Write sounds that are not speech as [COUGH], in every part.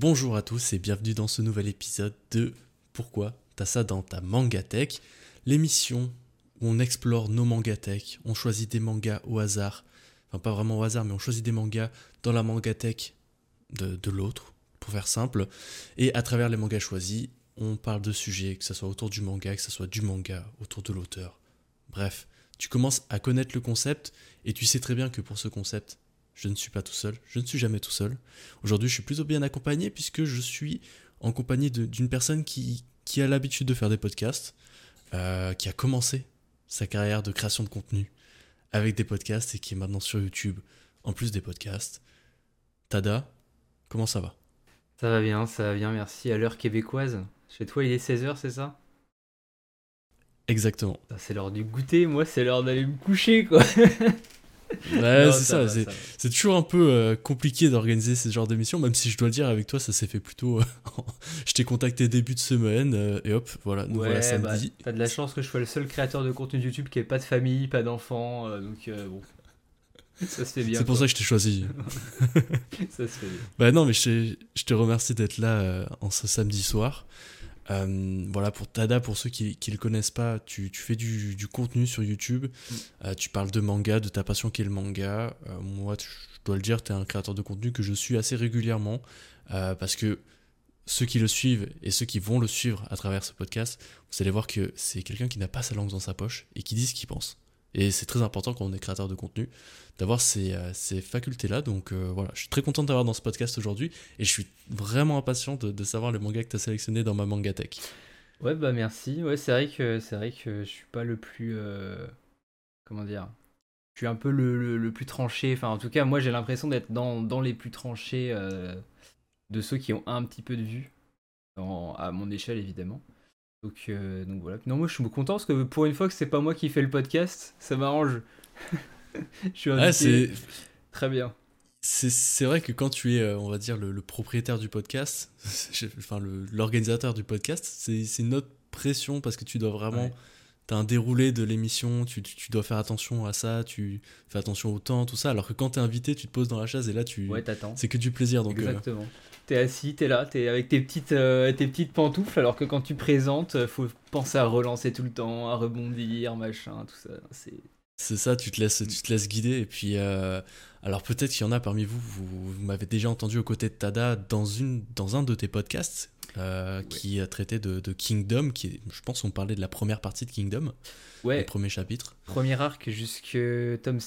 Bonjour à tous et bienvenue dans ce nouvel épisode de Pourquoi t'as ça dans ta mangatech L'émission où on explore nos mangatech, on choisit des mangas au hasard, enfin pas vraiment au hasard, mais on choisit des mangas dans la mangatech de, de l'autre, pour faire simple, et à travers les mangas choisis, on parle de sujets, que ce soit autour du manga, que ce soit du manga, autour de l'auteur. Bref, tu commences à connaître le concept et tu sais très bien que pour ce concept, je ne suis pas tout seul, je ne suis jamais tout seul. Aujourd'hui, je suis plutôt bien accompagné puisque je suis en compagnie d'une personne qui, qui a l'habitude de faire des podcasts, euh, qui a commencé sa carrière de création de contenu avec des podcasts et qui est maintenant sur YouTube en plus des podcasts. Tada, comment ça va? Ça va bien, ça va bien, merci. À l'heure québécoise, chez toi il est 16h, c'est ça? Exactement. C'est l'heure du goûter, moi c'est l'heure d'aller me coucher quoi. [LAUGHS] Ouais, c'est ça. c'est toujours un peu euh, compliqué d'organiser ce genre d'émission, même si je dois le dire, avec toi, ça s'est fait plutôt. Euh, [LAUGHS] je t'ai contacté début de semaine euh, et hop, voilà, nous voilà samedi. Bah, t'as de la chance que je sois le seul créateur de contenu YouTube qui ait pas de famille, pas d'enfants, donc bon. Ça se fait bien. C'est pour ça que je t'ai choisi. [LAUGHS] ça se fait bien. Bah non, mais je, je te remercie d'être là en ce samedi soir. Euh, voilà, pour Tada, pour ceux qui ne le connaissent pas, tu, fais du, contenu sur YouTube, mm. euh, tu parles de manga, de ta passion qui est le manga. Euh, moi, je dois le dire, tu es un créateur de contenu que je suis assez régulièrement, parce que ceux qui le suivent et ceux qui vont le suivre à travers ce podcast, vous allez voir que c'est quelqu'un qui n'a pas sa langue dans sa poche et qui dit ce qu'il pense. Et c'est très important quand on est créateur de contenu d'avoir ces, euh, ces facultés-là. Donc euh, voilà, je suis très content d'avoir dans ce podcast aujourd'hui et je suis vraiment impatient de, savoir les mangas que tu as sélectionnés dans ma mangatech. Ouais, bah merci. Ouais, c'est vrai que c'est vrai que je suis pas le plus. Euh, comment dire Je suis un peu le, le, plus tranché. Enfin, en tout cas, moi j'ai l'impression d'être dans, dans, les plus tranchés de ceux qui ont un petit peu de vue, à mon échelle évidemment. Donc, euh, donc voilà. Non, moi je suis content parce que pour une fois que c'est pas moi qui fais le podcast, ça m'arrange. [LAUGHS] je suis ah, c'est très bien. C'est vrai que quand tu es, euh, on va dire, le, propriétaire du podcast, [LAUGHS] enfin l'organisateur du podcast, c'est une autre pression parce que tu dois vraiment. Tu as un déroulé de l'émission, tu, tu, dois faire attention à ça, tu fais attention au temps, tout ça. Alors que quand tu es invité, tu te poses dans la chaise et là, tu. Ouais, t'attends. C'est que du plaisir. Donc, euh, Exactement t'es assis, t'es là, t'es avec tes petites, euh, tes petites pantoufles, alors que quand tu présentes, euh, faut penser à relancer tout le temps, à rebondir, machin, tout ça. C'est c'est ça, tu te laisses, tu te laisses guider. Et puis, euh, alors peut-être qu'il y en a parmi vous, vous, m'avez déjà entendu aux côtés de Tada dans, une, dans un de tes podcasts qui a traité de, de, Kingdom, qui je pense qu'on parlait de la première partie de Kingdom, ouais. le premier chapitre. Premier arc jusque tome,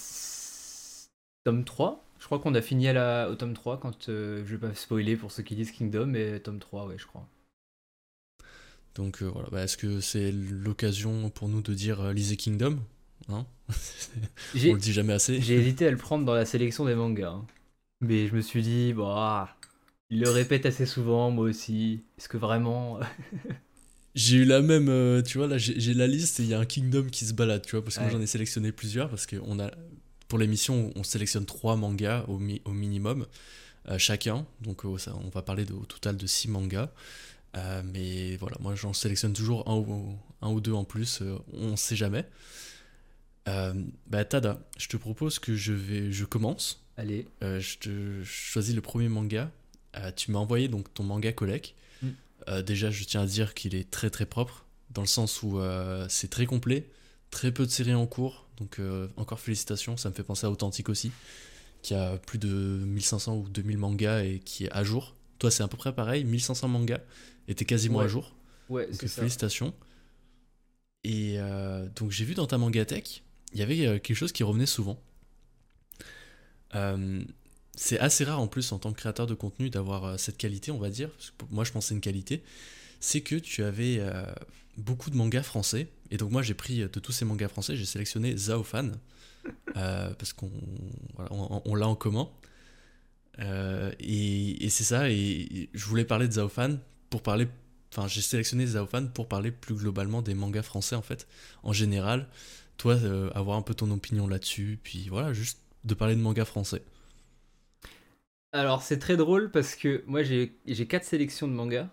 tome 3 je crois qu'on a fini à la, au tome 3 quand euh, je vais pas spoiler pour ceux qui disent Kingdom, mais tome 3, ouais, je crois. Donc euh, voilà, bah, est-ce que c'est l'occasion pour nous de dire euh, lisez Kingdom hein [LAUGHS] On le dit jamais assez. J'ai hésité à le prendre dans la sélection des mangas. Hein. Mais je me suis dit, bah, il le répète assez souvent, moi aussi. Est-ce que vraiment. [LAUGHS] j'ai eu la même, tu vois, là j'ai la liste et il y a un Kingdom qui se balade, tu vois, parce que moi j'en ai sélectionné plusieurs, parce qu'on a pour l'émission, on sélectionne trois mangas au, au minimum, euh, chacun. Donc euh, ça, on va parler de, au total de six mangas. Euh, mais voilà, moi j'en sélectionne toujours un ou, un ou deux en plus, on ne sait jamais. bah Tada, je te propose que je vais, je commence. Allez. je te choisis le premier manga. tu m'as envoyé donc ton manga collègue. Mm. déjà, je tiens à dire qu'il est très très propre, dans le sens où c'est très complet, très peu de séries en cours, donc euh, encore félicitations, ça me fait penser à Authentique aussi, qui a plus de 1500 ou 2000 mangas et qui est à jour. Toi c'est à peu près pareil, 1500 mangas et t'es quasiment à jour. Ouais, donc félicitations. Et euh, donc j'ai vu dans ta mangatech, il y avait euh, quelque chose qui revenait souvent. c'est assez rare en plus en tant que créateur de contenu d'avoir cette qualité, on va dire. moi je pensais une qualité. C'est que tu avais beaucoup de mangas français. Et donc moi j'ai pris euh, de tous ces mangas français, j'ai sélectionné Zaofan, [LAUGHS] euh, parce qu'on on, l'a en commun. Euh, et, c'est ça, et, je voulais parler de Zaofan pour parler... Enfin j'ai sélectionné Zaofan pour parler plus globalement des mangas français en fait, en général. Toi, avoir un peu ton opinion là-dessus, puis voilà, juste de parler de mangas français. Alors c'est très drôle parce que moi j'ai quatre sélections de mangas.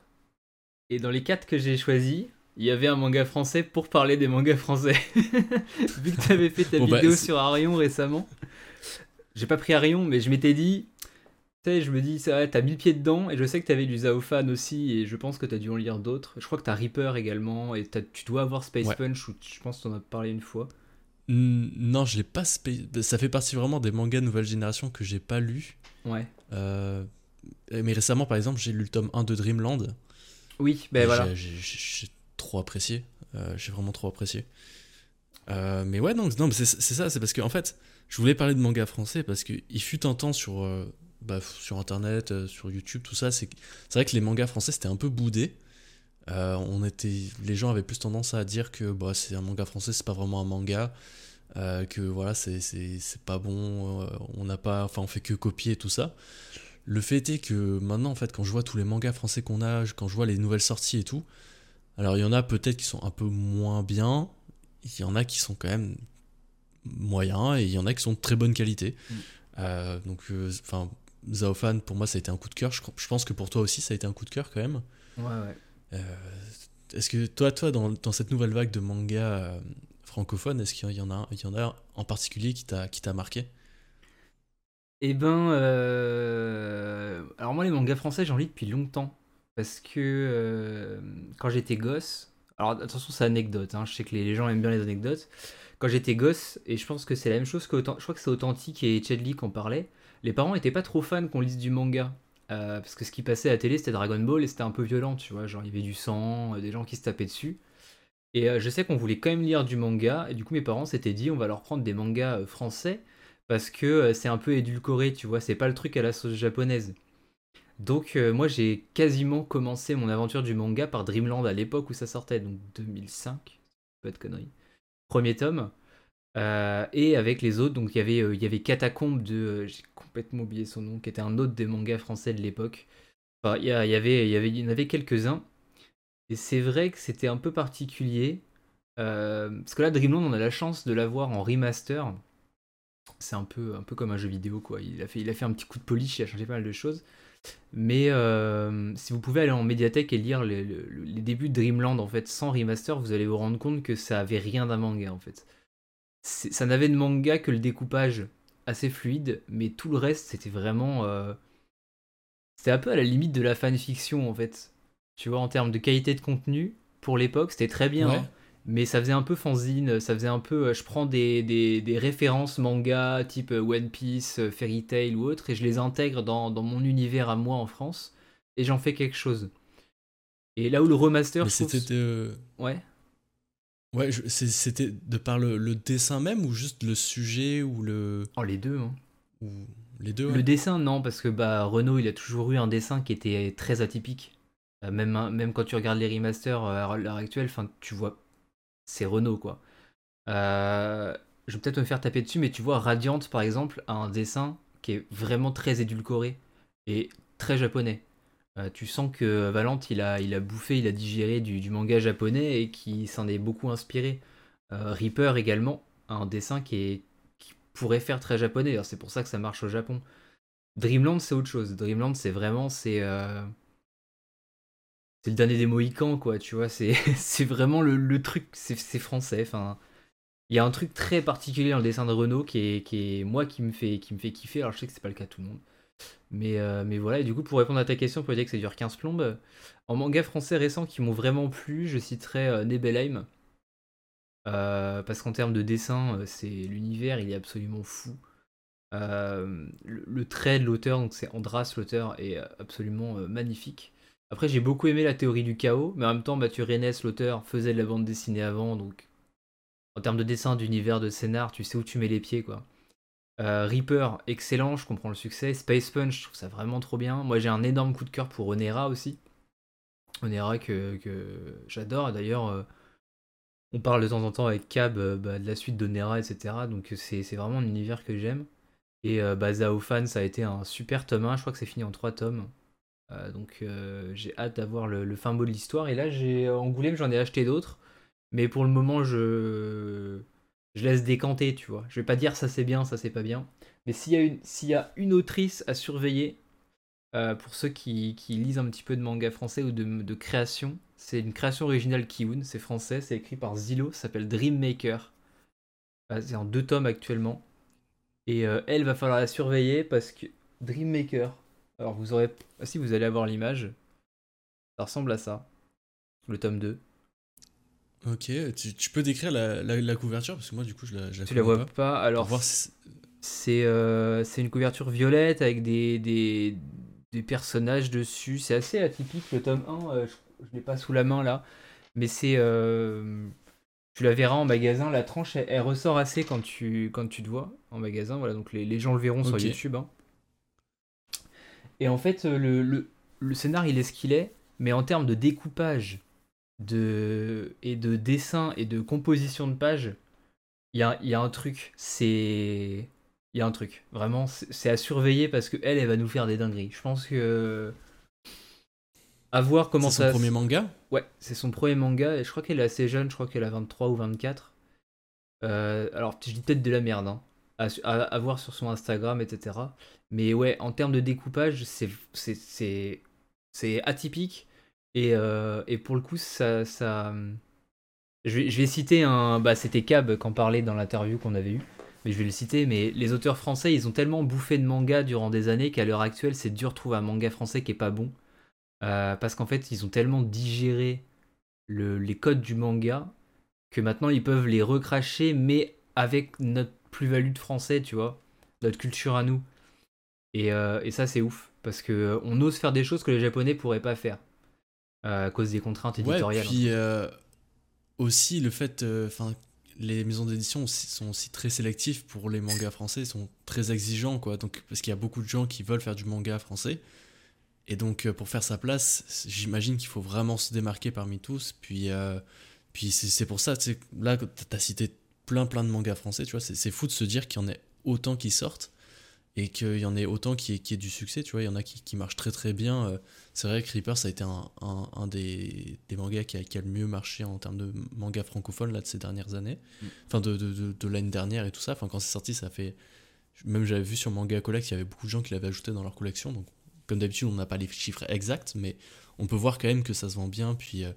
Et dans les quatre que j'ai choisis, il y avait un manga français pour parler des mangas français. [LAUGHS] Vu que tu avais fait ta bah, vidéo sur Arion récemment, j'ai pas pris Arion, mais je m'étais dit, sais, je me dis, ça, t'as mis le pied dedans, et je sais que t'avais du Zaofan aussi, et je pense que t'as dû en lire d'autres. Je crois que t'as Reaper également, et tu dois avoir Space Punch, ou je pense que t'en as parlé une fois. Non, je l'ai pas. Ça fait partie vraiment des mangas nouvelle génération que j'ai pas lu. Ouais. Euh, mais récemment, par exemple, j'ai lu le tome 1 de Dreamland. Oui, ben voilà. J'ai trop apprécié. Euh, j'ai vraiment trop apprécié. Euh, mais ouais, non, non c'est ça, c'est parce que en fait, je voulais parler de manga français parce qu'il fut un temps sur, bah, sur internet, sur YouTube, tout ça. C'est vrai que les mangas français c'était un peu boudé. on était, les gens avaient plus tendance à dire que bah, c'est un manga français, c'est pas vraiment un manga. Euh, que voilà, c'est pas bon, euh, on n'a pas, enfin on fait que copier tout ça. Le fait est que maintenant, en fait, quand je vois tous les mangas français qu'on a, quand je vois les nouvelles sorties et tout, alors il y en a peut-être qui sont un peu moins bien, il y en a qui sont quand même moyens et il y en a qui sont de très bonne qualité. Mm. Euh, donc, enfin, Zaofan, pour moi, ça a été un coup de cœur. Je, pense que pour toi aussi, ça a été un coup de cœur quand même. Ouais, ouais. Est-ce que toi, toi dans, dans, cette nouvelle vague de mangas francophone, est-ce qu'il y en a, il y en a en particulier qui t'a, qui t'a marqué? Eh ben, euh, alors moi les mangas français j'en lis depuis longtemps parce que euh, quand j'étais gosse, alors attention c'est anecdote, hein, je sais que les gens aiment bien les anecdotes. Quand j'étais gosse et je pense que c'est la même chose que je crois que c'est authentique et Chadley qui en parlait. Les parents étaient pas trop fans qu'on lise du manga. Euh, parce que ce qui passait à la télé c'était Dragon Ball et c'était un peu violent, tu vois, genre il y avait du sang, des gens qui se tapaient dessus. Et euh, je sais qu'on voulait quand même lire du manga, et du coup mes parents s'étaient dit on va leur prendre des mangas euh, français, parce que euh, c'est un peu édulcoré, tu vois, c'est pas le truc à la sauce japonaise. Donc moi j'ai quasiment commencé mon aventure du manga par Dreamland à l'époque où ça sortait, donc 2005, pas de conneries. Premier tome. et avec les autres, donc il y avait, avait Catacombe de, j'ai complètement oublié son nom, qui était un autre des mangas français de l'époque. Enfin, il y, avait, il y avait, y en avait quelques-uns. Et c'est vrai que c'était un peu particulier. Euh, parce que là, Dreamland, on a la chance de l'avoir en remaster. C'est un peu, un peu comme un jeu vidéo, quoi. Il a, fait, il a fait un petit coup de polish, il a changé pas mal de choses. Mais euh, si vous pouvez aller en médiathèque et lire les, débuts de Dreamland, en fait, sans remaster, vous allez vous rendre compte que ça avait rien d'un manga, en fait. Ça n'avait de manga que le découpage assez fluide, mais tout le reste, c'était vraiment... Euh, c'était un peu à la limite de la fanfiction, en fait. Tu vois, en termes de qualité de contenu, pour l'époque, c'était très bien. Hein. Mais ça faisait un peu fanzine, ça faisait un peu. Euh, je prends des, des, références manga type euh, One Piece, euh, Fairy Tail ou autre, et je les intègre dans, dans mon univers à moi en France, et j'en fais quelque chose. Et là où le remaster. c'était. Ouais. Ouais, c'était de par le, dessin même ou juste le sujet ou le. Oh, les deux. Hein. Ou les deux. Le dessin, non, parce que bah Renault, il a toujours eu un dessin qui était très atypique. Même, hein, même quand tu regardes les remasters à l'heure actuelle, tu vois, c'est Renault quoi. Euh, je vais peut-être me faire taper dessus, mais tu vois, Radiant par exemple a un dessin qui est vraiment très édulcoré et très japonais. tu sens que Valente il a, bouffé, il a digéré du, manga japonais et qui s'en est beaucoup inspiré. Reaper également a un dessin qui pourrait faire très japonais, c'est pour ça que ça marche au Japon. Dreamland c'est autre chose. Dreamland c'est vraiment c'est c'est le dernier des Mohicans, quoi, tu vois. C'est, [LAUGHS] vraiment le, truc, c'est, français. Enfin, il y a un truc très particulier dans le dessin de Renault qui est, moi, qui me, fait, qui me fait kiffer. Alors, je sais que c'est pas le cas de tout le monde. Mais, euh, voilà, et du coup, pour répondre à ta question, pour dire que ça dure 15 plombes, en manga français récent qui m'ont vraiment plu, je citerai euh, Nebelheim. Euh, parce qu'en termes de dessin, c'est l'univers, il est absolument fou. le, trait de l'auteur, donc c'est Andras l'auteur, est absolument magnifique. Après, j'ai beaucoup aimé la théorie du chaos, mais en même temps, Mathieu Rennes, l'auteur, faisait de la bande dessinée avant, donc en termes de dessin, d'univers, de scénar, tu sais où tu mets les pieds, quoi. Euh, Reaper, excellent, je comprends le succès. Space Punch, je trouve ça vraiment trop bien. Moi, j'ai un énorme coup de cœur pour Onera aussi. Onera que, j'adore. D'ailleurs, euh, on parle de temps en temps avec Cab euh, bah, de la suite d'Onera, etc. Donc, c'est vraiment un univers que j'aime. Et bah, ça a été un super tome 1. Je crois que c'est fini en 3 tomes. Euh, donc euh, j'ai hâte d'avoir le, fin mot de l'histoire. Et là, j'ai Angoulême, j'en ai acheté d'autres. Mais pour le moment, je, laisse décanter, tu vois. Je vais pas dire ça c'est bien, ça c'est pas bien. Mais s'il y, a une, y a une autrice à surveiller, euh, pour ceux qui, lisent un petit peu de manga français ou de, création, c'est une création originale Kiun, c'est français, c'est écrit par Zilo, ça s'appelle Dream Maker. c'est en deux tomes actuellement. Et elle va falloir la surveiller parce que Dream Maker, Alors vous aurez. Ah, si vous allez avoir l'image, ça ressemble à ça. Le tome 2. Ok, tu, peux décrire la, couverture parce que moi du coup je la, je Tu la vois pas, Alors c'est euh, c'est une couverture violette avec des, des, des personnages dessus. C'est assez atypique le tome 1. Euh, je, ne l'ai pas sous la main là, mais c'est euh, tu la verras en magasin. La tranche elle, ressort assez quand tu quand tu te vois en magasin. Voilà donc les, les gens le verront sur YouTube. Hein. Et en fait le, le, le scénar il est ce qu'il est, mais en termes de découpage de, et de dessin et de composition de page, il y a, y a, un truc. C'est. Il y a un truc. Vraiment, c'est à surveiller parce que elle, elle va nous faire des dingueries. Je pense que. À voir comment ça. C'est son premier manga Ouais, c'est son premier manga. Et je crois qu'elle est assez jeune. Je crois qu'elle a 23 ou 24. Euh, alors, je dis peut-être de la merde. Hein, à, à, voir sur son Instagram, etc. Mais ouais, en termes de découpage, c'est atypique. Euh, et, pour le coup, ça. ça... Je, vais, citer un. Bah, C'était Cab qu'en parlait dans l'interview qu'on avait eue. Mais je vais le citer. Mais les auteurs français, ils ont tellement bouffé de manga durant des années qu'à l'heure actuelle, c'est dur de trouver un manga français qui est pas bon. Euh, parce qu'en fait, ils ont tellement digéré le, les codes du manga que maintenant ils peuvent les recracher, mais avec notre plus-value de français, tu vois, notre culture à nous. Et, euh, et ça, c'est ouf. Parce que on ose faire des choses que les Japonais pourraient pas faire. Euh, à cause des contraintes éditoriales. Ouais, puis euh, aussi le fait, euh, enfin, les maisons d'édition sont aussi très sélectives pour les mangas français, sont très exigeants, quoi. Donc, parce qu'il y a beaucoup de gens qui veulent faire du manga français. Et donc, pour faire sa place, j'imagine qu'il faut vraiment se démarquer parmi tous. Puis, puis c'est pour ça, là, tu as cité plein, plein de mangas français, tu vois. C'est fou de se dire qu'il y en ait autant qui sortent et qu'il y en ait autant qui ait, qui du succès, tu vois. Il y en a qui, qui marchent très, très bien. C'est vrai que Reaper, ça a été un, un, des, des, mangas qui a, qui a, le mieux marché en termes de manga francophone là, de ces dernières années. Mm. Enfin, de, de, de, l'année dernière et tout ça. Enfin, quand c'est sorti, ça fait. Même j'avais vu sur Manga Collect, il y avait beaucoup de gens qui l'avaient ajouté dans leur collection. Donc, comme d'habitude, on n'a pas les chiffres exacts, mais on peut voir quand même que ça se vend bien. Puis, euh,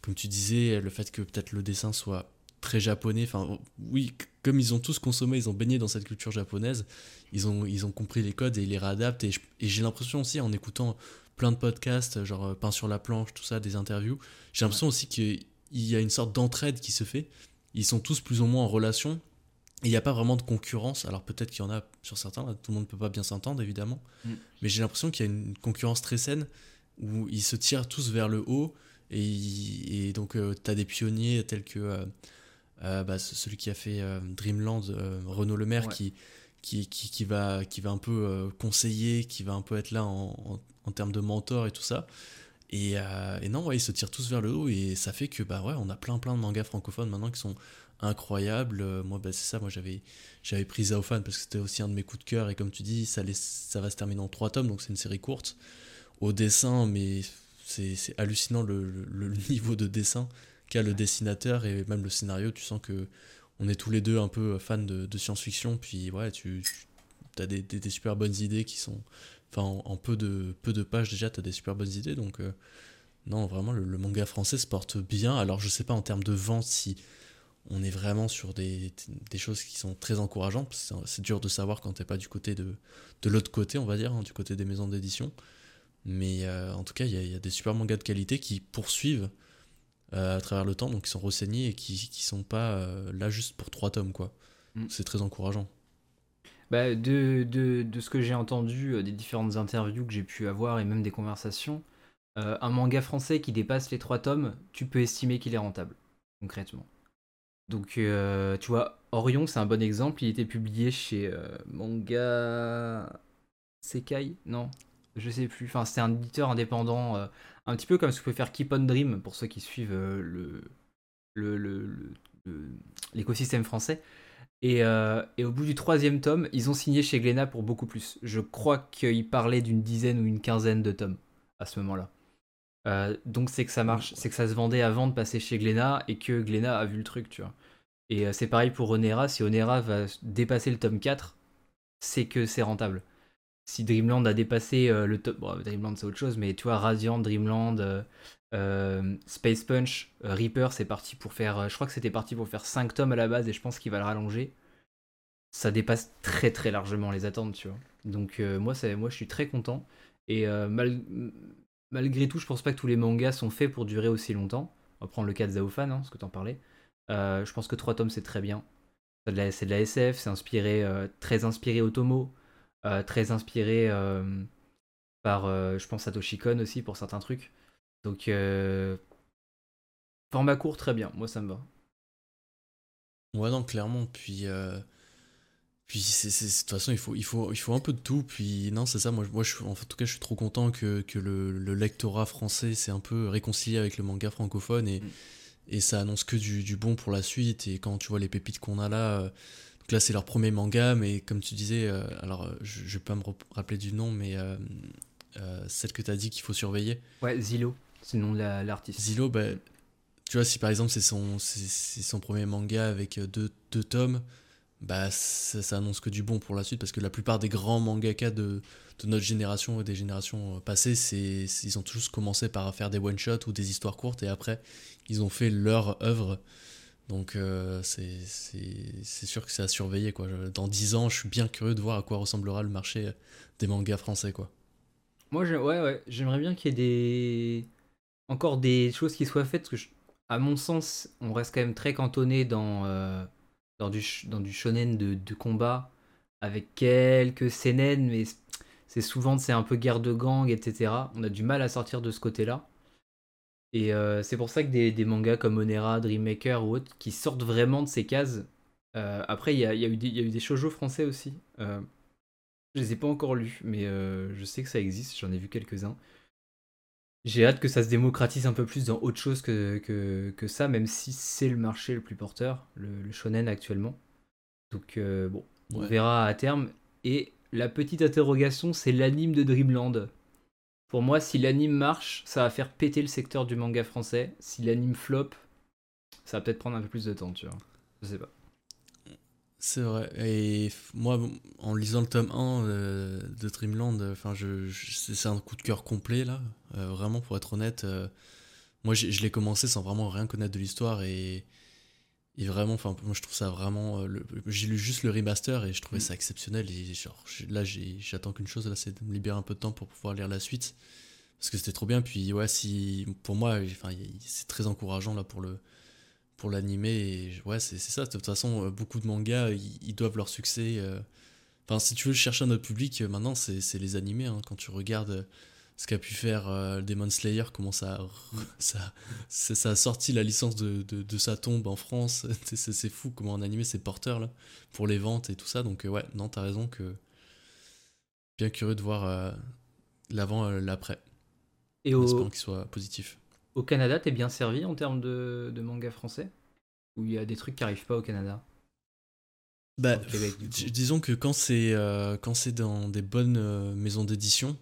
comme tu disais, le fait que peut-être le dessin soit très japonais. Enfin, oui, comme ils ont tous consommé, ils ont baigné dans cette culture japonaise, ils ont, ils ont compris les codes et ils les réadaptent. Et j'ai l'impression aussi, en écoutant plein de podcasts, genre euh, Pain sur la planche, tout ça, des interviews. J'ai l'impression aussi qu'il y a une sorte d'entraide qui se fait. Ils sont tous plus ou moins en relation. Il n'y a pas vraiment de concurrence. Alors peut-être qu'il y en a sur certains, tout le monde ne peut pas bien s'entendre évidemment. Mm. Mais j'ai l'impression qu'il y a une concurrence très saine où ils se tirent tous vers le haut. Et, donc euh, tu as des pionniers tels que euh, bah, celui qui a fait Dreamland, Renaud Lemaire, qui, qui, qui, va, qui va un peu conseiller, qui va un peu être là en, en termes de mentor et tout ça. Et, euh, et, non, ouais, ils se tirent tous vers le haut et ça fait que bah ouais, on a plein plein de mangas francophones maintenant qui sont incroyables. Euh, moi, bah, c'est ça, moi j'avais j'avais pris Zaofan parce que c'était aussi un de mes coups de cœur et comme tu dis, ça, ça va se terminer en trois tomes, donc c'est une série courte. Au dessin, mais c'est hallucinant le, le, niveau de dessin le dessinateur et même le scénario. Tu sens que on est tous les deux un peu fans de, science-fiction, puis ouais, tu, as des, super bonnes idées qui sont Enfin, en, peu, de, peu de pages déjà, tu as des super bonnes idées. Donc, euh, non, vraiment, le, manga français se porte bien. Alors, je sais pas en termes de vente si on est vraiment sur des, choses qui sont très encourageantes. C'est dur de savoir quand t'es pas du côté de, l'autre côté, on va dire, hein, du côté des maisons d'édition. Mais euh, en tout cas, il y, y, a des super mangas de qualité qui poursuivent euh, à travers le temps, donc qui sont renseignés et qui, qui sont pas là juste pour trois tomes, quoi. Mm. C'est très encourageant. Bah, de, de, de, ce que j'ai entendu, euh, des différentes interviews que j'ai pu avoir et même des conversations, euh, un manga français qui dépasse les trois tomes, tu peux estimer qu'il est rentable, concrètement. Donc, euh, tu vois, Orion, c'est un bon exemple. Il était publié chez Manga Sekai Non, je sais plus. Enfin, c'est un éditeur indépendant, un petit peu comme ce que peut faire Keep on Dream pour ceux qui suivent le l'écosystème le, le, français. Euh, et, au bout du troisième tome, ils ont signé chez Glénat pour beaucoup plus. Je crois qu'ils parlaient d'une dizaine ou une quinzaine de tomes à ce moment-là. Euh, donc c'est que ça marche, c'est que ça se vendait avant de passer chez Glénat et que Glénat a vu le truc, tu vois. Et euh, c'est pareil pour Onera, si Onera va dépasser le tome 4, c'est que c'est rentable. Si Dreamland a dépassé le tome... Bon, Dreamland c'est autre chose, mais tu vois, Radiant, Dreamland, Space Punch, Reaper, c'est parti pour faire. je crois que c'était parti pour faire 5 tomes à la base et je pense qu'il va le rallonger. Ça dépasse très très largement les attentes, tu vois. Donc moi, moi je suis très content. Et malgré tout, je pense pas que tous les mangas sont faits pour durer aussi longtemps. On va prendre le cas de Zaofan, hein, ce que tu en parlais. je pense que 3 tomes, c'est très bien. C'est de, de, la SF, c'est inspiré, très inspiré Otomo, très inspiré par, je pense, Satoshi Kon aussi pour certains trucs. Donc, format court, très bien. Moi, ça me va. Ouais, non, clairement. Puis, euh, puis c'est, de toute façon, il faut, il, faut, il faut un peu de tout. Puis, non, c'est ça. Moi, moi je, en tout cas, je suis trop content que, que le, le, lectorat français s'est un peu réconcilié avec le manga francophone et, mm. et ça annonce que du, du, bon pour la suite. Et quand tu vois les pépites qu'on a là, euh, donc là, c'est leur premier manga, mais comme tu disais, euh, alors je, je vais pas me rappeler du nom, mais celle que tu as dit qu'il faut surveiller. Ouais, Zilo, c'est le nom de l'artiste. Zilo, bah, tu vois, si par exemple c'est son, c'est, son premier manga avec euh, deux, deux tomes, bah ça, annonce que du bon pour la suite parce que la plupart des grands mangaka de, de notre génération et des générations euh, passées, c'est, ils ont tous commencé par faire des one-shots ou des histoires courtes et après ils ont fait leur œuvre. Donc euh, c'est, sûr que c'est à surveiller. Quoi. Dans 10 ans, je suis bien curieux de voir à quoi ressemblera le marché des mangas français. Quoi. Moi, ouais, ouais, j'aimerais bien qu'il y ait des... encore des choses qui soient faites parce que à mon sens, on reste quand même très cantonné dans, euh, dans, du, dans shonen de, combat, avec quelques seinen, mais c'est souvent un peu guerre de gang, etc. On a du mal à sortir de ce côté-là. Et euh, c'est pour ça que des, mangas comme Onera, Dreammaker ou autres, qui sortent vraiment de ces cases. Euh, après, il y a, y, a eu des, y a eu des shoujo français aussi. je les ai pas encore lus, mais je sais que ça existe, j'en ai vu quelques-uns. J'ai hâte que ça se démocratise un peu plus dans autre chose que, que, ça, même si c'est le marché le plus porteur, le, shonen actuellement. Donc euh, bon, on verra à terme. Et la petite interrogation, c'est l'anime de Dreamland. Pour moi, si l'anime marche, ça va faire péter le secteur du manga français. Si l'anime flop, ça va peut-être prendre un peu plus de temps, tu vois. Je sais pas. C'est vrai. Et moi, en lisant le tome 1 euh, de Dreamland, enfin, je, c'est un coup de cœur complet, là. Euh, vraiment, pour être honnête. Euh, moi, je l'ai commencé sans vraiment rien connaître de l'histoire. Et, et vraiment, enfin, moi, je trouve ça vraiment. j'ai lu juste le remaster et je trouvais mm. ça exceptionnel. Et genre, là, j'attends qu'une chose, là, c'est de me libérer un peu de temps pour pouvoir lire la suite. Parce que c'était trop bien. Puis, ouais, si. Pour moi, enfin, c'est très encourageant, là, pour le pour. Et ouais, c'est ça. De toute façon, euh, beaucoup de mangas, ils, doivent leur succès. Euh. Enfin, si tu veux chercher un autre public, euh, maintenant, c'est les animés. Hein. Quand tu regardes ce qu'a pu faire Demon Slayer, comment [LAUGHS] ça, ça, ça a sorti la licence de, de, sa tombe en France. [LAUGHS] c'est fou comment un animé c'est porteur là, pour les ventes et tout ça. Donc, ouais, non, t'as raison que. Bien curieux de voir l'avant, l'après. Et au... qu'il soit positif. Au Canada, t'es bien servi en termes de, de manga français? Ou il y a des trucs qui arrivent pas au Canada? Bah, disons que quand c'est euh, quand c'est dans des bonnes euh, maisons d'édition,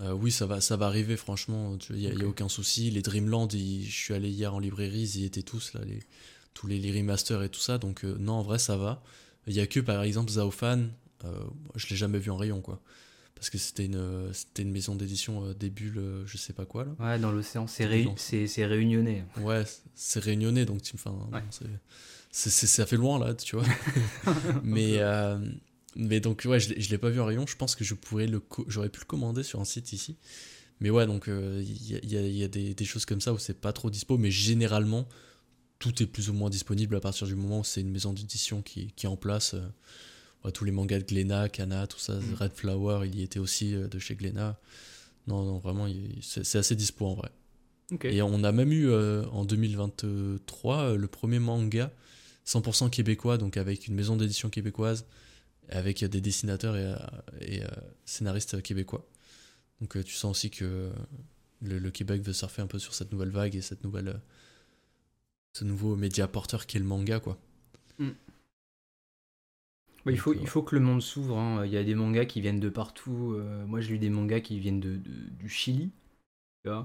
euh, oui, ça va, ça va arriver, franchement. Il n'y a, aucun souci. Les Dreamland, je suis allé hier en librairie, ils y étaient tous, là, les, tous les, les remasters et tout ça. Donc, non, en vrai, ça va. Il n'y a que, par exemple, Zaofan, je l'ai jamais vu en rayon, quoi parce que c'était une, c'était une maison d'édition euh, des bulles, euh, je sais pas quoi là. Ouais, dans l'océan, c'est, c'est, réunionnais. Ouais, c'est réunionnais, donc c'est, ça fait loin là, tu vois. [LAUGHS] mais, euh, mais donc, ouais, je, je l'ai pas vu en rayon, je pense que je pourrais le j'aurais pu le commander sur un site ici. Mais ouais, donc il y, a, y a des, des, choses comme ça où c'est pas trop dispo, mais généralement, tout est plus ou moins disponible à partir du moment où c'est une maison d'édition qui, qui est en place tous les mangas de Glénat, Kana, tout ça, mm. Red Flower, il y était aussi euh, de chez Glénat. Non, non, vraiment, c'est assez dispo en vrai. Et on a même eu euh, en 2023 euh, le premier manga 100% québécois, donc avec une maison d'édition québécoise, avec des dessinateurs et, scénaristes québécois. Donc tu sens aussi que le, Québec veut surfer un peu sur cette nouvelle vague et cette nouvelle, ce nouveau média porteur qui est le manga, quoi. Mm. Il, faut, il faut que le monde s'ouvre. Hein. Il y a des mangas qui viennent de partout. Euh, moi, j'ai lu des mangas qui viennent de, du Chili. J'en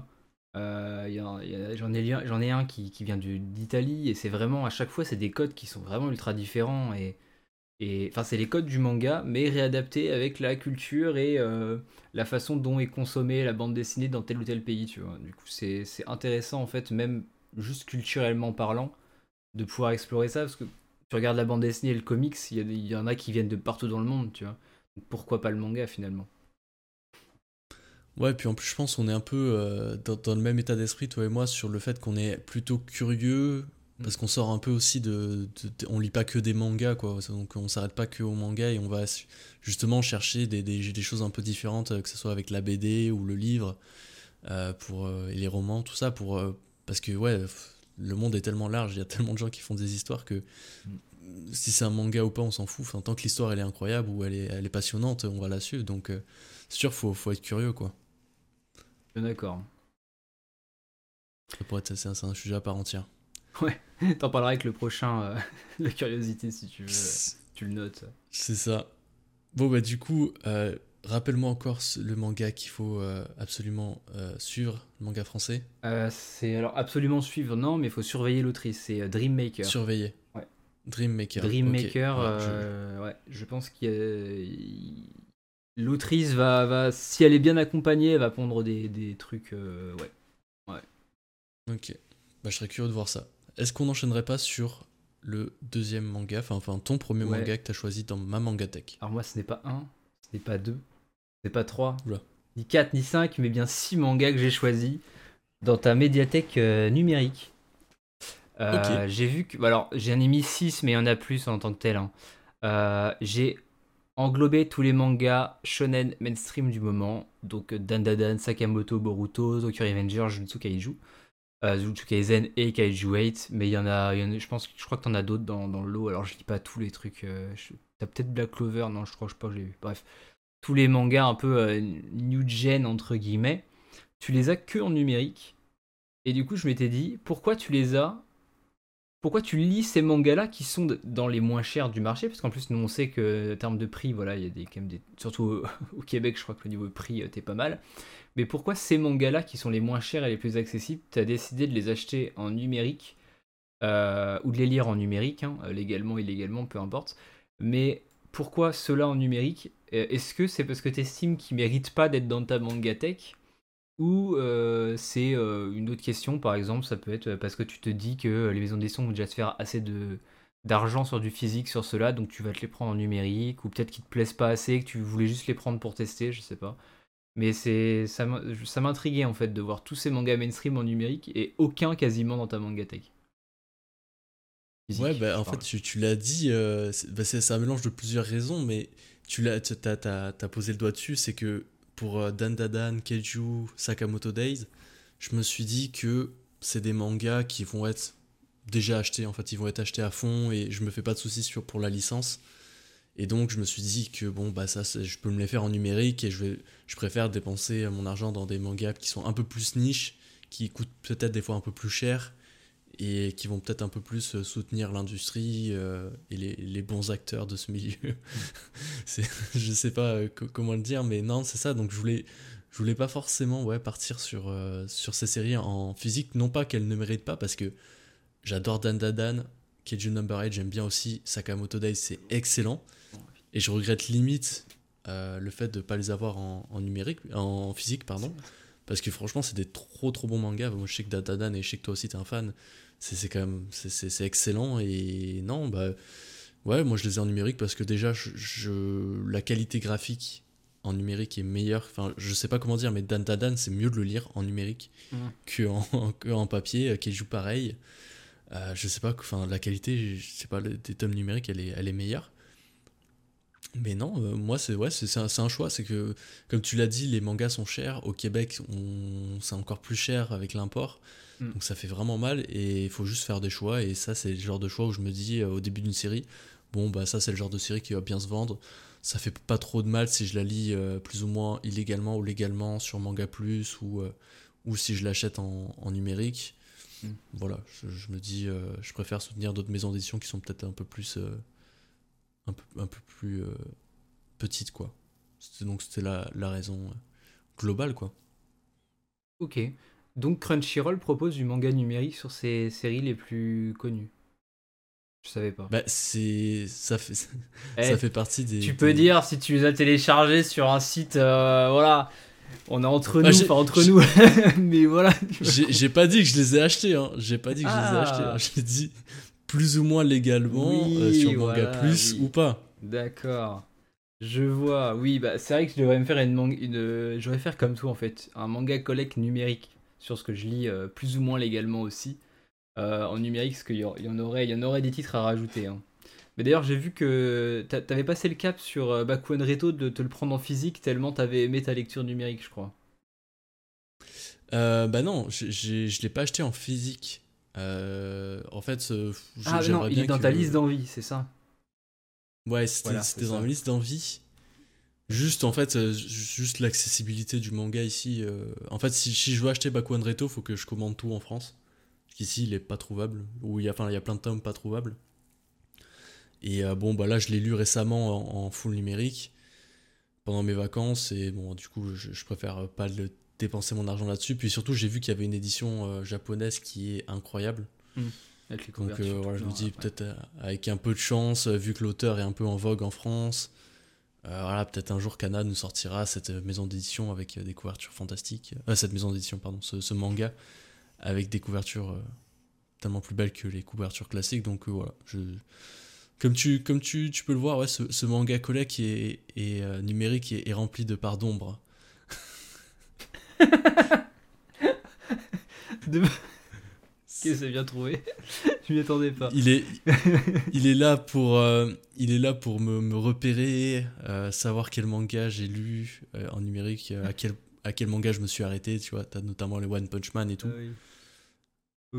ai, ai un qui, qui vient d'Italie. Et c'est vraiment, à chaque fois, c'est des codes qui sont vraiment ultra différents. Et, enfin, c'est les codes du manga, mais réadaptés avec la culture et euh, la façon dont est consommée la bande dessinée dans tel ou tel pays. Tu vois. Du coup, c'est intéressant, en fait, même juste culturellement parlant, de pouvoir explorer ça. Parce que tu regardes la bande dessinée et le comics, il y, en a qui viennent de partout dans le monde, tu vois. Pourquoi pas le manga finalement? Ouais, puis en plus, je pense qu'on est un peu euh, dans le même état d'esprit, toi et moi, sur le fait qu'on est plutôt curieux, parce qu'on sort un peu aussi de, de- de- On lit pas que des mangas, quoi. Donc on s'arrête pas que aux mangas et on va justement chercher des, des, des choses un peu différentes, euh, que ce soit avec la BD ou le livre, euh, pour, euh, et les romans, tout ça, pour, parce que, ouais, le monde est tellement large, il y a tellement de gens qui font des histoires que si c'est un manga ou pas, on s'en fout. Enfin, tant que l'histoire elle est incroyable ou elle est, elle est passionnante, on va la suivre. Donc, euh, c'est sûr, faut, faut être curieux, quoi. D'accord. Ça pourrait être, c'est un sujet à part entière. [LAUGHS] T'en parleras avec le prochain, euh, [LAUGHS] la curiosité, si tu veux. Tu le notes. C'est ça. Bon, bah, du coup, euh, rappelle-moi encore le manga qu'il faut euh, absolument euh, suivre, le manga français. C'est alors absolument suivre, non, mais il faut surveiller l'autrice. C'est euh, Dreammaker. Surveiller. Ouais. Dreammaker. Dreammaker, Ok. Ouais, je- euh, ouais, je pense qu'il y a- L'autrice va, va, si elle est bien accompagnée, elle va pondre des, des trucs. euh, ouais. Ok. Bah, je serais curieux de voir ça. Est-ce qu'on n'enchaînerait pas sur le deuxième manga, enfin, enfin ton premier Ouais. manga que tu as choisi dans ma mangatech Alors moi, ce n'est pas un, ce n'est pas deux, ce n'est pas trois, ni quatre, ni cinq, mais bien six mangas que j'ai choisis dans ta médiathèque euh, numérique. Euh, Ok. J'ai vu que. Alors, j'en ai mis six, mais il y en a plus en tant que tel. hein. Euh, j'ai englobé tous les mangas shonen mainstream du moment. Donc, euh, Dandadan, Sakamoto, Boruto, Tokyo Revenger, Jujutsu Kaiju. Euh, Jujutsu Kaisen et Kaiju 8. Mais il y en a. en je, pense, je crois que t'en as d'autres dans, dans le lot. Alors, je lis pas tous les trucs. euh, T'as peut-être Black Clover. Non, je crois, je sais pas, je l'ai vu. Bref. Tous les mangas un peu euh, new gen, entre guillemets. Tu les as que en numérique. Et du coup, je m'étais dit, pourquoi tu les as pourquoi tu lis ces mangas-là qui sont dans les moins chers du marché? Parce qu'en plus, nous, on sait que en termes de prix, voilà, il y a des, quand. Surtout [LAUGHS] au, Québec, je crois que le niveau prix, euh, t'es pas mal. Mais pourquoi ces mangas-là, qui sont les moins chers et les plus accessibles, t'as décidé de les acheter en numérique euh, ou de les lire en numérique, hein, euh, légalement, illégalement, peu importe. Mais pourquoi ceux-là en numérique? Euh, Est-ce que c'est parce que t'estimes qu'ils méritent pas d'être dans ta mangatech ou euh, c'est euh, une autre question, par exemple, ça peut être parce que tu te dis que euh, les maisons d'édition vont déjà se faire assez de d'argent sur du physique sur cela, donc tu vas te les prendre en numérique, ou peut-être qu'ils te plaisent pas assez, que tu voulais juste les prendre pour tester, je sais pas. Mais c'est ça m'intriguait en fait de voir tous ces mangas mainstream en numérique et aucun quasiment dans ta mangatech. Physique, Ouais, bah, en fait, tu, tu l'as dit, euh, c'est bah, un mélange de plusieurs raisons, mais tu l'as, t'as posé le doigt dessus, c'est que pour euh, Dandadan, Keiju, Sakamoto Days, je me suis dit que c'est des mangas qui vont être déjà achetés, en fait, ils vont être achetés à fond et je me fais pas de soucis sur, pour la licence. Et donc, je me suis dit que bon, bah ça, je peux me les faire en numérique et je, vais, je préfère dépenser mon argent dans des mangas qui sont un peu plus niche, qui coûtent peut-être des fois un peu plus cher et qui vont peut-être un peu plus euh, soutenir l'industrie euh, et les, les bons acteurs de ce milieu. [LAUGHS] c'est, je sais pas euh, co- comment le dire, mais non, c'est ça. Donc je voulais, je voulais pas forcément ouais, partir sur, euh, sur ces séries en physique. Non pas qu'elles ne méritent pas, parce que j'adore Dan Dan, Keiju Number 8, j'aime bien aussi Sakamoto Days, c'est excellent. Et je regrette limite euh, le fait de pas les avoir en, en numérique, en physique, pardon. Parce que franchement, c'est des trop trop bons mangas. Moi, je sais que Dadadan et je sais que toi aussi t'es un fan. C'est quand même c'est- excellent. Et non, bah ouais, moi je les ai en numérique parce que déjà, je, je- la qualité graphique en numérique est meilleure. Enfin, je sais pas comment dire, mais Dan Dadan, c'est mieux de le lire en numérique Mhm. que, en, [LAUGHS] que en papier, euh, qui joue pareil. Euh, je sais pas, enfin, la qualité, je sais pas, des tomes numériques, elle est, elle est meilleure. Mais non, euh, moi, c'est ouais, c'est un, un choix. C'est que, comme tu l'as dit, les mangas sont chers. Au Québec, on- c'est encore plus cher avec l'import. Mm. Donc ça fait vraiment mal et il faut juste faire des choix. Et ça, c'est le genre de choix où je me dis euh, au début d'une série, bon, bah ça, c'est le genre de série qui va bien se vendre. Ça fait pas trop de mal si je la lis euh, plus ou moins illégalement ou légalement sur Manga Plus ou, euh, ou si je l'achète en, en numérique. Mm. Voilà, je, je me dis, je préfère soutenir d'autres maisons d'édition qui sont peut-être un peu plus, un peu, un peu plus petites, quoi. Donc c'était la, la raison globale, quoi. Ok. Donc Crunchyroll propose du manga numérique sur ses séries les plus connues. Je savais pas. Bah, c'est ça fait [LAUGHS] Eh, ça fait partie des. tu peux des- dire si tu les as téléchargés sur un site, euh, voilà. On est entre Ah, nous, enfin entre nous. [LAUGHS] Mais voilà. J'ai pas dit que je les ai achetés, hein. J'ai pas dit que je les ai Ah. achetés. hein. J'ai dit plus ou moins légalement Oui, euh, sur Manga voilà, Plus oui. ou pas. D'accord. Je vois, oui, bah c'est vrai que je devrais me faire une manga, une, je devrais faire comme toi en fait, un manga collect numérique sur ce que je lis euh, plus ou moins légalement aussi euh, en numérique, parce qu'il y, en aurait, il y en aurait des titres à rajouter. hein. Mais d'ailleurs, j'ai vu que t'a- t'avais passé le cap sur euh, Bakuan Reto de te le prendre en physique tellement t'avais aimé ta lecture numérique, je crois. Bah non, je l'ai pas acheté en physique. En fait, Ah non, il est dans ta liste d'envie, c'est ça? Ouais, c'était Voilà, dans ma liste d'envie. Juste en fait, euh, ju- juste l'accessibilité du manga ici. euh, En fait, si, si je veux acheter Bakuan Reto, faut que je commande tout en France. Parce qu'ici, il est pas trouvable. Ou il y a, enfin, il y a plein de tomes pas trouvables. Et euh, bon, bah là, je l'ai lu récemment en, en full numérique pendant mes vacances. Et bon, du coup, je, je préfère pas le dépenser mon argent là-dessus. Puis surtout, j'ai vu qu'il y avait une édition euh, japonaise qui est incroyable. Avec les Donc voilà, je me dis peut-être avec un peu de chance, vu que l'auteur est un peu en vogue en France, voilà, peut-être un jour Kana nous sortira cette euh, maison d'édition avec euh, des couvertures fantastiques. Euh, cette maison d'édition, pardon, ce, manga avec des couvertures euh, tellement plus belles que les couvertures classiques. Donc euh, voilà, je... comme, tu, comme tu, tu peux le voir, ouais, ce, manga collet qui est, euh, numérique est, est rempli de parts d'ombre. [LAUGHS] De- c'est bien trouvé. Je m'y attendais pas. Il est, [LAUGHS] il est là pour, euh, il est là pour me, me repérer, euh, savoir quel manga j'ai lu euh, en numérique, euh, à quel, à quel manga je me suis arrêté. Tu vois, t'as notamment les One Punch Man et tout. Ah oui.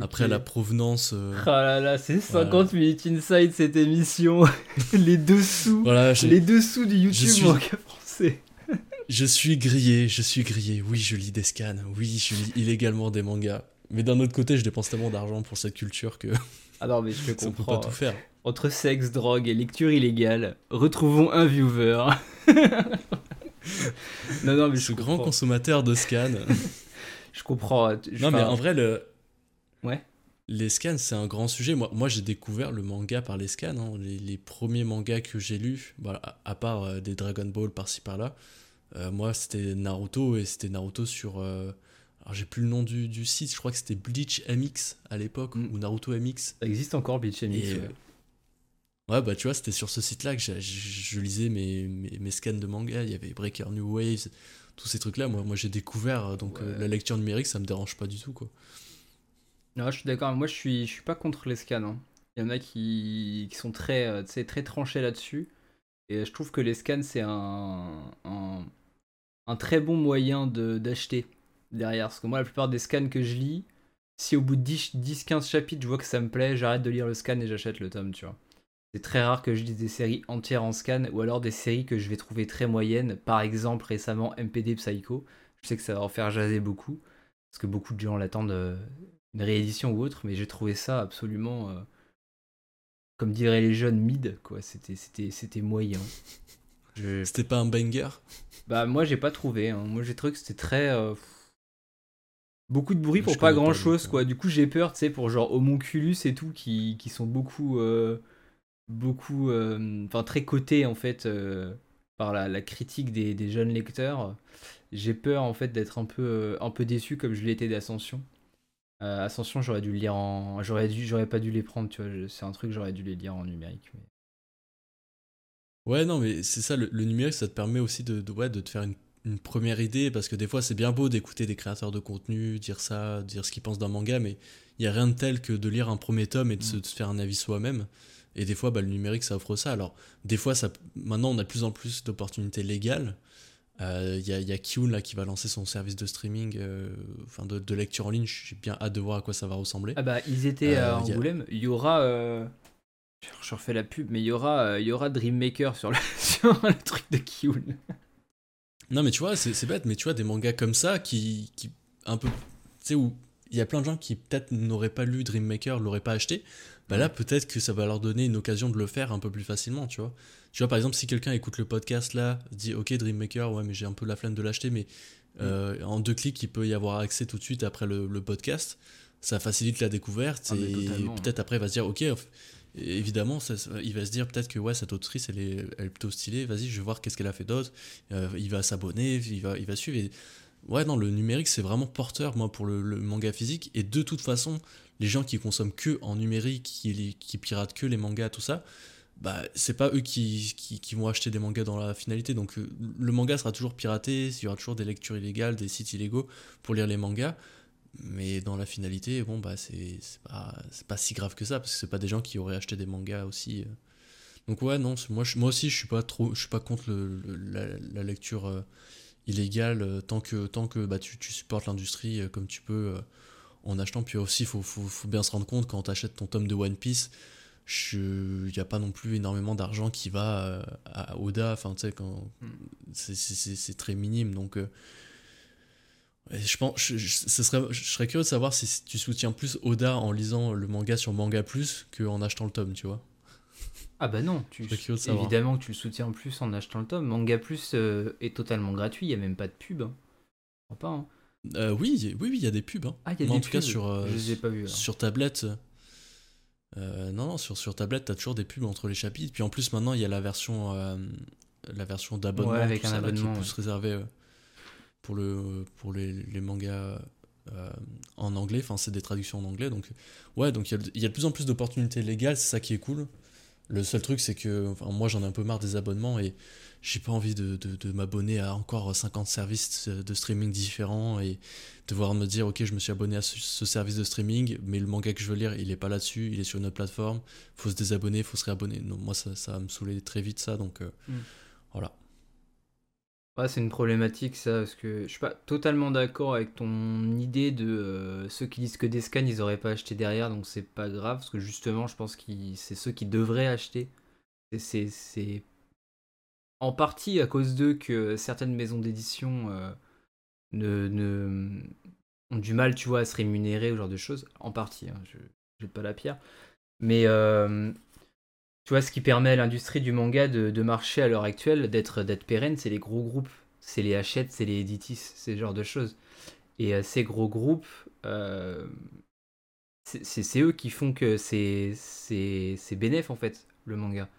Après la provenance, Ah là là, c'est 50 minutes inside cette émission. [LAUGHS] les dessous. voilà, Les dessous du YouTube suis- manga français. [LAUGHS] je suis grillé, je suis grillé. Oui, je lis des scans. Oui, je lis illégalement des mangas. Mais d'un autre côté, je dépense tellement d'argent pour cette culture que Ah non, mais je [LAUGHS] te ça peut pas comprends. tout faire. Entre sexe, drogue et lecture illégale, retrouvons un viewer. [LAUGHS] non, non, mais je Ce grand comprends. consommateur de scans. [LAUGHS] Je comprends. Je- Non, mais en vrai, le... Ouais. les scans, c'est un grand sujet. Moi, moi j'ai découvert le manga par les scans. hein. Les, les premiers mangas que j'ai lus, voilà, à, à part euh, des Dragon Ball par-ci par-là, euh, moi, c'était Naruto et c'était Naruto sur. euh, alors, j'ai plus le nom du, du site, je crois que c'était Bleach MX à l'époque, Mm. ou Naruto MX. Ça existe encore, Beach MX. Et, ouais. euh, Ouais, bah tu vois, c'était sur ce site-là que je, je lisais mes, mes, mes scans de manga. Il y avait Breaker New Waves, tous ces trucs-là. Moi, moi j'ai découvert, euh, donc euh, la lecture numérique, ça me dérange pas du tout, quoi. Non, je suis d'accord. Moi, je suis, je suis pas contre les scans. hein. Il y en a qui, qui sont très, euh, très tranchés là-dessus. Et je trouve que les scans, c'est un, un, un très bon moyen d'acheter derrière. Parce que moi, la plupart des scans que je lis, si au bout de 10-15 chapitres, je vois que ça me plaît, j'arrête de lire le scan et j'achète le tome, tu vois. C'est très rare que je lise des séries entières en scan ou alors des séries que je vais trouver très moyennes. Par exemple, récemment, MPD Psycho. Je sais que ça va en faire jaser beaucoup. Parce que beaucoup de gens l'attendent euh, une réédition ou autre, mais j'ai trouvé ça absolument, euh, comme diraient les jeunes, mid, quoi. C'était, c'était, c'était moyen. Je- C'était pas un banger? Bah moi j'ai pas trouvé. hein. Moi j'ai trouvé que c'était très euh, beaucoup de bruit Je pour pas grand chose quoi. Du coup j'ai peur, tu sais, pour genre Homunculus et tout qui, qui sont beaucoup euh, beaucoup euh, enfin très cotés en fait euh, par la, la critique des, des jeunes lecteurs. J'ai peur en fait d'être un peu euh, un peu déçu comme je l'étais d'Ascension. Euh, Ascension j'aurais dû le lire en j'aurais dû j'aurais pas dû les prendre tu vois je- c'est un truc j'aurais dû les lire en numérique mais- Ouais, non, mais c'est ça, le, le numérique, ça te permet aussi de, de, ouais, de te faire une, une première idée, parce que des fois, c'est bien beau d'écouter des créateurs de contenu, dire ça, dire ce qu'ils pensent d'un manga, mais il n'y a rien de tel que de lire un premier tome et de, se, Mm. de se faire un avis soi-même. Et des fois, bah, le numérique, ça offre ça. Alors, des fois, ça, maintenant, on a de plus en plus d'opportunités légales. Euh, Il y, a, y a Kiun, là, qui va lancer son service de streaming, euh, enfin, de, de lecture en ligne. J'ai bien hâte de voir à quoi ça va ressembler. Ah bah ils étaient Euh, à a- Angoulême. Il y aura, euh, je refais la pub, mais il y aura, euh, il y aura Dream Maker sur le, [LAUGHS] sur le truc de Kiun. Non, mais tu vois, c'est bête, mais tu vois, des mangas comme ça qui, qui un peu. Tu sais, où il y a plein de gens qui peut-être n'auraient pas lu Dream Maker, l'auraient pas acheté. Bah là, peut-être que ça va leur donner une occasion de le faire un peu plus facilement, tu vois. Tu vois, par exemple, si quelqu'un écoute le podcast là, dit Ok, Dream Maker, ouais, mais j'ai un peu la flemme de l'acheter, mais euh, en deux clics, il peut y avoir accès tout de suite après le, le podcast. Ça facilite la découverte Ah, et peut-être après, il va se dire Ok, évidemment, il va se dire peut-être que ouais, cette autrice, elle est, plutôt stylée, vas-y, je vais voir qu'est-ce qu'elle a fait d'autre. Euh, il va s'abonner, il va, il va suivre. Ouais, non, le numérique, c'est vraiment porteur, moi, pour le, manga physique. Et de toute façon, les gens qui consomment que en numérique, qui, qui piratent que les mangas, tout ça, bah, c'est pas eux qui, qui, vont acheter des mangas dans la finalité. Donc le manga sera toujours piraté, il y aura toujours des lectures illégales, des sites illégaux pour lire les mangas. Mais dans la finalité, bon, bah, c'est pas, pas si grave que ça, parce que c'est pas des gens qui auraient acheté des mangas aussi. Donc ouais, non, moi, moi aussi, je suis pas trop, je suis pas contre le, la, lecture illégale tant que, tant que bah, tu, tu supportes l'industrie comme tu peux en achetant. Puis aussi, il faut, faut, bien se rendre compte quand tu achètes ton tome de One Piece, il n'y a pas non plus énormément d'argent qui va euh, à Oda. Enfin, tu sais, quand hmm. c'est très minime. Donc, je pense, je, ce serait, je serais curieux de savoir si tu soutiens plus Oda en lisant le manga sur Manga Plus qu'en achetant le tome, tu vois. Ah bah non, tu, évidemment que tu le soutiens plus en achetant le tome. Manga Plus euh, est totalement gratuit, il n'y a même pas de pub. Hein. Pas, hein. Euh, oui, oui, oui, il y a des pubs. Hein. Ah, y a des en tout cas sur, euh, pas sur tablette. Euh, non, non, sur, sur tablette, t'as toujours des pubs entre les chapitres. Puis en plus, maintenant, il y a la version, la version d'abonnement avec un abonnement, qui peut se réserver pour, le, pour les, les mangas en anglais. Enfin, c'est des traductions en anglais. Donc, ouais, donc il y, y, a de plus en plus d'opportunités légales. C'est ça qui est cool. Le seul truc, c'est que enfin, moi, j'en ai un peu marre des abonnements et j'ai pas envie de, de, m'abonner à encore 50 services de streaming différents et devoir me dire ok je me suis abonné à ce, service de streaming mais le manga que je veux lire il est pas là-dessus il est sur une autre plateforme faut se désabonner faut se réabonner non, moi ça, ça va me saouler très vite ça donc euh, mm. voilà ouais, c'est une problématique ça parce que je suis pas totalement d'accord avec ton idée de euh, ceux qui disent que des scans ils auraient pas acheté derrière donc c'est pas grave parce que justement je pense que c'est ceux qui devraient acheter c'est en partie à cause d'eux que certaines maisons d'édition euh, ne, ont du mal, tu vois, à se rémunérer, ou genre de choses. En partie, hein, je n'ai pas la pierre. Mais euh, tu vois, ce qui permet à l'industrie du manga de, marcher à l'heure actuelle, d'être pérenne, c'est les gros groupes. C'est les Hachette, c'est les Editis, ce genre de choses. Et euh, ces gros groupes, c'est eux qui font que c'est bénéf en fait, le manga.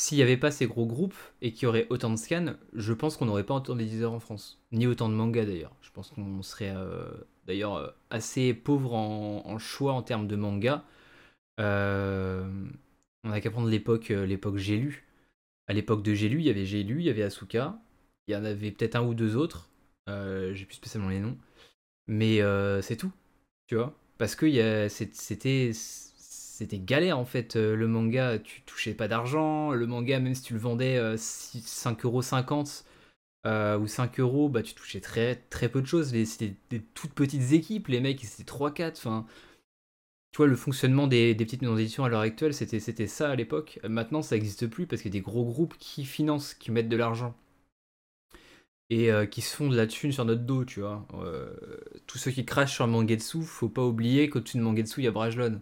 S'il n'y avait pas ces gros groupes et qu'il y aurait autant de scans, je pense qu'on n'aurait pas autant d'éditeurs en France. Ni autant de mangas d'ailleurs. Je pense qu'on serait euh, d'ailleurs euh, assez pauvre en, choix en termes de mangas. Euh, on n'a qu'à prendre l'époque l'époque J'ai lu. À l'époque de J'ai lu, il y avait J'ai lu, il y avait Asuka. Il y en avait peut-être un ou deux autres. J'ai plus spécialement les noms. Mais c'est tout. Tu vois Parce que c'était c'était galère en fait. Euh, le manga, tu touchais pas d'argent. Le manga, même si tu le vendais 5,50€ euh, ou 5 euros, bah tu touchais très, très peu de choses. C'était des toutes petites équipes, les mecs, c'était 3-4. Enfin, tu vois, le fonctionnement des, petites maisons d'édition à l'heure actuelle, c'était ça à l'époque. Maintenant, ça n'existe plus parce qu'il y a des gros groupes qui financent, qui mettent de l'argent. Et euh, qui se font de la thune sur notre dos, tu vois. tous ceux qui crachent sur Mangetsu, faut pas oublier qu'au-dessus de Mangetsu, il y a Brajlon.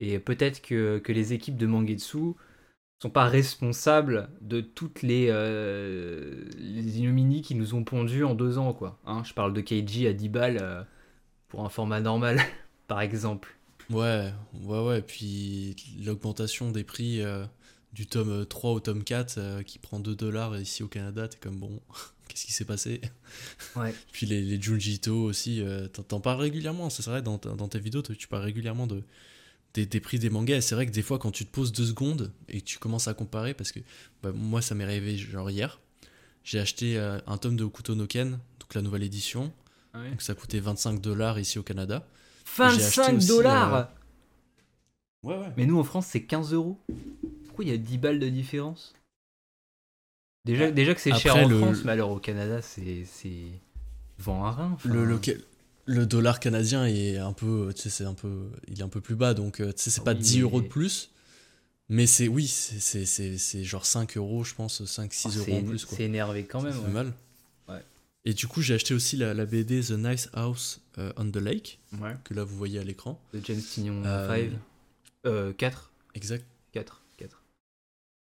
Et peut-être que, les équipes de Mangetsu sont pas responsables de toutes les, euh, les qui nous ont pondus en deux ans. quoi. Hein, je parle de Keiji à 10 balles euh, pour un format normal, [LAUGHS] par exemple. Ouais, ouais, ouais. Puis l'augmentation des prix euh, du tome 3 au tome 4 qui prend 2 dollars ici au Canada, t'es comme bon, [LAUGHS] qu'est-ce qui s'est passé? Ouais. [LAUGHS] Puis les, les Junjito aussi, t'en parles régulièrement, c'est vrai, dans, dans tes vidéos, tu parles régulièrement de, des, prix des mangas. C'est vrai que des fois, quand tu te poses deux secondes et que tu commences à comparer, parce que bah, moi, ça m'est arrivé genre hier, j'ai acheté euh, un tome de Okuto no Ken, donc la nouvelle édition. Ah donc ça coûtait 25 dollars ici au Canada. 25 dollars euh, Ouais, ouais. Mais nous en France, c'est 15 euros. Pourquoi il y a 10 balles de différence? Déjà, déjà que c'est cher en France, mais alors au Canada, c'est. Vent à rein. Le, le dollar canadien est un peu, tu sais, c'est un peu, il est un peu plus bas, donc euh, tu sais, c'est pas 10 euros de plus, mais c'est, oui, c'est genre 5 euros, je pense, 5-6 euros en plus. C'est énervé quand même. C'est mal. Ouais. Et du coup, j'ai acheté aussi la, la, BD The Nice House euh, on the Lake, que là vous voyez à l'écran. De James Tignon 5. Euh, 4. Exact. 4. 4.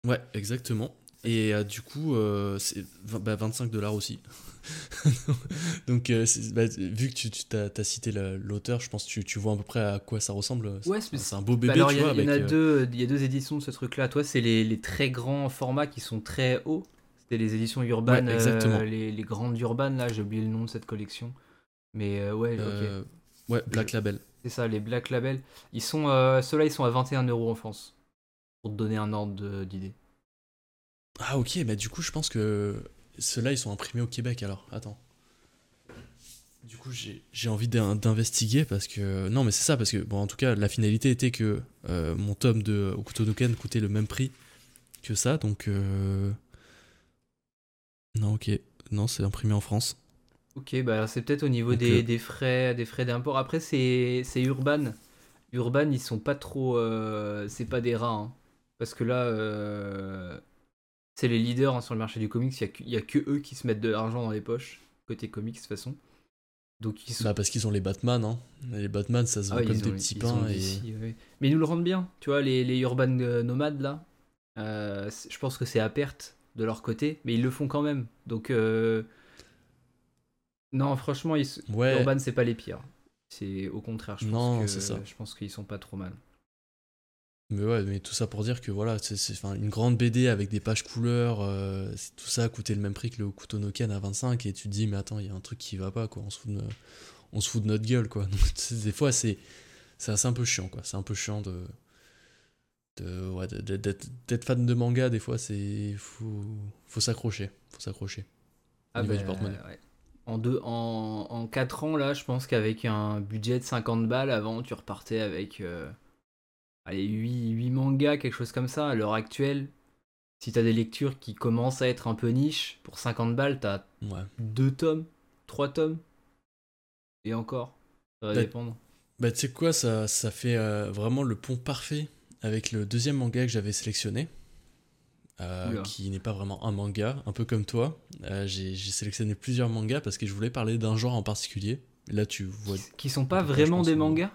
Ouais, exactement. Et euh, du coup, c'est 25 bah, dollars aussi. [LAUGHS] Donc, euh, bah, vu que tu, tu as, cité l'auteur, je pense que tu, tu, vois à peu près à quoi ça ressemble. Ouais, c'est un beau bébé, bah, tu vois. Il y, a euh, deux, il y a deux éditions de ce truc-là. Toi, c'est les, les, très grands formats qui sont très hauts. C'était les éditions urbaines, euh, les, les, grandes urbaines, là, j'ai oublié le nom de cette collection. Mais ouais, ok. Ouais, Black Label. C'est ça, les Black Label. Ils sont, ceux-là, ils sont à 21 euros en France. pour te donner un ordre d'idée. Ah ok, bah du coup je pense que ceux-là ils sont imprimés au Québec alors. Attends. Du coup j'ai envie d'investiguer parce que... Non mais c'est ça parce que bon en tout cas la finalité était que euh, mon tome de Okutonoken coûtait le même prix que ça donc... Euh... Non ok, non c'est imprimé en France. Ok bah c'est peut-être au niveau des, euh, des, frais des frais d'import. Après c'est Urban. Urban ils sont pas trop... Euh, c'est pas des rats. Hein. Parce que là c'est les leaders hein, sur le marché du comics. Il n'y a, que eux qui se mettent de l'argent dans les poches, côté comics de toute façon. Donc ils sont... Bah parce qu'ils ont les Batman, hein. Les Batman, ça se voit ah comme des petits pains. Mais ils nous le rendent bien, tu vois, les, les urban euh, nomades là. Euh, je pense que c'est à perte de leur côté, mais ils le font quand même. Donc euh... non, franchement, ils... urban c'est pas les pires. C'est au contraire, je pense que ça. je pense qu'ils sont pas trop mal. Mais ouais, mais tout ça pour dire que voilà, c'est une grande BD avec des pages couleurs, euh, tout ça a coûté le même prix que le couteau Noken à 25 et tu te dis mais attends, il y a un truc qui va pas quoi, on se fout de, on se fout de notre gueule quoi. [LAUGHS] Donc des fois c'est c'est un peu chiant quoi, c'est un peu chiant de de ouais, d'être fan de manga des fois c'est faut faut s'accrocher, faut s'accrocher. Ah bah, En, deux, en, en 4 ans là, je pense qu'avec un budget de 50 balles avant, tu repartais avec euh, allez, 8, 8 mangas, quelque chose comme ça, à l'heure actuelle, si t'as des lectures qui commencent à être un peu niche, pour 50 balles, t'as ouais. 2 tomes, 3 tomes, et encore, ça va bah, dépendre. Bah tu sais quoi, ça, ça fait euh, vraiment le pont parfait avec le deuxième manga que j'avais sélectionné. Euh, qui n'est pas vraiment un manga, un peu comme toi. Euh, j'ai sélectionné plusieurs mangas parce que je voulais parler d'un genre en particulier. Là, tu vois. Qui sont pas vraiment des mangas?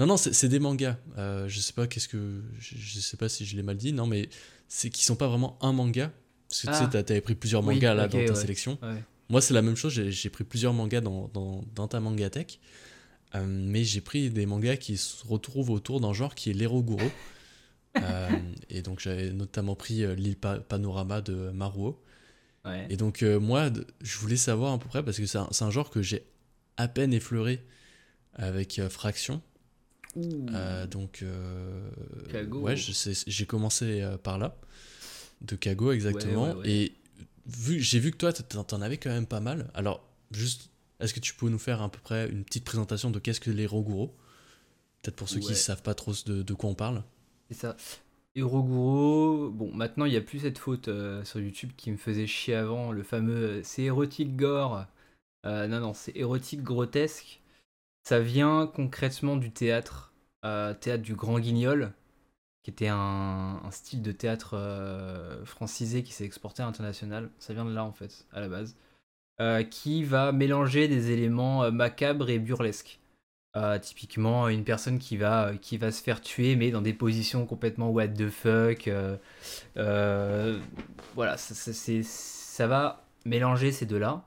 Non, non, c'est des mangas. Euh, je sais pas qu'est-ce que. Je, sais pas si je l'ai mal dit, non, mais c'est qui sont pas vraiment un manga. Parce que tu sais, ah. t'avais pris plusieurs mangas là dans ta sélection. Moi, c'est la même chose. J'ai pris plusieurs mangas dans, dans, dans ta mangatech. Euh, mais j'ai pris des mangas qui se retrouvent autour d'un genre qui est l'Eroguro. [LAUGHS] euh, et donc, j'avais notamment pris euh, l'île Panorama de Maruo. Et donc, euh, moi, je voulais savoir à peu près, parce que c'est un, un, genre que j'ai à peine effleuré avec Fraction. Donc, ouais, j'ai commencé par là, de Kago exactement. Et vu, j'ai vu que toi, t'en avais quand même pas mal. Alors, juste, est-ce que tu peux nous faire à peu près une petite présentation de qu'est-ce que les Roguro? Peut-être pour ceux qui ne savent pas trop de, de quoi on parle. C'est ça. Bon, maintenant il n'y a plus cette faute sur YouTube qui me faisait chier avant, le fameux c'est érotique gore. non, non, c'est érotique grotesque. Ça vient concrètement du théâtre, euh, théâtre du Grand Guignol, qui était un, style de théâtre euh, francisé qui s'est exporté à l'international. Ça vient de là en fait, à la base. Euh, qui va mélanger des éléments macabres et burlesques. typiquement, une personne qui va, se faire tuer, mais dans des positions complètement what the fuck. voilà, ça, ça va mélanger ces deux-là.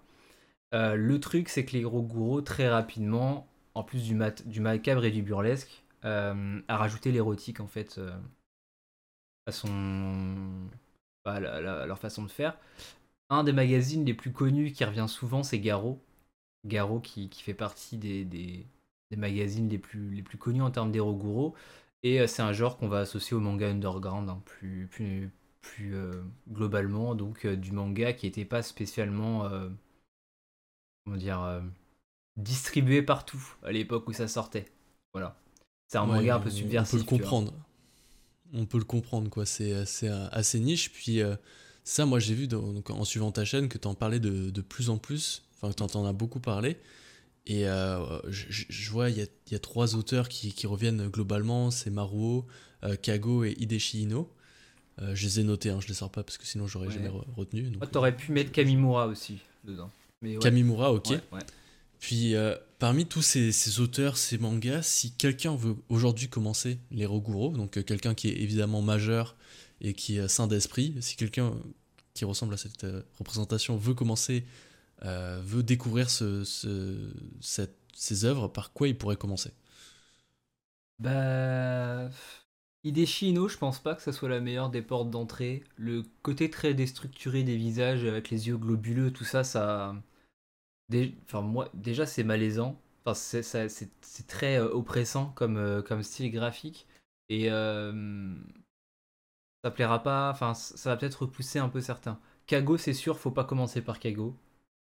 le truc, c'est que les gros gourous, très rapidement, en plus du, macabre et du burlesque, euh, a rajouté l'érotique en fait euh, à son à, leur façon de faire. Un des magazines les plus connus qui revient souvent, c'est Garo. Garo qui, qui fait partie des, des, des, magazines les plus, les plus connus en termes d'Eroguro. Et euh, c'est un genre qu'on va associer au manga underground hein, plus, plus, plus globalement. Donc du manga qui n'était pas spécialement. comment dire distribué partout à l'époque où ça sortait. Voilà. C'est un manga un peu subversif. On peut le comprendre. On peut le comprendre, quoi. C'est assez, assez niche. Puis euh, ça, moi, j'ai vu en suivant ta chaîne que tu en parlais de, de, plus en plus. Enfin, que tu en as beaucoup parlé. Et euh, je, vois, il y a, y a, trois auteurs qui, qui reviennent globalement. C'est Maruo, euh, Kago et Hideshi Ino. je les ai notés, hein, je les sors pas parce que sinon j'aurais jamais retenu. Tu T'aurais pu mettre Kamimura aussi dedans. Mais Kamimura, ok. Puis euh, parmi tous ces, auteurs, ces mangas, si quelqu'un veut aujourd'hui commencer les Roguro, donc euh, quelqu'un qui est évidemment majeur et qui est sain d'esprit, si quelqu'un qui ressemble à cette euh, représentation veut commencer, veut découvrir ce, ces œuvres, par quoi il pourrait commencer? Bah. Hideshi Ino, je pense pas que ça soit la meilleure des portes d'entrée. Le côté très déstructuré des visages avec les yeux globuleux, tout ça, ça enfin, moi, déjà, c'est malaisant. Enfin, c'est très euh, oppressant comme, euh, style graphique. Et euh, ça plaira pas. Enfin, ça va peut-être repousser un peu certains. Kago, c'est sûr, faut pas commencer par Kago.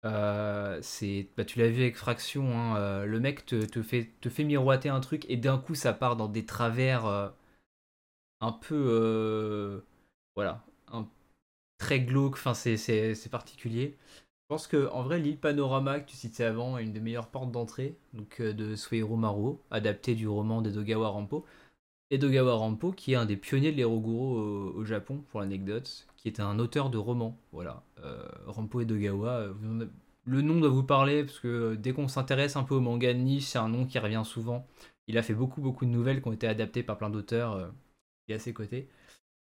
Euh, c'est, bah, tu l'as vu avec Fraction, hein, euh, le mec te, te, fait, te fait miroiter un truc et d'un coup ça part dans des travers euh, un peu, voilà, un, très glauque. Enfin, c'est, particulier. Je pense que en vrai, l'île Panorama que tu citais avant est une des meilleures portes d'entrée, donc de Sueiro Maruo, adapté du roman d'Edogawa Rampo. Edogawa Rampo, qui est un des pionniers de l'Eroguro au, au, Japon, pour l'anecdote, qui est un auteur de romans. Voilà, euh, Rampo Edogawa. Euh, le nom doit vous parler parce que euh, dès qu'on s'intéresse un peu au manga de niche, c'est un nom qui revient souvent. Il a fait beaucoup beaucoup de nouvelles qui ont été adaptées par plein d'auteurs euh, et à ses côtés.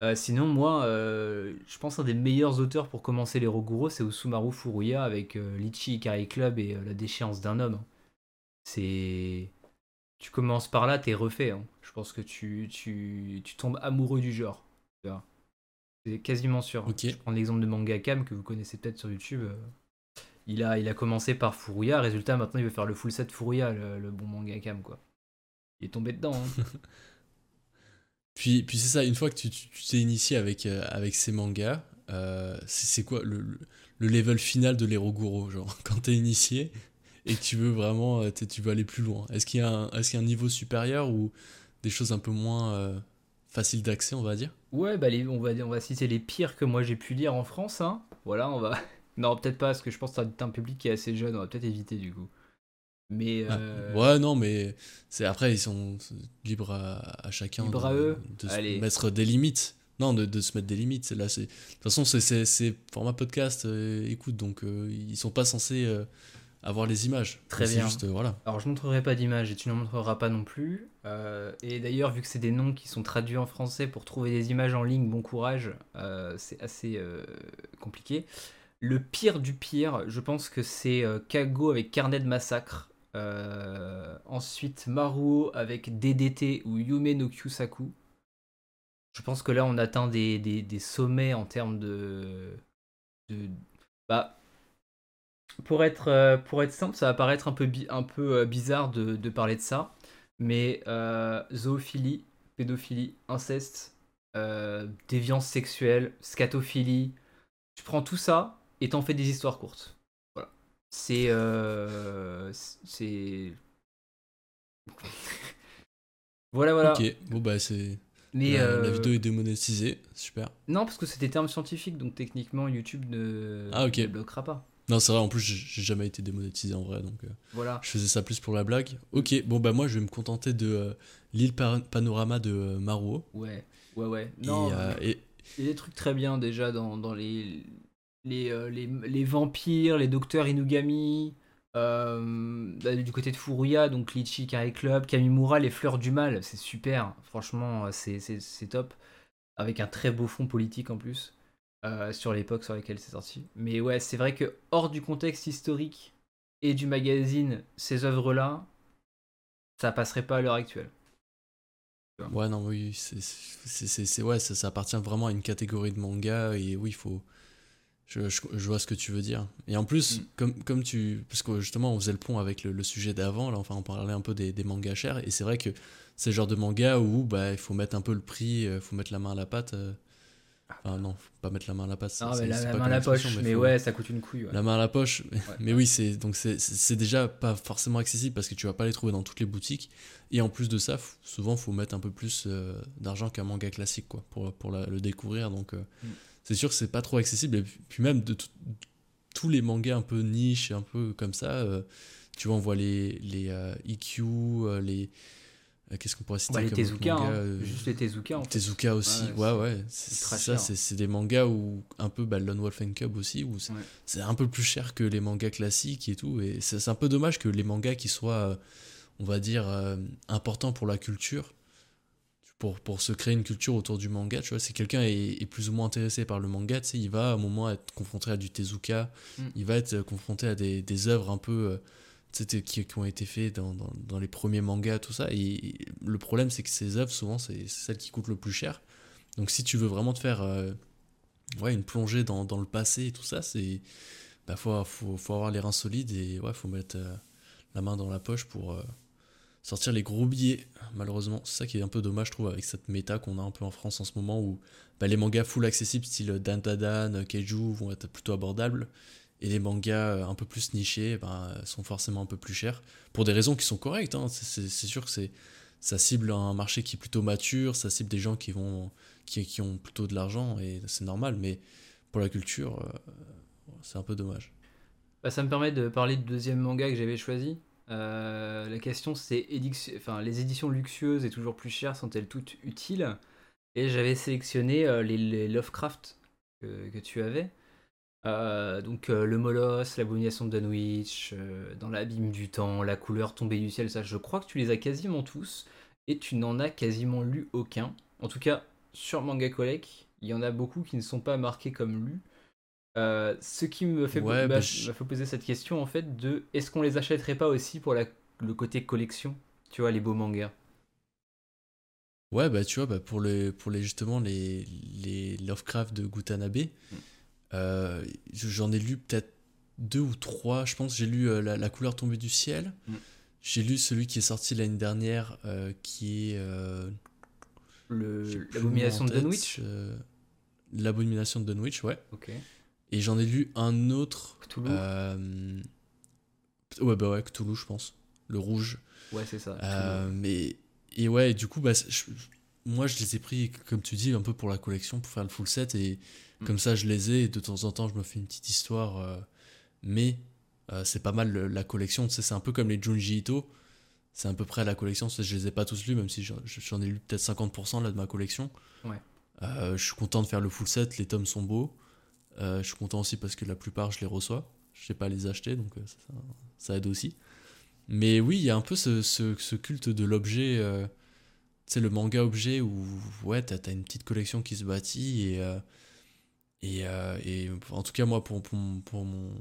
Euh, sinon, moi, euh, je pense un des meilleurs auteurs pour commencer les Roguro, c'est Osumaru Furuya avec euh, Lichi Ikari Club et La déchéance d'un homme. C'est. Tu commences par là, t'es refait. Hein. Je pense que tu, tu, tu, tombes amoureux du genre. C'est quasiment sûr. Okay. Je prends l'exemple de Mangakam que vous connaissez peut-être sur YouTube. Il a, il a commencé par Furuya, résultat, maintenant il veut faire le full set Furuya, le, le bon Mangakam, quoi. Il est tombé dedans. Hein. [LAUGHS] Puis, puis c'est ça, une fois que tu t'es initié avec, euh, avec ces mangas, euh, c'est quoi le, le, level final de l'Eroguro Genre, [LAUGHS] quand t'es initié? Et que tu veux vraiment euh, tu veux aller plus loin, est-ce qu'il y, est qu y, a un niveau supérieur ou des choses un peu moins euh, faciles d'accès, on va dire? Ouais, bah les, on, va, on va citer les pires que moi j'ai pu lire en France. Hein. Voilà, on va. [LAUGHS] Non, peut-être pas, parce que je pense que c'est un public qui est assez jeune, on va peut-être éviter du coup. Mais euh... ah, ouais, non, mais c'est après ils sont libres à, à chacun Libre de, à eux. de Allez. se mettre des limites. Non, de, de, se mettre des limites. Là, c'est de toute façon c'est format podcast. Euh, écoute, donc euh, ils sont pas censés euh, avoir les images. Très bien. Juste, voilà. Alors je montrerai pas d'image et tu n'en montreras pas non plus. Euh, et d'ailleurs, vu que c'est des noms qui sont traduits en français pour trouver des images en ligne, bon courage. c'est assez compliqué. Le pire du pire, je pense que c'est Kago avec Carnet de massacre. Euh, ensuite, Maruo avec DDT ou Yume no Kyusaku. Je pense que là, on atteint des, des, des sommets en termes de. de bah, pour, être, euh, pour être simple, ça va paraître un peu, bi un peu euh, bizarre de, de, parler de ça, mais euh, zoophilie, pédophilie, inceste, déviance sexuelle, scatophilie, tu prends tout ça et t'en fais des histoires courtes. C'est euh, c'est [LAUGHS] voilà voilà. Ok. Bon bah c'est mais la, euh... la, vidéo est démonétisée. Super. Non parce que c'est des termes scientifiques donc techniquement YouTube ne, ah, okay. ne bloquera pas non c'est vrai en plus j'ai jamais été démonétisé en vrai donc euh, voilà. je faisais ça plus pour la blague. Ok bon bah moi je vais me contenter de euh, l'île panorama de euh, Maruo. Ouais ouais ouais. Non et, et... il y a des trucs très bien déjà dans, dans les les, les, les, vampires, les docteurs Inugami, bah, du côté de Furuya, donc Lichi, Carré Club, Kamimura, les fleurs du mal, c'est super, franchement, c'est top, avec un très beau fond politique en plus, euh, sur l'époque sur laquelle c'est sorti. Mais ouais, c'est vrai que hors du contexte historique et du magazine, ces œuvres-là, ça passerait pas à l'heure actuelle. Ouais, non, oui, c'est ouais, ça, ça appartient vraiment à une catégorie de manga, et oui, il faut je, je, je, vois ce que tu veux dire. Et en plus, mm. comme, comme tu. Parce que justement, on faisait le pont avec le, le sujet d'avant, là, enfin, on parlait un peu des, des mangas chers, et c'est vrai que c'est le genre de manga où bah, il faut mettre un peu le prix, il faut mettre la main à la pâte. Euh... Enfin, non, faut pas mettre la main à la pâte. Non, mais la, la main à la poche, mais, mais faut... ouais, ça coûte une couille. Ouais. La main à la poche, [LAUGHS] mais, ouais, mais oui, c'est donc c'est déjà pas forcément accessible parce que tu vas pas les trouver dans toutes les boutiques. Et en plus de ça, souvent, faut mettre un peu plus euh, d'argent qu'un manga classique, quoi, pour, pour la, le découvrir. Donc. Euh, mm c'est sûr que c'est pas trop accessible. Et puis même de tous les mangas un peu niche, un peu comme ça, euh, tu vois, on voit les, les EQ, euh, les. Qu'est-ce qu'on pourrait citer Les Tezuka, hein. juste les Tezuka. En fait. Tezuka aussi, ouais, ouais. ouais. Ça, c'est des mangas où un peu bah, Lone Wolf and Cub aussi, où c'est ouais. un peu plus cher que les mangas classiques et tout. Et c'est un peu dommage que les mangas qui soient, on va dire, importants pour la culture, pour, pour se créer une culture autour du manga, tu vois, si quelqu'un est, est, plus ou moins intéressé par le manga, tu sais, il va à un moment être confronté à du Tezuka, mm. il va être confronté à des, des œuvres un peu, qui, qui, ont été faites dans, dans, les premiers mangas, tout ça, et, et le problème, c'est que ces œuvres, souvent, c'est celles qui coûtent le plus cher, donc si tu veux vraiment te faire, euh, ouais, une plongée dans, dans le passé et tout ça, c'est, bah, faut, faut, faut avoir les reins solides, et ouais, faut mettre euh, la main dans la poche pour... Euh, sortir les gros billets, malheureusement. C'est ça qui est un peu dommage, je trouve, avec cette méta qu'on a un peu en France en ce moment où bah, les mangas full accessibles, style Dan Dan, Keiju, vont être plutôt abordables. Et les mangas euh, un peu plus nichés bah, sont forcément un peu plus chers. Pour des raisons qui sont correctes. Hein. C'est sûr que c'est ça cible un marché qui est plutôt mature, ça cible des gens qui, vont, qui, qui ont plutôt de l'argent, et c'est normal. Mais pour la culture, euh, c'est un peu dommage. Bah, ça me permet de parler du deuxième manga que j'avais choisi. Euh, la question c'est enfin, les éditions luxueuses et toujours plus chères sont-elles toutes utiles? Et j'avais sélectionné euh, les, Lovecraft que, tu avais. Euh, donc le Molosse, l'abomination de Dunwich, dans l'abîme du temps, la couleur tombée du ciel, ça je crois que tu les as quasiment tous et tu n'en as quasiment lu aucun. En tout cas sur Manga Collect, il y en a beaucoup qui ne sont pas marqués comme lus. Euh, ce qui me fait, bah, bah, poser cette question en fait de est-ce qu'on les achèterait pas aussi pour le côté collection, tu vois, les beaux mangas? Ouais, bah tu vois, bah, pour, les, pour les, justement les, les Lovecraft de Gutanabe, mm. Euh, j'en ai lu peut-être deux ou trois, je pense. J'ai lu euh, la, couleur tombée du ciel. Mm. J'ai lu celui qui est sorti l'année dernière, qui est. L'abomination de Dunwich L'abomination de Dunwich, ouais. Ok. Et j'en ai lu un autre. Cthulhu euh... Ouais, bah ouais, Cthulhu, je pense. Le rouge. Ouais, c'est ça. Euh, mais. Et ouais, du coup, bah, moi, je les ai pris, comme tu dis, un peu pour la collection, pour faire le full set. Et. Comme ça, je les ai. Et de temps en temps, je me fais une petite histoire. Euh, mais euh, c'est pas mal la collection. Tu sais, c'est un peu comme les Junji Ito. C'est à peu près la collection. Je les ai pas tous lus, même si j'en ai lu peut-être 50% là, de ma collection. Ouais. je suis content de faire le full set. Les tomes sont beaux. Euh, je suis content aussi parce que la plupart, je les reçois. Je sais pas les acheter, donc euh, ça, aide aussi. Mais oui, il y a un peu ce, ce, culte de l'objet, euh, tu sais, le manga objet où, ouais, t'as as une petite collection qui se bâtit et, et, et, en tout cas, moi, pour, pour, mon,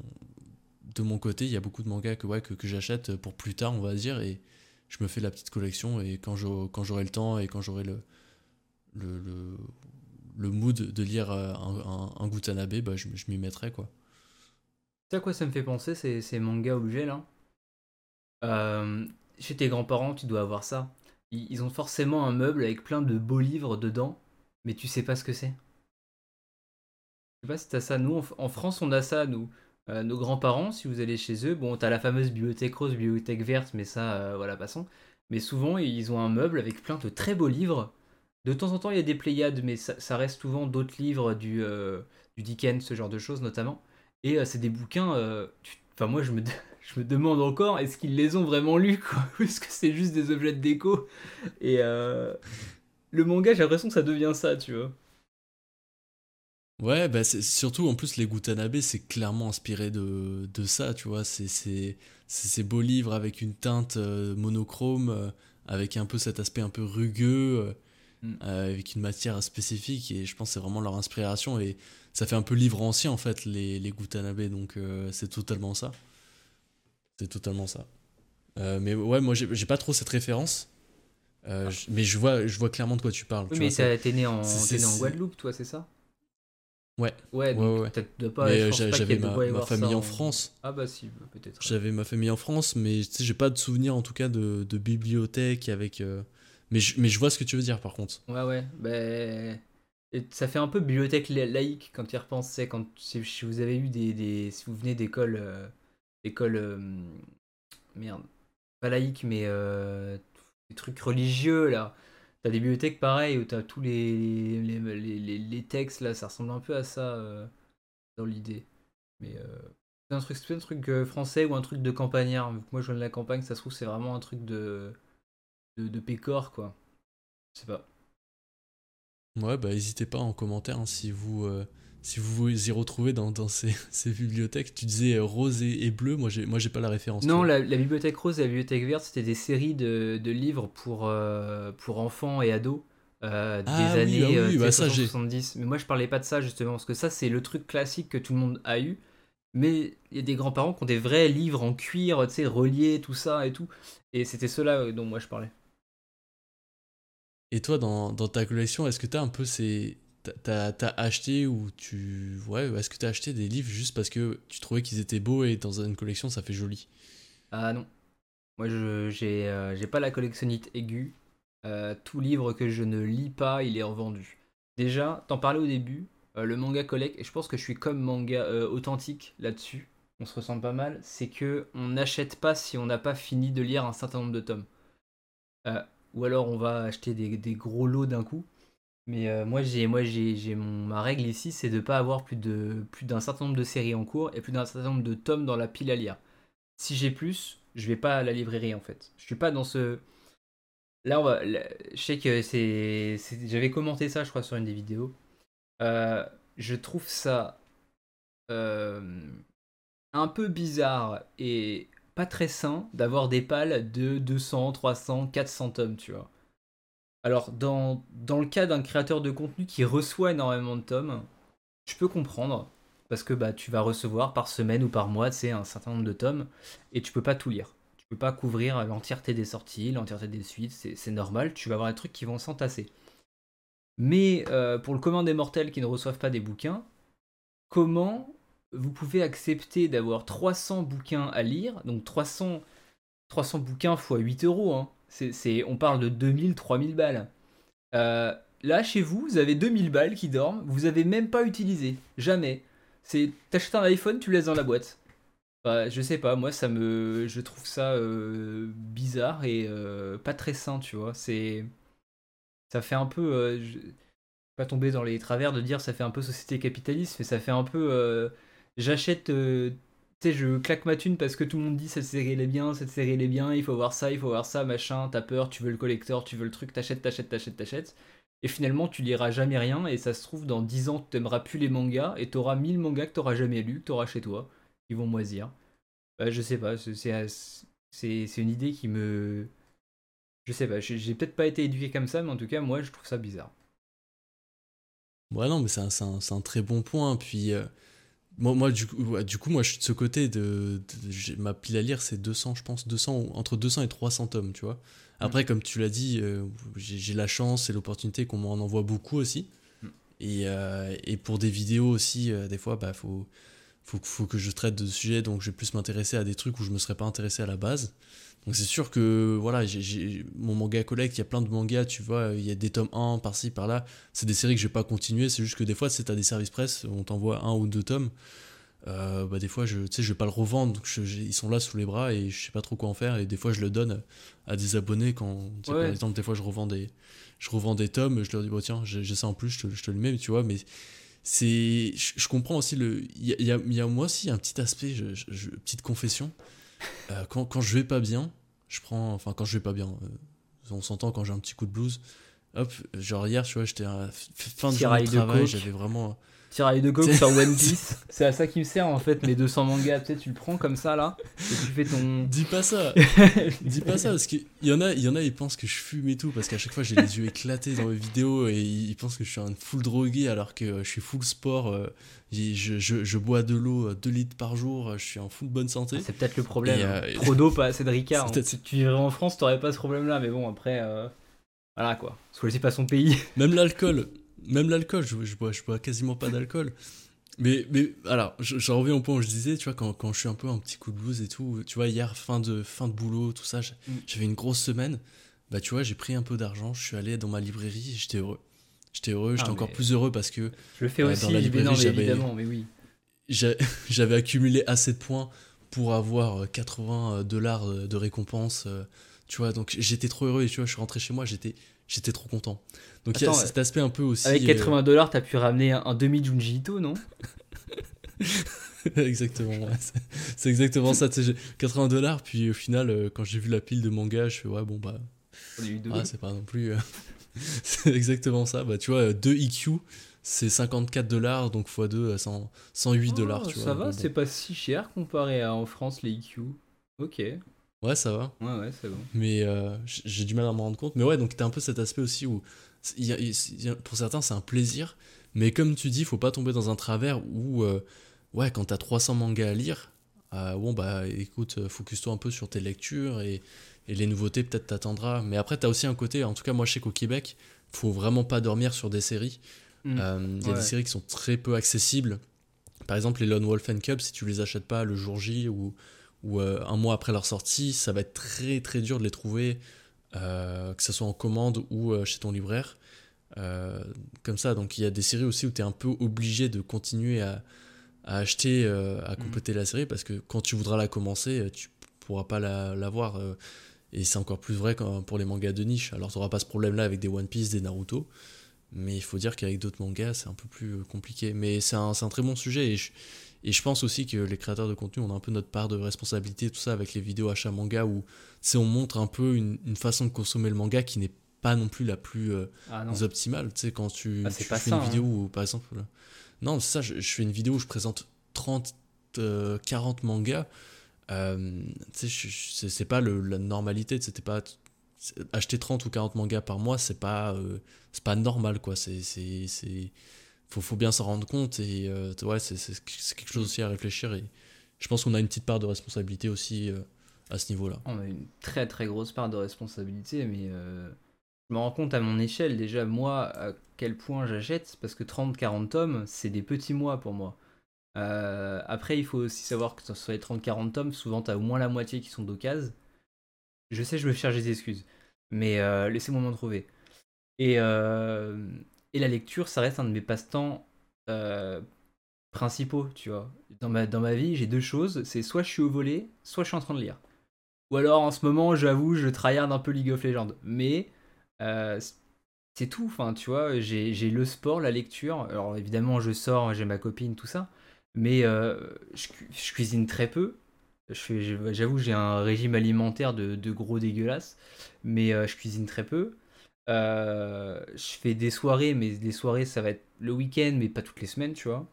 de mon côté, il y a beaucoup de mangas que, ouais, que, que j'achète pour plus tard, on va dire, et je me fais la petite collection et quand j'aurai le temps et quand j'aurai le, le, le, mood de lire euh, un, un, Gutanabe, bah, je, m'y mettrais quoi. Tu sais à quoi ça me fait penser ces, ces mangas objets là? Euh, Chez tes grands-parents, tu dois avoir ça. Ils, ont forcément un meuble avec plein de beaux livres dedans, mais tu sais pas ce que c'est. Je sais pas si t'as ça. Nous, en, France, on a ça, nous. Euh, nos grands-parents, si vous allez chez eux, bon, t'as la fameuse bibliothèque rose, bibliothèque verte, mais ça, voilà, passons. Mais souvent, ils ont un meuble avec plein de très beaux livres de temps en temps, il y a des Pléiades, mais ça, reste souvent d'autres livres du, euh, du Dickens, ce genre de choses notamment. Et euh, c'est des bouquins. Euh, enfin, moi, je me, [LAUGHS] je me demande encore, est-ce qu'ils les ont vraiment lus, quoi? [LAUGHS] Ou est-ce que c'est juste des objets de déco? Et le manga, j'ai l'impression que ça devient ça, tu vois. Ouais, bah c'est surtout en plus les Gutanabe, c'est clairement inspiré de, de ça, tu vois. C'est ces beaux livres avec une teinte monochrome, avec un peu cet aspect un peu rugueux. Mm. Euh, avec une matière spécifique et je pense que c'est vraiment leur inspiration et ça fait un peu livre ancien en fait les, les Gutanabe donc euh, c'est totalement ça c'est totalement ça euh, mais ouais moi j'ai pas trop cette référence mais je vois, je vois clairement de quoi tu parles. Oui, mais t'es né, en, né en Guadeloupe, toi, c'est ça? Ouais. Ouais, donc ouais, ouais. pas. J'avais ma, ma famille en... France. Ah bah si, peut-être. J'avais ma famille en France, mais j'ai pas de souvenir en tout cas de, de bibliothèque avec. Mais je, mais je vois ce que tu veux dire par contre. Ouais, ouais. Ben. ça fait un peu bibliothèque laïque quand tu y repenses. Quand si, vous avez eu des, des si vous venez d'école, euh, école, euh, merde, pas laïque mais euh, des trucs religieux là. T'as des bibliothèques pareilles où t'as tous les les, les, textes là, ça ressemble un peu à ça dans l'idée. Mais c'est un truc, un truc français ou un truc de campagnard. Moi je viens de la campagne, ça se trouve c'est vraiment un truc de de, pécor, quoi. Je sais pas. Ouais, bah n'hésitez pas en commentaire hein, si vous euh, si vous vous y retrouvez dans, dans ces, [LAUGHS] ces, bibliothèques. Tu disais euh, rose et, bleu, moi j'ai moi j'ai pas la référence. Non, la, bibliothèque rose et la bibliothèque verte, c'était des séries de, de livres pour euh, pour enfants et ados. des ah années bah 70. Mais moi je parlais pas de ça justement, parce que ça c'est le truc classique que tout le monde a eu. Mais il y a des grands-parents qui ont des vrais livres en cuir, tu sais, reliés, tout ça et tout. Et c'était ceux-là dont moi je parlais. Et toi, dans, dans ta collection, est-ce que tu as un peu ces. T'as as acheté ou tu. Ouais, est-ce que tu as acheté des livres juste parce que tu trouvais qu'ils étaient beaux et dans une collection ça fait joli? Ah non. Moi, je j'ai euh, pas la collectionnite aiguë. Euh, tout livre que je ne lis pas, il est revendu. Déjà, t'en parlais au début, euh, le manga collect, et je pense que je suis comme manga authentique là-dessus, on se ressemble pas mal, c'est que on n'achète pas si on n'a pas fini de lire un certain nombre de tomes. ou alors on va acheter des gros lots d'un coup. Mais moi, j'ai, moi j'ai, mon, ma règle ici, c'est de ne pas avoir plus, de, plus d'un certain nombre de séries en cours et plus d'un certain nombre de tomes dans la pile à lire. Si j'ai plus, je vais pas à la librairie en fait. Je suis pas dans ce. Là, on va... je sais que c'est. J'avais commenté ça, je crois, sur une des vidéos. Euh, je trouve ça euh, un peu bizarre et pas très sain d'avoir des pales de 200, 300, 400 tomes, tu vois. Alors, dans, le cas d'un créateur de contenu qui reçoit énormément de tomes, je peux comprendre parce que bah, tu vas recevoir par semaine ou par mois un certain nombre de tomes et tu peux pas tout lire. Tu peux pas couvrir l'entièreté des sorties, l'entièreté des suites, c'est normal, tu vas avoir des trucs qui vont s'entasser. Mais euh, pour le commun des mortels qui ne reçoivent pas des bouquins, comment vous pouvez accepter d'avoir 300 bouquins à lire, donc 300, 300 bouquins x 8 euros, hein. On parle de 2000, 3000 balles. Euh, là, chez vous, vous avez 2000 balles qui dorment, vous avez même pas utilisé, jamais. C'est t'achètes un iPhone, tu le laisses dans la boîte. Bah, je sais pas, moi ça me, je trouve ça euh, bizarre et euh, pas très sain, tu vois. C'est, ça fait un peu, je... pas tomber dans les travers de dire ça fait un peu société capitaliste, mais ça fait un peu, j'achète, tu sais, je claque ma thune parce que tout le monde dit cette série elle est bien, cette série elle est bien, il faut voir ça, il faut voir ça, machin, t'as peur, tu veux le collector, tu veux le truc, t'achètes, t'achètes, t'achètes, t'achètes. Et finalement, tu liras jamais rien, et ça se trouve, dans 10 ans, t'aimeras plus les mangas, et t'auras 1000 mangas que t'auras jamais lus, que t'auras chez toi, qui vont moisir. Bah, je sais pas, c'est une idée qui me. Je sais pas, j'ai peut-être pas été éduqué comme ça, mais en tout cas, moi, je trouve ça bizarre. Ouais, non, mais c'est un, un, très bon point. Puis, euh, moi, moi du, coup, du coup, moi, je suis de ce côté de. ma pile à lire, c'est 200, je pense, 200, entre 200 et 300 tomes, tu vois. Après, comme tu l'as dit, euh, j'ai la chance et l'opportunité qu'on m'en envoie beaucoup aussi. Mm. Et, euh, et, pour des vidéos aussi, euh, des fois, bah, faut, faut, faut, que je traite de sujets, donc je vais plus m'intéresser à des trucs où je me serais pas intéressé à la base. Donc c'est sûr que voilà, j'ai mon manga collect, il y a plein de mangas, tu vois, il y a des tomes 1 par-ci, par-là. C'est des séries que je vais pas continuer, c'est juste que des fois, c'est à des services presse, on t'envoie un ou deux tomes. Euh, bah des fois je sais je vais pas le revendre donc ils sont là sous les bras et je sais pas trop quoi en faire et des fois je le donne à des abonnés quand par exemple des fois je revends des je revends des tomes je leur dis bon tiens j'ai ça en plus je te, je te, le mets tu vois mais c'est je, comprends aussi le il y a, y a, moi aussi un petit aspect je, petite confession euh, quand, quand je vais pas bien je prends enfin quand je vais pas bien euh, on s'entend quand j'ai un petit coup de blues hop genre hier tu vois j'étais à fin de journée de travail j'avais vraiment tiraille de coke sur One [LAUGHS] Piece. C'est à ça qui me sert en fait, mes 200 mangas. Tu sais, tu le prends comme ça là, et tu fais ton. [LAUGHS] Dis pas ça [LAUGHS] Dis pas ça, parce qu'il y en a, il y en a, ils pensent que je fume et tout, parce qu'à chaque fois j'ai les yeux éclatés dans mes vidéos et ils pensent que je suis un full drogué alors que je suis full sport. Euh, je, je, je bois de l'eau 2 euh, litres par jour, je suis en full bonne santé. C'est peut-être le problème. Euh, Trop d'eau, pas assez de Ricard. Hein. Si tu vivrais en France, t'aurais pas ce problème là, mais bon, après. Voilà quoi. Choisis pas son pays. Même l'alcool même l'alcool, je, je, bois, je bois quasiment pas d'alcool. Mais, mais alors, j'en reviens au point où je disais, tu vois, quand, quand je suis un peu un petit coup de blues et tout, tu vois, hier, fin de, fin de boulot, tout ça, mm. j'avais une grosse semaine. Bah, tu vois, j'ai pris un peu d'argent, je suis allé dans ma librairie et j'étais heureux. J'étais heureux, j'étais ah, encore plus heureux parce que. Je le fais euh, aussi, dans la librairie, évidemment, mais oui. [LAUGHS] J'avais accumulé assez de points pour avoir 80 euh, dollars de récompense, euh, tu vois, donc j'étais trop heureux et tu vois, je suis rentré chez moi, j'étais J'étais trop content. Donc il y a cet aspect un peu aussi. Avec 80 euh, dollars, t'as pu ramener un, demi Junji Ito, non? [LAUGHS] Exactement, c'est exactement ça. 80 dollars, puis au final, euh, quand j'ai vu la pile de manga, je fais ouais, bon bah. Ah, c'est pas non plus. Euh, [LAUGHS] c'est exactement ça. Bah, tu vois, 2 EQ, c'est 54 dollars, donc x2, 108 dollars. Oh, ça va, c'est pas si cher comparé à en France, les EQ. Ok. Ouais, ça va. Ouais, ouais, c'est bon. Mais euh, j'ai du mal à me rendre compte. Mais ouais, donc t'as un peu cet aspect aussi où, pour certains, c'est un plaisir. Mais comme tu dis, faut pas tomber dans un travers où, euh, ouais, quand t'as 300 mangas à lire, euh, bon, bah écoute, focus-toi un peu sur tes lectures et, et les nouveautés, peut-être t'attendras. Mais après, t'as aussi un côté, en tout cas, moi, je sais qu'au Québec, faut vraiment pas dormir sur des séries. Mm. Il y a des séries qui sont très peu accessibles. Par exemple, les Lone Wolf and Cub, si tu les achètes pas le jour J ou ou un mois après leur sortie, ça va être très très dur de les trouver, que ce soit en commande ou chez ton libraire. comme ça, donc il y a des séries aussi où tu es un peu obligé de continuer à, à acheter, à mm. compléter la série, parce que quand tu voudras la commencer, tu pourras pas la, la voir. et c'est encore plus vrai pour les mangas de niche. Alors tu n'auras pas ce problème-là avec des One Piece, des Naruto. Mais il faut dire qu'avec d'autres mangas, c'est un peu plus euh, compliqué. Mais c'est un, un, très bon sujet. Et je, et je pense aussi que les créateurs de contenu, on a un peu notre part de responsabilité, tout ça, avec les vidéos achat manga, où on montre un peu une, une, façon de consommer le manga qui n'est pas non plus la plus euh, ah optimale. Tu sais, quand tu, ah, fais une vidéo hein. où, par exemple. Non, c'est ça, je, fais une vidéo où je présente 30, 40 euh, mangas. tu sais, c'est pas le, la normalité, c'était pas acheter 30 ou 40 mangas par mois, c'est pas, euh, c'est pas normal, quoi. C'est... Faut, faut bien s'en rendre compte et euh, ouais, c'est, quelque chose aussi à réfléchir et je pense qu'on a une petite part de responsabilité aussi euh, à ce niveau-là. On a une très très grosse part de responsabilité, mais je me rends compte à mon échelle déjà, moi, à quel point j'achète, parce que 30-40 tomes, c'est des petits mois pour moi. après, il faut aussi savoir que sur les 30-40 tomes, souvent tu as au moins la moitié qui sont d'occasion. Je sais, je me cherche des excuses. Mais euh, laissez-moi m'en trouver. Et, euh, et la lecture, ça reste un de mes passe-temps euh, principaux, tu vois. Dans ma, dans ma vie, j'ai deux choses. C'est soit je suis au volet, soit je suis en train de lire. Ou alors, en ce moment, j'avoue, je tryhard un peu League of Legends. Mais c'est tout. Enfin, tu vois, j'ai le sport, la lecture. Alors, évidemment, je sors, j'ai ma copine, tout ça. Mais je, je, cuisine très peu. J'avoue, j'ai un régime alimentaire de, gros dégueulasse, mais euh, je cuisine très peu. Euh, je fais des soirées, mais les soirées, ça va être le week-end, mais pas toutes les semaines, tu vois.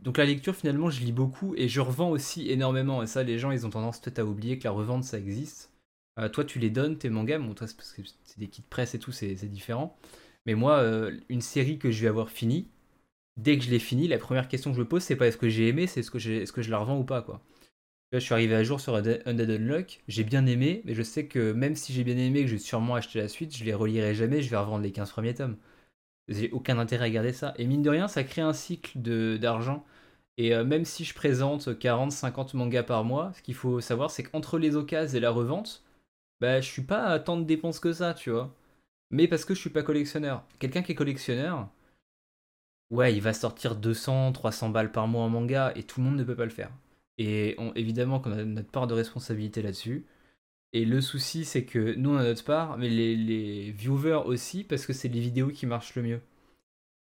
donc la lecture, finalement, je lis beaucoup et je revends aussi énormément. Et ça, les gens, ils ont tendance peut-être à oublier que la revente, ça existe. Euh, toi, tu les donnes, tes mangas. Bon, c'est parce que c'est des kits presse et tout, c'est différent. Mais moi, une série que je vais avoir finie, dès que je l'ai finie, la première question que je me pose, c'est pas est-ce que j'ai aimé, c'est est-ce que, est -ce que je la revends ou pas, quoi. Je suis arrivé à jour sur Undead Unlock. J'ai bien aimé, mais je sais que même si j'ai bien aimé que je vais sûrement acheter la suite, je les relirai jamais. Je vais revendre les 15 premiers tomes. J'ai aucun intérêt à garder ça. Et mine de rien, ça crée un cycle d'argent. Et euh, même si je présente 40-50 mangas par mois, ce qu'il faut savoir, c'est qu'entre les occasions et la revente, bah, je suis pas à tant de dépenses que ça, tu vois. Mais parce que je suis pas collectionneur. Quelqu'un qui est collectionneur, ouais, il va sortir 200, 300 balles par mois en manga et tout le monde ne peut pas le faire. Et évidemment qu'on a notre part de responsabilité là-dessus. Et le souci, c'est que nous, on a notre part, mais les, les viewers aussi, parce que c'est les vidéos qui marchent le mieux.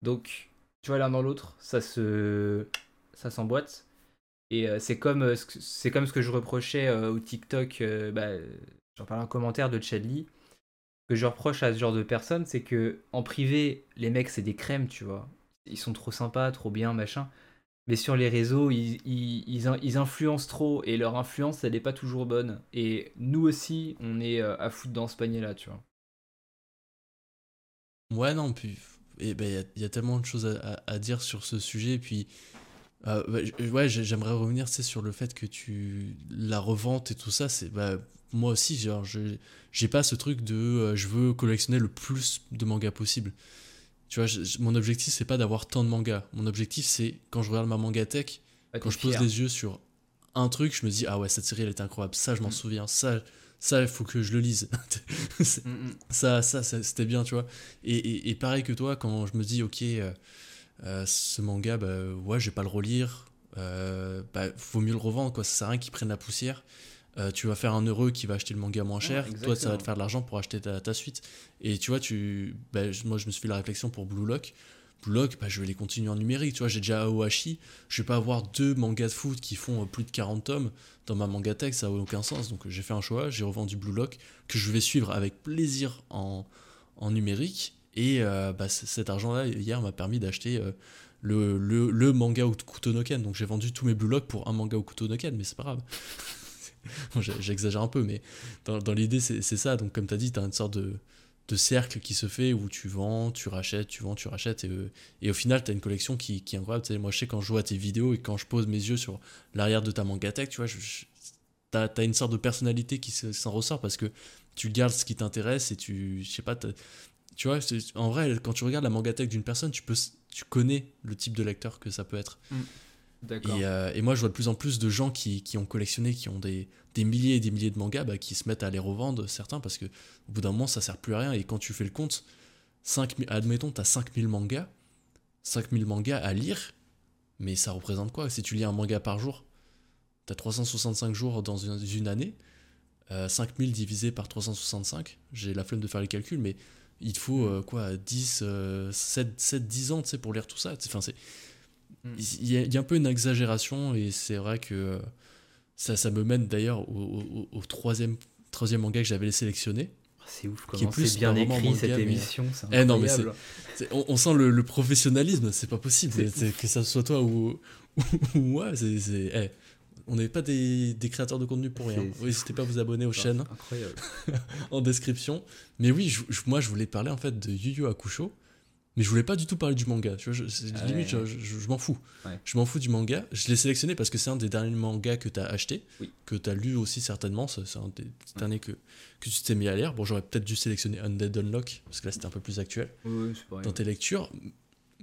Donc, tu vois, l'un dans l'autre, ça se. ça s'emboîte. Et euh, c'est comme, euh, c'est comme ce que je reprochais euh, au TikTok, bah, j'en parlais en commentaire de Chadli, que je reproche à ce genre de personnes, c'est que en privé, les mecs, c'est des crèmes, tu vois. Ils sont trop sympas, trop bien, machin mais sur les réseaux, ils, ils, influencent trop et leur influence, elle n'est pas toujours bonne. Et nous aussi, on est euh, à foutre dans ce panier-là, tu vois. Ouais, non, puis il ben, y, a tellement de choses à, dire sur ce sujet. Puis, euh, bah, ouais, j'aimerais revenir sur le fait que tu. La revente et tout ça, c'est. Bah, moi aussi, genre, j'ai pas ce truc de euh, je veux collectionner le plus de mangas possible. Tu vois, mon objectif, c'est pas d'avoir tant de mangas. Mon objectif, c'est quand je regarde ma mangatech, quand je pose les yeux sur un truc, je me dis, ah ouais, cette série, elle est incroyable. Ça, je m'en mm. souviens. Ça, ça, il faut que je le lise. [LAUGHS] Mm, mm. ça, ça, c'était bien, tu vois. Et, et, pareil que toi, quand je me dis, ok, euh, euh, ce manga, bah, ouais, je vais pas le relire. Euh, bah, faut mieux le revendre, quoi. Ça sert à rien qu'il prenne la poussière. Euh, tu vas faire un heureux qui va acheter le manga moins cher, toi ça va te faire de l'argent pour acheter ta, suite. Et tu vois, tu, bah, moi je me suis fait la réflexion pour Blue Lock. Blue Lock, bah, je vais les continuer en numérique. Tu vois, j'ai déjà Aohashi, je vais pas avoir deux mangas de foot qui font euh, plus de 40 tomes dans ma manga tech, ça n'a aucun sens. Donc j'ai fait un choix, j'ai revendu Blue Lock que je vais suivre avec plaisir en, en numérique. Et euh, bah, cet argent-là, hier, m'a permis d'acheter le, le, le, manga Kutonoken. Donc j'ai vendu tous mes Blue Lock pour un manga Kutonoken, mais c'est pas grave. [LAUGHS] J'exagère un peu, mais dans, l'idée, c'est ça. Donc, comme tu as dit, tu as une sorte de, de, cercle qui se fait où tu vends, tu rachètes, tu vends, tu rachètes. Et, et au final, tu as une collection qui, qui est incroyable. Tu sais, moi, je sais quand je à tes vidéos et quand je pose mes yeux sur l'arrière de ta mangatech, tu vois, tu as, as, une sorte de personnalité qui s'en ressort parce que tu gardes ce qui t'intéresse et tu, je sais pas, tu vois, en vrai, quand tu regardes la mangatech d'une personne, tu, peux, tu connais le type de lecteur que ça peut être. Mm. Et, euh, et moi, je vois de plus en plus de gens qui, qui ont collectionné, qui ont des, des milliers et des milliers de mangas, bah, qui se mettent à les revendre, certains, parce que au bout d'un moment, ça sert plus à rien. Et quand tu fais le compte, 5 000 admettons, tu as 5000 mangas, 5000 mangas à lire, mais ça représente quoi? Si tu lis un manga par jour, tu as 365 jours dans une, une année, euh, 5000 divisé par 365, j'ai la flemme de faire les calculs, mais il te faut euh, quoi 10, euh, 7, 7, 10 ans pour lire tout ça. Enfin, c'est. Il y, a, il y a un peu une exagération et c'est vrai que euh, ça, ça me mène d'ailleurs au, au- au troisième, troisième manga que j'avais sélectionné. C'est ouf comment c'est bien écrit manga, cette mais- émission. C'est Eh non, mais On, on sent le, le professionnalisme, c'est pas possible. Que ça soit toi ou, [LAUGHS] ou moi, c'est. eh, on n'est pas des, des créateurs de contenu pour rien. N'hésitez pas à vous abonner aux Enfin, chaînes [LAUGHS] en description. Mais oui, je- je- moi je voulais parler en fait de Yu Yu Hakusho, mais je voulais pas du tout parler du manga. Tu vois, je, c'est- Ah limite, ouais. je, je- je m'en fous. Ouais. Je m'en fous du manga. Je l'ai sélectionné parce que c'est un des derniers mangas que tu as acheté, Oui. que tu as lu aussi certainement. C'est c'est un des derniers que, que tu t'es mis à lire. Bon, j'aurais peut-être dû sélectionner Undead Unlock parce que là c'était un peu plus actuel Oui, dans tes lectures.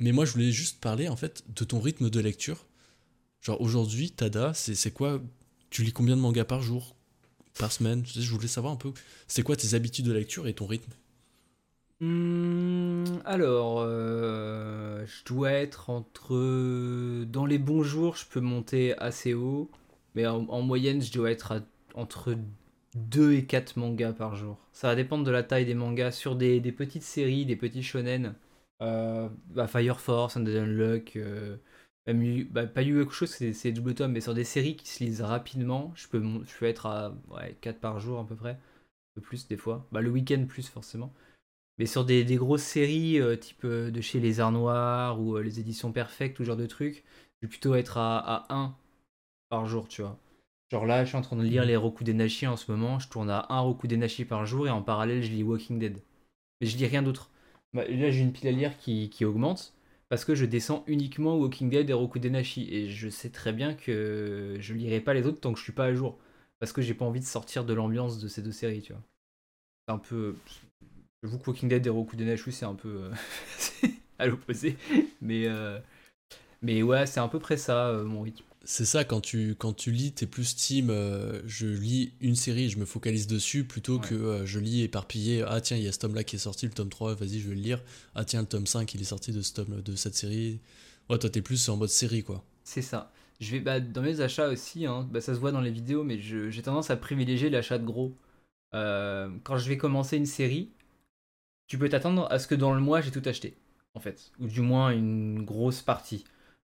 Mais moi, je voulais juste parler en fait de ton rythme de lecture. Genre aujourd'hui, Tada, c'est c'est quoi Tu lis combien de mangas par jour Par semaine? Tu sais, Je voulais savoir un peu. C'est quoi tes habitudes de lecture et ton rythme? Hmm, alors, euh, je dois être entre. Dans les bons jours, je peux monter assez haut. Mais en, en moyenne, je dois être à- entre 2 et 4 mangas par jour. Ça va dépendre de la taille des mangas. Sur des, petites séries, des petits shonen, euh, bah, Fire Force, Undead Unlock, euh, même bah, pas Yu Hakusho, c'est double tome, mais sur des séries qui se lisent rapidement, je peux, je peux être à ouais, 4 par jour à peu près. Un peu plus des fois. Bah, le week-end plus forcément. Mais sur des, des grosses séries, euh, type euh, de chez Les Arts Noirs ou euh, les éditions Perfect, ou ce genre de trucs, je vais plutôt être à, à 1 par jour, tu vois. Genre là, je suis en train de lire les Rokudenashi en ce moment, je tourne à un Rokudenashi par jour et en parallèle, je lis Walking Dead. Mais je lis rien d'autre. Bah, là, j'ai une pile à lire qui, qui augmente parce que je descends uniquement Walking Dead et Rokudenashi. Et je sais très bien que je lirai pas les autres tant que je suis pas à jour. Parce que j'ai pas envie de sortir de l'ambiance de ces deux séries, tu vois. C'est un peu. J'avoue que Walking Dead et Rokudenashi, c'est un peu euh, [LAUGHS] à l'opposé. Mais, euh, mais ouais, c'est à peu près ça, euh, mon rythme. C'est ça, quand tu, quand tu lis, t'es plus team, euh, je lis une série, je me focalise dessus, plutôt Ouais. que euh, je lis éparpillé, ah tiens, il y a ce tome-là qui est sorti, le tome 3, vas-y, je vais le lire. Ah tiens, le tome 5, il est sorti de, ce tome, de cette série. Ouais, toi, t'es plus en mode série, quoi. C'est ça. Je vais, bah, dans mes achats aussi, hein, bah, ça se voit dans les vidéos, mais j'ai tendance à privilégier l'achat de gros. Euh, quand je vais commencer une série, tu peux t'attendre à ce que dans le mois j'ai tout acheté, en fait, ou du moins une grosse partie.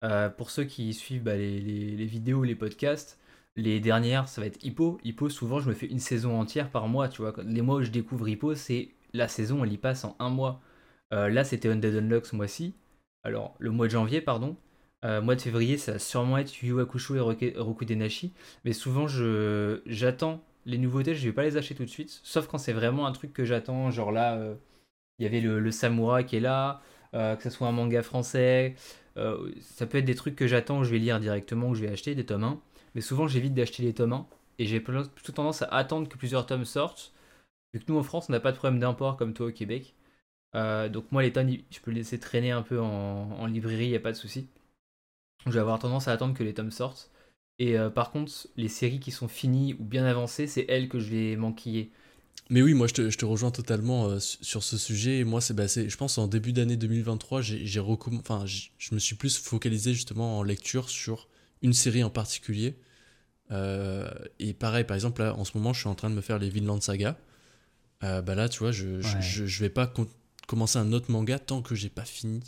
Euh, pour ceux qui suivent bah, les, vidéos, les podcasts, les dernières, ça va être Hippo. Hippo, souvent, je me fais une saison entière par mois, tu vois. Les mois où je découvre Hippo, c'est la saison, elle y passe en un mois. Euh, là, c'était Undead Unlock ce mois-ci. Alors, le mois de janvier, pardon. Euh, mois de février, ça va sûrement être Yu Hakusho et Roke- Rokudenashi. Mais souvent, je j'attends les nouveautés, je vais pas les acheter tout de suite. Sauf quand c'est vraiment un truc que j'attends. Genre là, il y avait le, le qui est là, euh, que ce soit un manga français. euh, ça peut être des trucs que j'attends, où je vais lire directement, ou je vais acheter des tomes 1. Mais souvent, j'évite d'acheter les tomes 1. Et j'ai pl- plutôt tendance à attendre que plusieurs tomes sortent. Vu que nous, en France, on n'a pas de problème d'import comme toi au Québec. Euh, donc moi, les tomes, je peux les laisser traîner un peu en, en librairie, il n'y a pas de souci. Je vais avoir tendance à attendre que les tomes sortent. Et par contre, les séries qui sont finies ou bien avancées, c'est elles que je vais manquiller. Mais oui, moi je te, je te rejoins totalement euh, su- sur ce sujet. Et Moi, c'est, bah, c'est- je pense en début d'année 2023, j'ai, enfin, je me suis plus focalisé justement en lecture sur une série en particulier. Euh, et pareil, par exemple, là, en ce moment, je suis en train de me faire les Vinland Saga. Euh, bah là, tu vois, je, Ouais. je, je vais pas commencer un autre manga tant que j'ai pas fini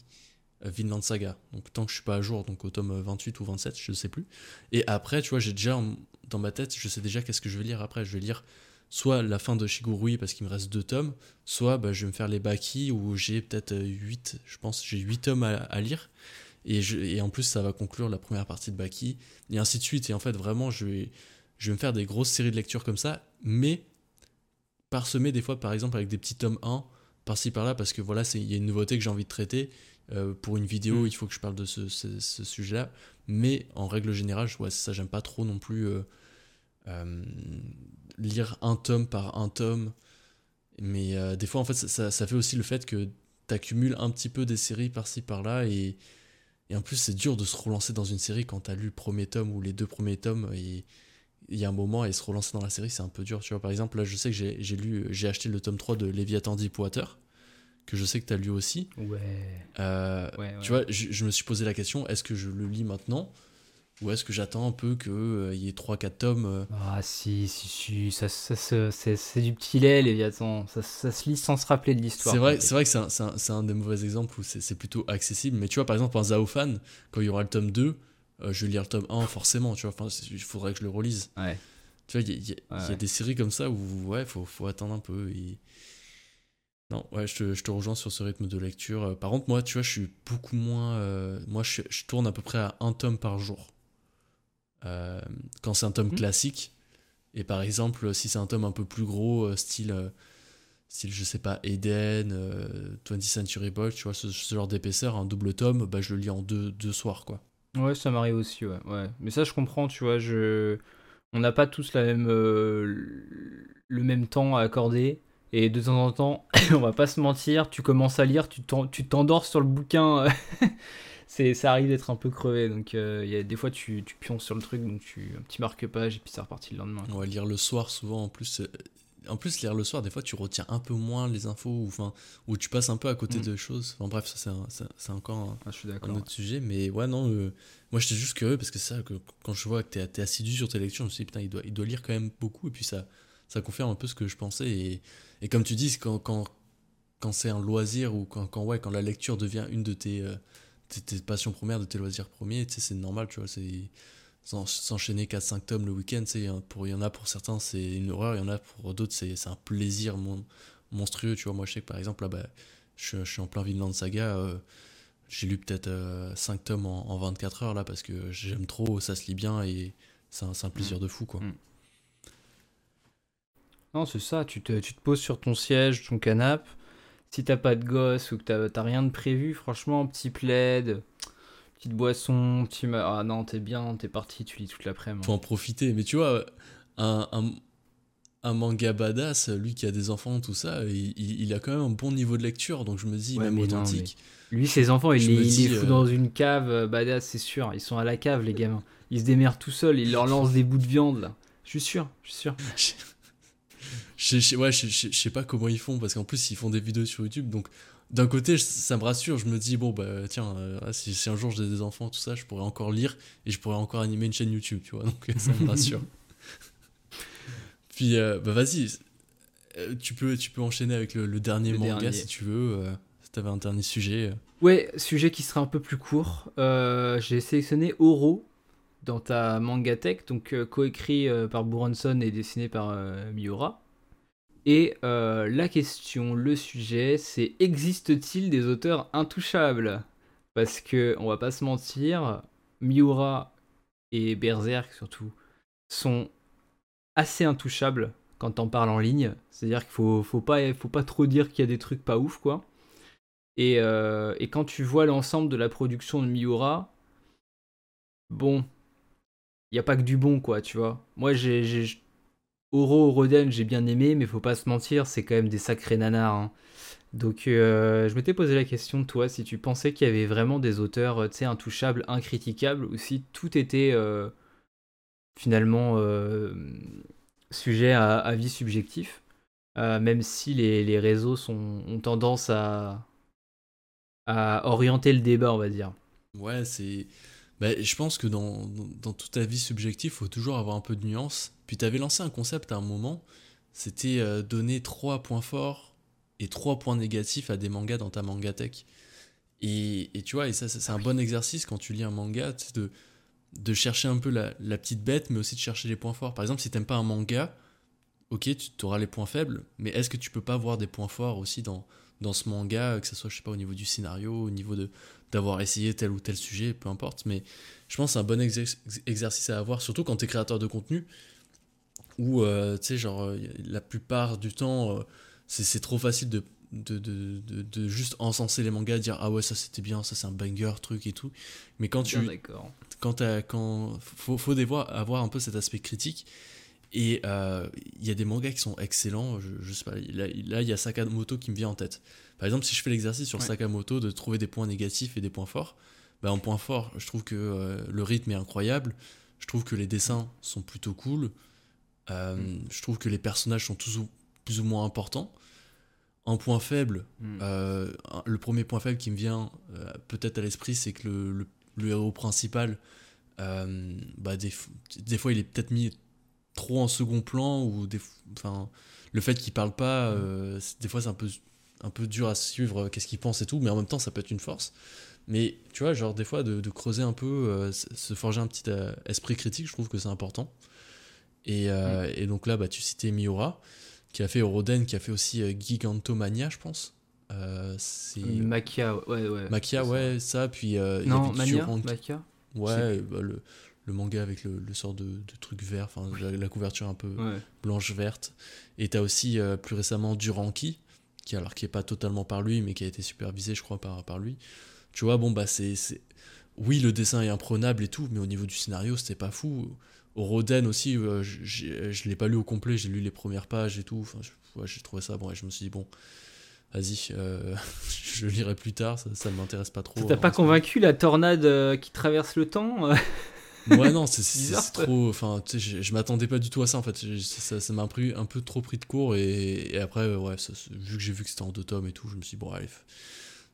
Vinland Saga. Donc tant que je suis pas à jour, donc au tome euh, 28 ou 27, je sais plus. Et après, tu vois, j'ai déjà dans ma tête, je sais déjà qu'est-ce que je vais lire après. Je vais lire soit la fin de Shigurui parce qu'il me reste deux tomes, soit bah, je vais me faire les Baki où j'ai peut-être 8, je pense, j'ai 8 tomes à, à lire. Et, je- et en plus, ça va conclure la première partie de Baki, et ainsi de suite. Et en fait, vraiment, je vais, je vais me faire des grosses séries de lecture comme ça, mais parsemées des fois, par exemple, avec des petits tomes 1, par-ci par-là, parce que voilà, c'est- il y a une nouveauté que j'ai envie de traiter. Euh, pour une vidéo, Mm. il faut que je parle de ce, ce- ce sujet-là. Mais en règle générale, je- ouais, c'est ça, j'aime pas trop non plus euh, euh, lire un tome par un tome. Mais euh, des fois, en fait, ça, ça- ça fait aussi le fait que tu accumules un petit peu des séries par-ci par-là. Et, Et en plus, c'est dur de se relancer dans une série quand t'as lu le premier tome ou les deux premiers tomes et il y a un moment et se relancer dans la série, c'est un peu dur. Tu vois, par exemple, là, je sais que j'ai lu, j'ai acheté le tome 3 de Léviathan Deepwater, que je sais que t'as lu aussi. Ouais. Euh, tu vois, je, je, me suis posé la question est-ce que je le lis maintenant? Ou est-ce que j'attends un peu qu'il euh, y ait 3-4 tomes euh? Ah si, si, si, ça, ça, c'est du petit lait, Léviathan. Ça, ça se lit sans se rappeler de l'histoire. C'est vrai, c'est vrai que c'est un, un, un, des mauvais exemples où c'est plutôt accessible. Mais tu vois, par exemple, un Zaofan, quand il y aura le tome 2, euh, je vais lire le tome 1 forcément, tu vois. Enfin, il faudrait que je le relise. Ouais. Tu vois, il y, y, a des séries comme ça où, ouais, faut, faut attendre un peu. Et... Non, ouais, je te, je te, rejoins sur ce rythme de lecture. Par contre, moi, tu vois, je suis beaucoup moins... moi, je, je tourne à peu près à un tome par jour. Euh, quand c'est un tome mmh. classique. Et par exemple, si c'est un tome un peu plus gros, euh, style, euh, style, je sais pas, Eden, 20th Century Boys, tu vois, ce, genre d'épaisseur, un double tome, bah, je le lis en deux, deux soirs, quoi. Ouais, ça m'arrive aussi, ouais, ouais. Mais ça, je comprends, tu vois, je... on n'a pas tous la même, le même temps à accorder. Et de temps en temps, [COUGHS] on va pas se mentir, tu commences à lire, tu t'endors sur le bouquin [LAUGHS] c'est ça arrive d'être un peu crevé. Donc euh, il y a des fois tu, tu pionces sur le truc, donc tu un petit marque-page et puis ça repartit le lendemain. Ouais, lire le soir souvent en plus. Euh, en plus, lire le soir, des fois, tu retiens un peu moins les infos ou, enfin, ou tu passes un peu à côté mm. de choses. Enfin, bref, ça, c'est encore un, ah, je un, autre sujet. Mais ouais, non, euh, moi, j'étais juste curieux parce que ça, que, quand je vois que tu es, assidu sur tes lectures, je me suis dit, putain, il doit, il doit lire quand même beaucoup. Et puis, ça, ça confirme un peu ce que je pensais. Et, et comme tu dis, quand, quand, quand c'est un loisir ou quand, quand, ouais, quand la lecture devient une de tes tes passions premières, de tes loisirs premiers, tu sais, c'est normal, tu vois, c'est s'enchaîner 4-5 tomes le week-end, il y en a pour certains c'est une horreur, il y en a pour d'autres c'est un plaisir monstrueux, tu vois, moi je sais que par exemple là, bah, je, je, suis en plein Vinland Saga, euh, j'ai lu peut-être 5 euh, tomes en, 24 heures là parce que j'aime trop, ça se lit bien et c'est un, un, plaisir mmh. de fou quoi. Mmh. Non, c'est ça, tu te, tu te poses sur ton siège, ton canapé, si t'as pas de gosse ou que t'as rien de prévu, franchement, petit plaid, petite boisson, petit. Ah non, t'es bien, t'es parti, tu lis toute l'après-midi. Faut en profiter. Mais tu vois, un, un, un, manga badass, lui qui a des enfants, tout ça, il, il, a quand même un bon niveau de lecture, donc je me dis, même authentique. Lui, ses enfants, il, les, il fout dans euh, une cave euh, badass, c'est sûr. Ils sont à la cave, les gamins. Ils se démerdent tout seuls, ils leur lancent des bouts de viande, là. Je suis sûr, je suis sûr. [LAUGHS] Je, ouais, je, sais pas comment ils font, parce qu'en plus, ils font des vidéos sur YouTube. Donc, d'un côté, ça me rassure. Je me dis, bon, bah, tiens, euh, si, un jour j'ai des enfants, tout ça, je pourrais encore lire et je pourrais encore animer une chaîne YouTube, tu vois. [LAUGHS] Donc, ça me rassure. [LAUGHS] Puis, euh, bah, vas-y. Euh, tu peux, tu peux enchaîner avec le, dernier manga si tu veux. si t'avais un dernier sujet. Ouais, sujet qui sera un peu plus court. j'ai sélectionné Oro dans ta manga tech, donc coécrit par Buronson et dessiné par Miura. Et euh, la question, le sujet, c'est existe-t-il des auteurs intouchables? Parce que, on va pas se mentir, Miura et Berserk surtout sont assez intouchables quand on parle en ligne. C'est-à-dire qu'il faut, faut, pas, faut pas trop dire qu'il y a des trucs pas ouf, quoi. Et, euh, et quand tu vois l'ensemble de la production de Miura, bon, il n'y a pas que du bon, quoi, tu vois. Moi, j'ai Oro, Roden, j'ai bien aimé, mais faut pas se mentir, c'est quand même des sacrés nanars. Hein. Donc, euh, je m'étais posé la question, toi, si tu pensais qu'il y avait vraiment des auteurs, euh, tu sais, intouchables, incritiquables, ou si tout était euh, finalement sujet à avis subjectif, même si les, réseaux sont, ont tendance à orienter le débat, on va dire. Ouais, c'est. Bah, je pense que dans, dans, tout avis subjectif, il faut toujours avoir un peu de nuance. Puis tu avais lancé un concept à un moment, c'était euh, donner trois points forts et trois points négatifs à des mangas dans ta manga tech. Et, et tu vois, ça, c'est un bon exercice quand tu lis un manga, de, de chercher un peu la, la, petite bête, mais aussi de chercher les points forts. Par exemple, si t'aimes pas un manga, ok, tu auras les points faibles, mais est-ce que tu peux pas voir des points forts aussi dans, dans ce manga, que ce soit, je sais pas, au niveau du scénario, au niveau de d'avoir essayé tel ou tel sujet, peu importe. Mais je pense que c'est un bon exercice à avoir, surtout quand tu es créateur de contenu où, euh, tu sais, genre, euh, la plupart du temps, euh, c'est trop facile de, de, de, de, juste encenser les mangas, dire ah ouais, ça c'était bien, ça c'est un banger, truc et tout. Mais quand tu. Quand as, quand faut, faut avoir un peu cet aspect critique. Et il y a des mangas qui sont excellents. Je, je sais pas, là, il y a Sakamoto qui me vient en tête. Par exemple, si je fais l'exercice sur Sakamoto de trouver des points négatifs et des points forts, bah, en point fort, je trouve que euh, le rythme est incroyable. Je trouve que les dessins sont plutôt cool. Euh, Mm. Je trouve que les personnages sont tous ou- plus ou moins importants. En point faible, Mm. euh, le premier point faible qui me vient peut-être à l'esprit, c'est que le, le- le héros principal, bah, des, des fois, il est peut-être mis trop en second plan ou des, enfin, le fait qu'il parle pas, euh, c'est- des fois, c'est un peu, un peu dur à suivre euh, qu'est-ce qu'il pense et tout, mais en même temps, ça peut être une force. Mais tu vois, genre, des fois, de, de creuser un peu, euh, se forger un petit euh, esprit critique, je trouve que c'est important. Et, euh, et donc là, bah, tu citais Miura, qui a fait Euroden, qui a fait aussi Gigantomania, je pense. C'est Makia, ouais, ouais. Makia, ça. ouais, ça, puis Non, Mania Makia Ouais, bah, le, le manga avec le, le sort de, de truc vert, enfin la, la couverture un peu Ouais. blanche-verte. Et t'as aussi plus récemment Duranki, qui alors qui est pas totalement par lui, mais qui a été supervisé, je crois, par, par lui. Tu vois, bon, bah c'est. Oui, le dessin est imprenable et tout, mais au niveau du scénario, c'était pas fou. Roden aussi, euh, je l'ai pas lu au complet, j'ai lu les premières pages et tout. Enfin, ouais, j'ai trouvé ça bon, et je me suis dit, bon, vas-y, euh, [LAUGHS] je lirai plus tard, ça, ça m'intéresse pas trop. Ça t'a en pas convaincu la tornade euh, qui traverse le temps euh? Ouais, non, c'est trop. Enfin, tu sais, je, je m'attendais pas du tout à ça en fait. Je- Ça m'a pris un peu trop pris de court et, et après, ouais, ça- vu que j'ai vu que c'était en deux tomes et tout, je me suis dit, bon, allez,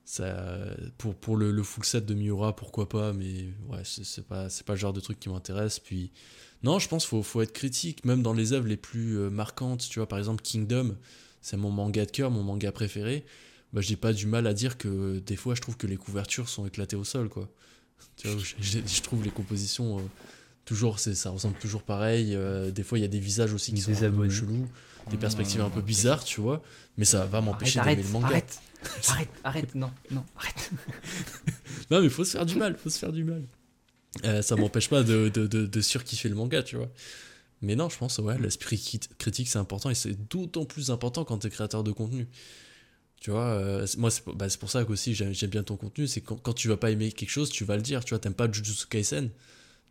ça, pour, pour le, le full set de Miura, pourquoi pas, mais ouais, c'est pas, pas le genre de truc qui m'intéresse. Puis, non, je pense qu'il faut, faut être critique, même dans les œuvres les plus euh, marquantes. Tu vois, par exemple, Kingdom, c'est mon manga de cœur, mon manga préféré. Bah, j'ai pas du mal à dire que des fois, je trouve que les couvertures sont éclatées au sol, quoi. Tu vois, je, je- je trouve les compositions. euh, toujours, c'est- ça ressemble toujours pareil. euh, des fois, il y a des visages aussi qui Des sont un peu chelous, des perspectives un peu bizarres, tu vois. Mais ça va m'empêcher Arrête, d'aimer le manga. arrête, [LAUGHS] arrête, arrête, non, non, arrête. Non, mais faut se faire du mal, faut se faire du mal. Euh, ça m'empêche pas de, de, de, de surkiffer le manga, tu vois. Mais non, je pense, ouais, l'esprit crit- critique, c'est important et c'est d'autant plus important quand t'es créateur de contenu. Tu vois, euh, moi, c'est pour- bah, pour ça qu'aussi j'aime j'aime bien ton contenu, c'est quand, quand tu vas pas aimer quelque chose, tu vas le dire. Tu vois, t'aimes pas Jujutsu Kaisen,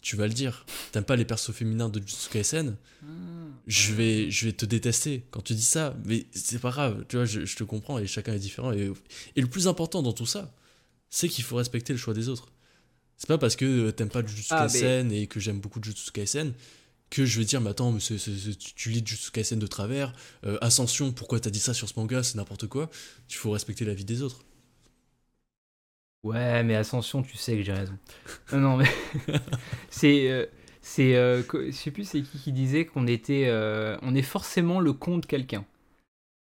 tu vas le dire. T'aimes pas les persos féminins de Jujutsu Kaisen, je vais, je vais te détester quand tu dis ça, mais c'est pas grave, tu vois, je, je te comprends et chacun est différent. Et, et le plus important dans tout ça, c'est qu'il faut respecter le choix des autres. C'est pas parce que euh, t'aimes pas Jujutsu Ah, Kaisen et que j'aime beaucoup Jujutsu Kaisen que je vais dire, mais attends, mais c'est- c'est- c'est- tu- tu lis Jujutsu Kaisen de travers, euh, Ascension, pourquoi t'as dit ça sur ce manga, c'est n'importe quoi. Il faut respecter la vie des autres. Ouais, mais Ascension, tu sais que j'ai raison. Non, non, mais [LAUGHS] c'est, euh, c'est, euh, sais plus c'est qui qui disait qu'on était, euh, on est forcément le con de quelqu'un.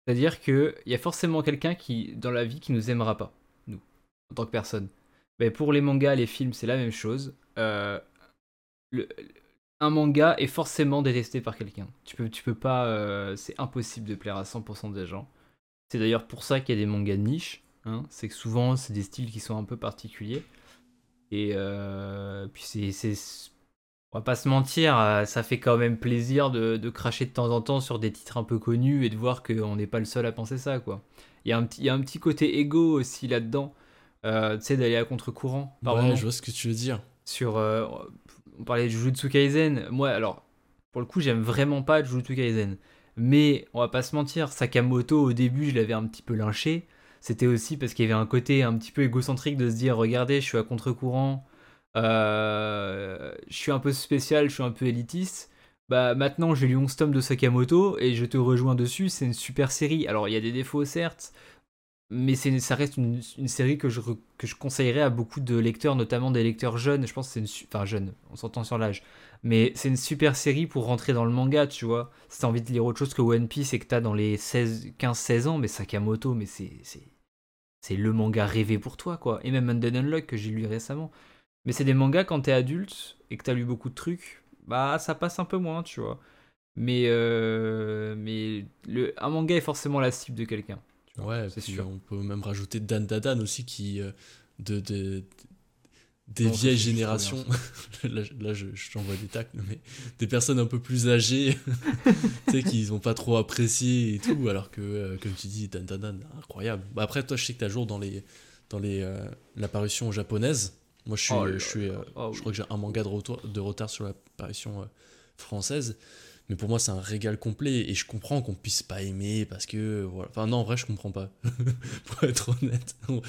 C'est-à-dire que il y a forcément quelqu'un qui, dans la vie, qui nous aimera pas, nous, en tant que personne. Mais pour les mangas, les films, c'est la même chose. Le- un manga est forcément détesté par quelqu'un. Tu peux, tu peux pas, euh, c'est impossible de plaire à 100% des gens. C'est d'ailleurs pour ça qu'il y a des mangas de niche. hein. C'est que souvent, c'est des styles qui sont un peu particuliers. Et euh, puis, c'est, c'est- On va pas se mentir, euh, ça fait quand même plaisir de, de cracher de temps en temps sur des titres un peu connus et de voir qu'on n'est pas le seul à penser ça, quoi. Il y, a un petit- il y a un petit côté égo aussi là-dedans. euh, tu sais, d'aller à contre-courant. par ouais, je vois ce que tu veux dire. sur on parlait de Jujutsu Kaisen. Moi alors pour le coup j'aime vraiment pas Jujutsu Kaisen. Mais on va pas se mentir Sakamoto au début je l'avais un petit peu lynché. C'était aussi parce qu'il y avait un côté un petit peu égocentrique de se dire regardez je suis à contre-courant. Euh, je suis un peu spécial je suis un peu élitiste. Bah maintenant j'ai lu 11 tomes de Sakamoto et je te rejoins dessus c'est une super série. Alors il y a des défauts certes mais ça reste une, série que je, que conseillerais à beaucoup de lecteurs, notamment des lecteurs jeunes. Je pense que c'est une. Enfin, jeunes, on s'entend sur l'âge. Mais c'est une super série pour rentrer dans le manga, tu vois. Si t'as envie de lire autre chose que One Piece et que t'as dans les 16, 15-16 ans, mais Sakamoto, mais c'est, c'est, c'est le manga rêvé pour toi, quoi. Et même Undead Unlock que j'ai lu récemment. Mais c'est des mangas quand t'es adulte et que t'as lu beaucoup de trucs, bah ça passe un peu moins, tu vois. Mais, euh, mais le, un manga est forcément la cible de quelqu'un. Ouais, c'est sûr. on peut même rajouter Dan Dadan aussi qui. euh, de, de- des Non, vieilles générations. [LAUGHS] là, je- là, je, je t'envoie des tacles, mais des personnes un peu plus âgées, [LAUGHS] tu sais, qui n'ont pas trop apprécié et tout, alors que, euh, comme tu dis, Dan Dadan, incroyable. Bah, après, toi, je sais que tu as jour dans les. Dans les, euh, l'apparition japonaise. Moi, je suis, Oh je, suis, euh, Oh je crois que j'ai un manga de, retour, de retard sur l'apparition française. Mais pour moi, c'est un régal complet. Et je comprends qu'on puisse pas aimer parce que. Voilà. Enfin, non, en vrai, je comprends pas. [LAUGHS] pour être honnête. [LAUGHS]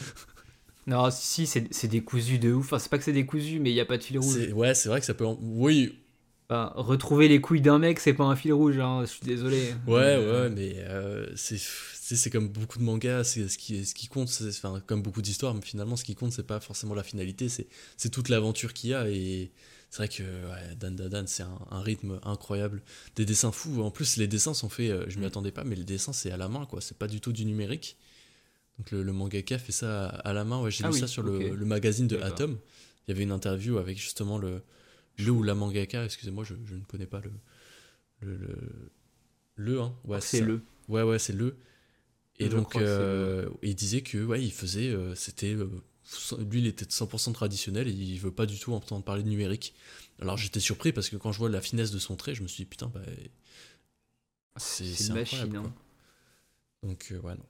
Non, si, c'est décousu de ouf. Enfin, c'est pas que c'est décousu, mais il y a pas de fil rouge. Ouais, c'est vrai que ça peut. en- Oui, Enfin, retrouver les couilles d'un mec, c'est pas un fil rouge, hein, je suis désolé. ouais, Euh, ouais, mais euh, c'est c'est comme beaucoup de mangas, c'est ce qui, ce qui compte, c'est- enfin, comme beaucoup d'histoires, mais finalement, ce qui compte, c'est pas forcément la finalité, c'est toute l'aventure qu'il y a. Et c'est vrai que ouais, Dan Dan Dan, c'est un, un rythme incroyable. Des dessins fous. En plus, les dessins sont faits, euh, je m'y Mm. attendais pas, mais les dessins, c'est à la main, quoi. C'est pas du tout du numérique. Donc le, le mangaka fait ça à, la main. Ouais, j'ai Ah lu oui, ça sur le, le magazine de. Atom. Il y avait une interview avec justement le, le ou la mangaka, excusez-moi, je, je ne connais pas le. Le. Le, le, hein, ouais, c'est ça. le. Ouais, ouais, c'est le. Et Je donc, c'est euh, il disait que, ouais, il faisait. euh, c'était. euh, lui, il était 100% traditionnel et il veut pas du tout entendre parler de numérique. Alors, j'étais surpris parce que quand je vois la finesse de son trait, je me suis dit, putain, bah. C'est incroyable, machine. hein. Donc, euh, ouais, non.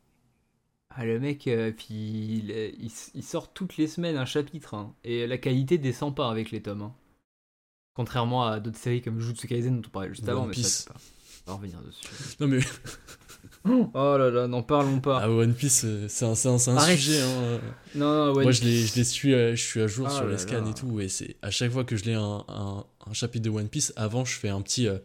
Ah, le mec, euh, puis il, il- il sort toutes les semaines un chapitre, hein, et la qualité descend pas avec les tomes. hein. Contrairement à d'autres séries comme Jujutsu Kaisen dont on parlait juste One avant, mais ça, va revenir dessus. [LAUGHS] Non, mais Oh là là, n'en parlons pas. ah, One Piece, euh, c'est un, c'est un, c'est un Arrête. sujet. hein. non, non, One Moi, je les, Piece. je les suis, euh, je suis à jour Ah sur les scans là. et tout. Et c'est à chaque fois que je lis un, un, un chapitre de One Piece, avant, je fais un petit. euh,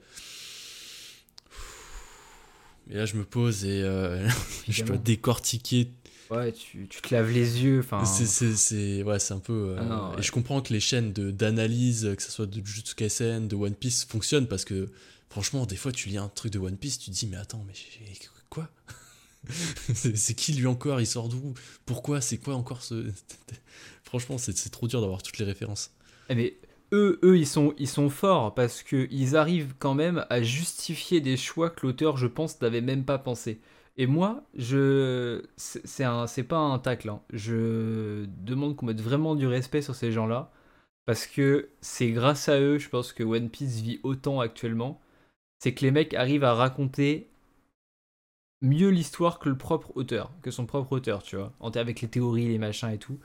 Et là, je me pose et euh, [LAUGHS] je dois décortiquer. Ouais, tu, tu te laves les yeux, enfin. C'est, c'est, c'est- ouais, c'est un peu. euh, Ah non, Et je comprends que les chaînes de, d'analyse, que ce soit de Jujutsu Kaisen, de One Piece, fonctionnent parce que, franchement, des fois, tu lis un truc de One Piece, tu te dis, mais attends, mais quoi? [LAUGHS] C'est, qui lui encore? Il sort d'où? Pourquoi? C'est quoi encore ce. [LAUGHS] franchement, c'est, trop dur d'avoir toutes les références. Eh mais eux, eux ils, sont, forts parce qu'ils arrivent quand même à justifier des choix que l'auteur, je pense, n'avait même pas pensé. Et moi, je c'est pas un tacle. hein. Je demande qu'on mette vraiment du respect sur ces gens-là parce que c'est grâce à eux, je pense que One Piece vit autant actuellement. C'est que les mecs arrivent à raconter mieux l'histoire que le propre auteur, que son propre auteur, tu vois, avec les théories, les machins et tout.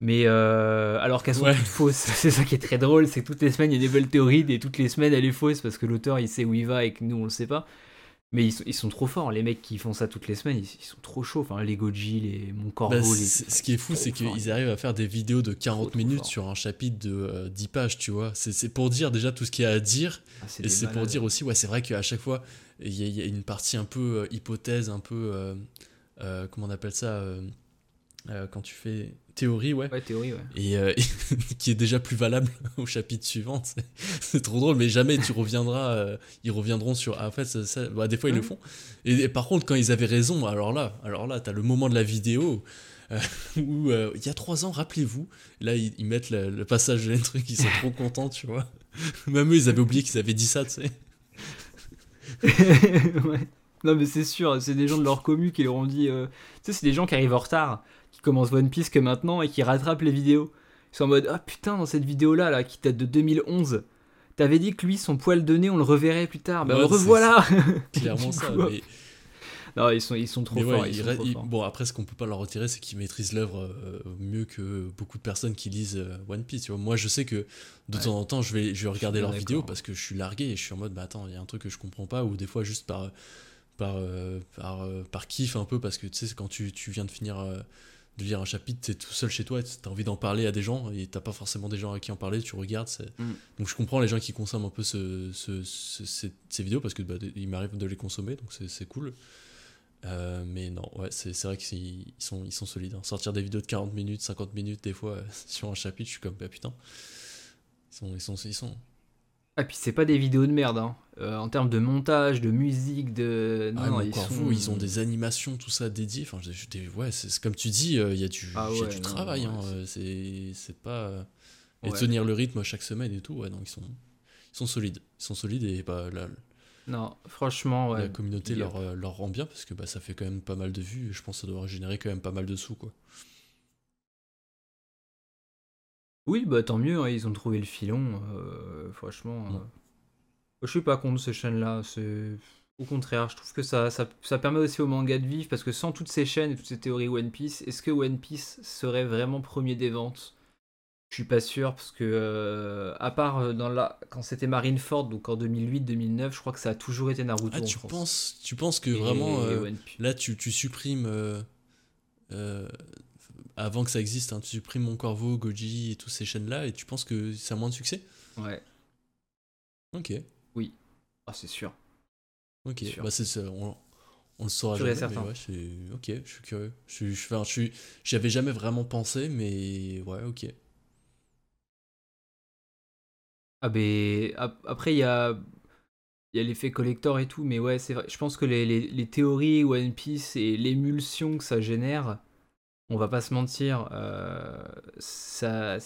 Mais euh, alors qu'elles sont Ouais. toutes fausses, [LAUGHS] c'est ça qui est très drôle, c'est que toutes les semaines il y a des nouvelles théories et toutes les semaines elle est fausse parce que l'auteur il sait où il va et que nous on le sait pas. Mais ils sont, ils sont trop forts, les mecs qui font ça toutes les semaines, ils, ils sont trop chauds. Enfin, les Goji, les Mon Corbeau, Bah, les. ce qui est fou, c'est qu'ils arrivent à faire des vidéos de 40 trop minutes sur un chapitre de euh, 10 pages, tu vois. C'est pour dire déjà tout ce qu'il y a à dire. Ah, Et c'est pour dire aussi, ouais, c'est vrai qu'à chaque fois, il y, a- il y a une partie un peu euh, hypothèse, un peu. euh, euh, comment on appelle ça euh, Quand tu fais théorie, ouais. Ouais, théorie, ouais. Et euh, [LAUGHS] qui est déjà plus valable [LAUGHS] au chapitre suivant. C'est- trop drôle, mais jamais tu reviendras. euh, ils reviendront sur. ah, en fait, ça, ça- bah, des fois ils le Ouais. font. Et, et par contre, quand ils avaient raison, alors là, alors là, t'as le moment de la vidéo [LAUGHS] où il y a trois ans, rappelez-vous. Là, ils, ils mettent le, le passage de truc, ils sont trop contents, tu vois. Même eux, ils avaient oublié qu'ils avaient dit ça, tu sais. ouais. Non, mais c'est sûr, c'est des gens de leur commu qui leur ont dit. euh, Tu sais, c'est des gens qui arrivent en retard, qui commencent One Piece que maintenant et qui rattrapent les vidéos. Ils sont en mode Ah putain, dans cette vidéo-là, là, qui date de 2011, t'avais dit que lui, son poil de nez, on le reverrait plus tard. Bah, Ouais, le revoilà [LAUGHS] Clairement ça. coup, mais- Non, ils sont, ils sont trop ouais, forts. ils il sont reste- trop il- forts. bon, après, ce qu'on peut pas leur retirer, c'est qu'ils maîtrisent l'œuvre euh, mieux que beaucoup de personnes qui lisent euh, One Piece. Tu vois. Moi, je sais que de Ouais. temps en temps, je vais, je vais regarder leurs vidéos parce que je suis largué et je suis en mode, bah attends, il y a un truc que je comprends pas, ou des fois juste par, par, euh, par, par kiff un peu, parce que tu sais, quand tu, tu viens de finir de lire un chapitre, tu es tout seul chez toi, tu as envie d'en parler à des gens et t'as pas forcément des gens à qui en parler, tu regardes. Mm. Donc je comprends les gens qui consomment un peu ce, ce- ce- ces, ces vidéos parce que bah, il m'arrive de les consommer, donc c'est cool. Euh, mais non, ouais, c'est vrai qu'ils ils sont, ils sont solides. hein. Sortir des vidéos de 40 minutes, 50 minutes, des fois, euh, [LAUGHS] sur un chapitre, je suis comme, bah putain. Ils sont, ils sont, ils sont. Ah, puis c'est pas des vidéos de merde, hein. Euh, en termes de montage, de musique, de. Non, Ah, non, ils sont. ils ont des animations, tout ça dédié. Enfin, je- je- des- ouais, c'est comme tu dis, euh, il y a du, Ah il y a ouais, du non, travail. ouais, hein, c'est- euh, pas. euh, Et tenir le rythme chaque semaine et tout, ouais, donc ils sont, ils sont solides. Ils sont solides et bah, la, Non, franchement, ouais. la communauté leur, leur rend bien parce que bah, ça fait quand même pas mal de vues et je pense que ça doit générer quand même pas mal de sous. Quoi. Oui, bah tant mieux, hein, ils ont trouvé le filon. euh, franchement, euh, Mm. je suis pas contre ces chaînes-là. C'est au contraire, je trouve que ça, ça, ça permet aussi au manga de vivre parce que sans toutes ces chaînes et toutes ces théories One Piece, est-ce que One Piece serait vraiment premier des ventes? Je suis pas sûr parce que euh, à part euh, dans la quand c'était Marineford, donc en 2008-2009, je crois que ça a toujours été Naruto Ah, en tu France. penses, tu penses que Et vraiment. euh, One Piece- Là, tu, tu supprimes. euh, euh, avant que ça existe. hein. Tu supprimes Mon Corvo, Goji et toutes ces chaînes-là et tu penses que ça a moins de succès? Ouais. Ok. Ah, c'est sûr. Ok. Sûr. Bah, c'est ça. On, on le saura jamais. mais ouais, ok, je suis curieux. Je je, enfin, je suis, j'y avais jamais vraiment pensé, mais ouais, ok. Ah, ben. ap- Après, il y a. Il y a l'effet collector et tout, mais ouais, c'est vrai. Je pense que les, les, les théories One Piece et l'émulsion que ça génère, on va pas se mentir, euh, ça,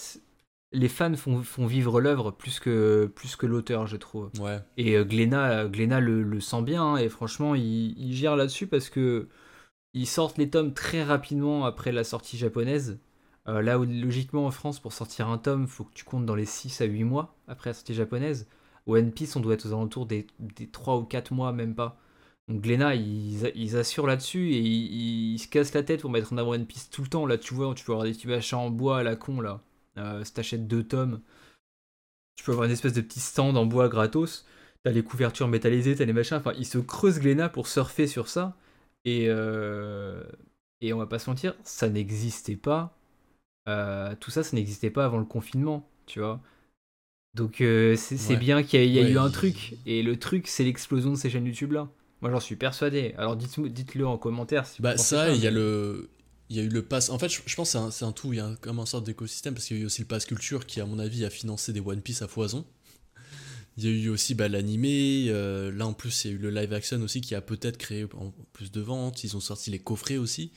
les fans font, font vivre l'œuvre plus que, plus que l'auteur, je trouve. Ouais. Et euh, Glénat, Glénat le, le sent bien, hein, et franchement, il, il gère là-dessus parce que ils sortent les tomes très rapidement après la sortie japonaise. Euh, là où logiquement en France, pour sortir un tome, faut que tu comptes dans les 6 à 8 mois après la sortie japonaise. One Piece, on doit être aux alentours des, des 3 ou 4 mois, même pas. Donc Glénat, ils, ils assurent là-dessus et ils, ils se cassent la tête pour mettre en avant One Piece tout le temps. Là, tu vois, tu peux avoir des petits machins en bois à la con, là. Euh, si t'achètes deux tomes, tu peux avoir une espèce de petit stand en bois gratos. T'as les couvertures métallisées, t'as les machins. Enfin, ils se creusent Glénat pour surfer sur ça. Et, euh, et on va pas se mentir, ça n'existait pas. Euh, tout ça, ça n'existait pas avant le confinement, tu vois. Donc euh, c'est Ouais. bien qu'il y, ait- Ouais, eu un il- truc. Et le truc, c'est l'explosion de ces chaînes YouTube là. Moi, j'en suis persuadé. Alors dites- dites-le en commentaire si Bah ça, il y a le, il y a eu le pass. En fait, je, je pense que c'est un, un tout. Il y a un- comme une sorte d'écosystème parce qu'il y a eu aussi le pass culture qui, à mon avis, a financé des One Piece à foison. Il y a eu aussi bah, l'animé. euh, là, en plus, il y a eu le live action aussi qui a peut-être créé en plus de ventes. Ils ont sorti les coffrets aussi.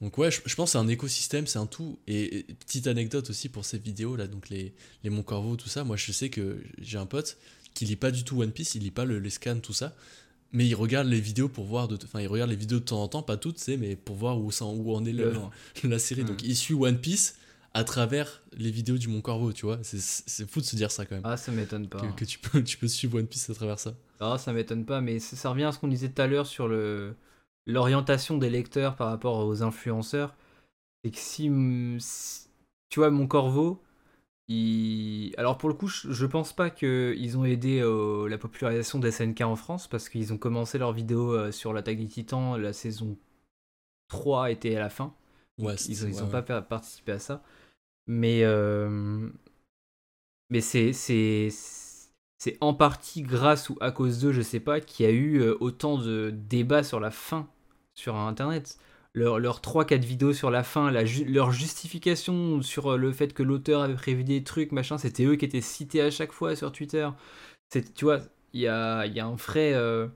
Donc ouais, je, je pense que c'est un écosystème, c'est un tout. Et, et petite anecdote aussi pour ces vidéos là, donc les, les Mon Corvo, tout ça. Moi, je sais que j'ai un pote qui lit pas du tout One Piece, il lit pas le- les scans, tout ça. Mais il regarde les vidéos pour voir, de, enfin il regarde les vidéos de temps en temps, pas toutes, c'est, mais pour voir où, ça, où en est le- [LAUGHS] la série. Mm. Donc il suit One Piece à travers les vidéos du Mon Corvo, tu vois. C'est- C'est fou de se dire ça quand même. Ah, ça m'étonne pas. que, que tu, peux, tu peux suivre One Piece à travers ça. Ah, ça m'étonne pas, mais ça, ça revient à ce qu'on disait tout à l'heure sur le l'orientation des lecteurs par rapport aux influenceurs. C'est que si, si- tu vois, mon corvo, alors pour le coup, je, pense pas qu'ils ont aidé euh, la popularisation des SNK en France parce qu'ils ont commencé leur vidéo euh, sur l'attaque des titans, la saison 3 était à la fin. Ouais, Ils n'ont ouais, pas ouais. participé à ça. Mais, euh, mais c'est, c'est, c'est en partie grâce ou à cause d'eux, je sais pas, qu'il y a eu autant de débats sur la fin sur Internet. Leurs leur 3-4 vidéos sur la fin, leur justification sur euh, le fait que l'auteur avait prévu des trucs, machin, c'était eux qui étaient cités à chaque fois sur Twitter. Tu vois, il y a, y a un vrai. euh,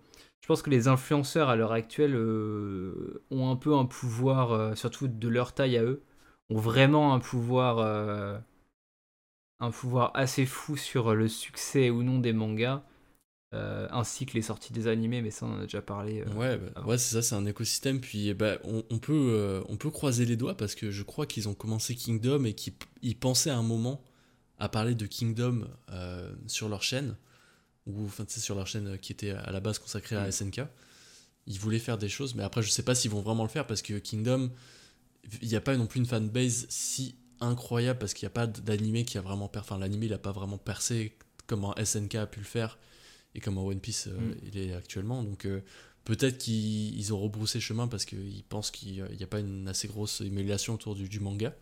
je pense que les influenceurs à l'heure actuelle euh, ont un peu un pouvoir, euh, surtout de leur taille à eux, ont vraiment un pouvoir, un pouvoir assez fou sur le succès ou non des mangas, euh, ainsi que les sorties des animés, mais ça on en a déjà parlé. euh. Ouais, bah, ouais c'est ça, c'est un écosystème. Puis eh ben, on, on peut, euh, on peut croiser les doigts parce que je crois qu'ils ont commencé Kingdom et qu'ils ils pensaient à un moment à parler de Kingdom euh, sur leur chaîne, ou enfin, tu sais, sur leur chaîne qui était à la base consacrée à Mm. SNK. Ils voulaient faire des choses, mais après, je sais pas s'ils vont vraiment le faire parce que Kingdom, il n'y a pas non plus une fanbase si incroyable parce qu'il n'y a pas d'animé qui a vraiment percé. Enfin, l'animé, il n'a pas vraiment percé comme un SNK a pu le faire et comme un One Piece euh, Mm. il est actuellement. Donc, euh, peut-être qu'ils ils ont rebroussé chemin parce qu'ils pensent qu'il n'y a pas une assez grosse émulation autour du, du manga.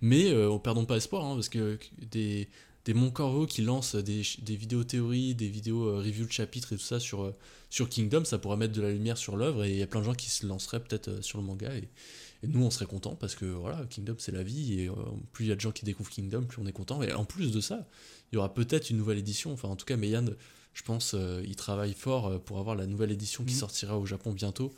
Mais euh, perdons pas espoir hein, parce que des, des qui lancent des, des vidéos théories, des vidéos review de chapitres et tout ça sur, sur Kingdom, ça pourrait mettre de la lumière sur l'œuvre et il y a plein de gens qui se lanceraient peut-être sur le manga et, et nous on serait contents parce que voilà, Kingdom c'est la vie et euh, plus il y a de gens qui découvrent Kingdom, plus on est content. Et en plus de ça, il y aura peut-être une nouvelle édition. Enfin, en tout cas, Meian, je pense, euh, il travaille fort euh, pour avoir la nouvelle édition qui Mhm. sortira au Japon bientôt.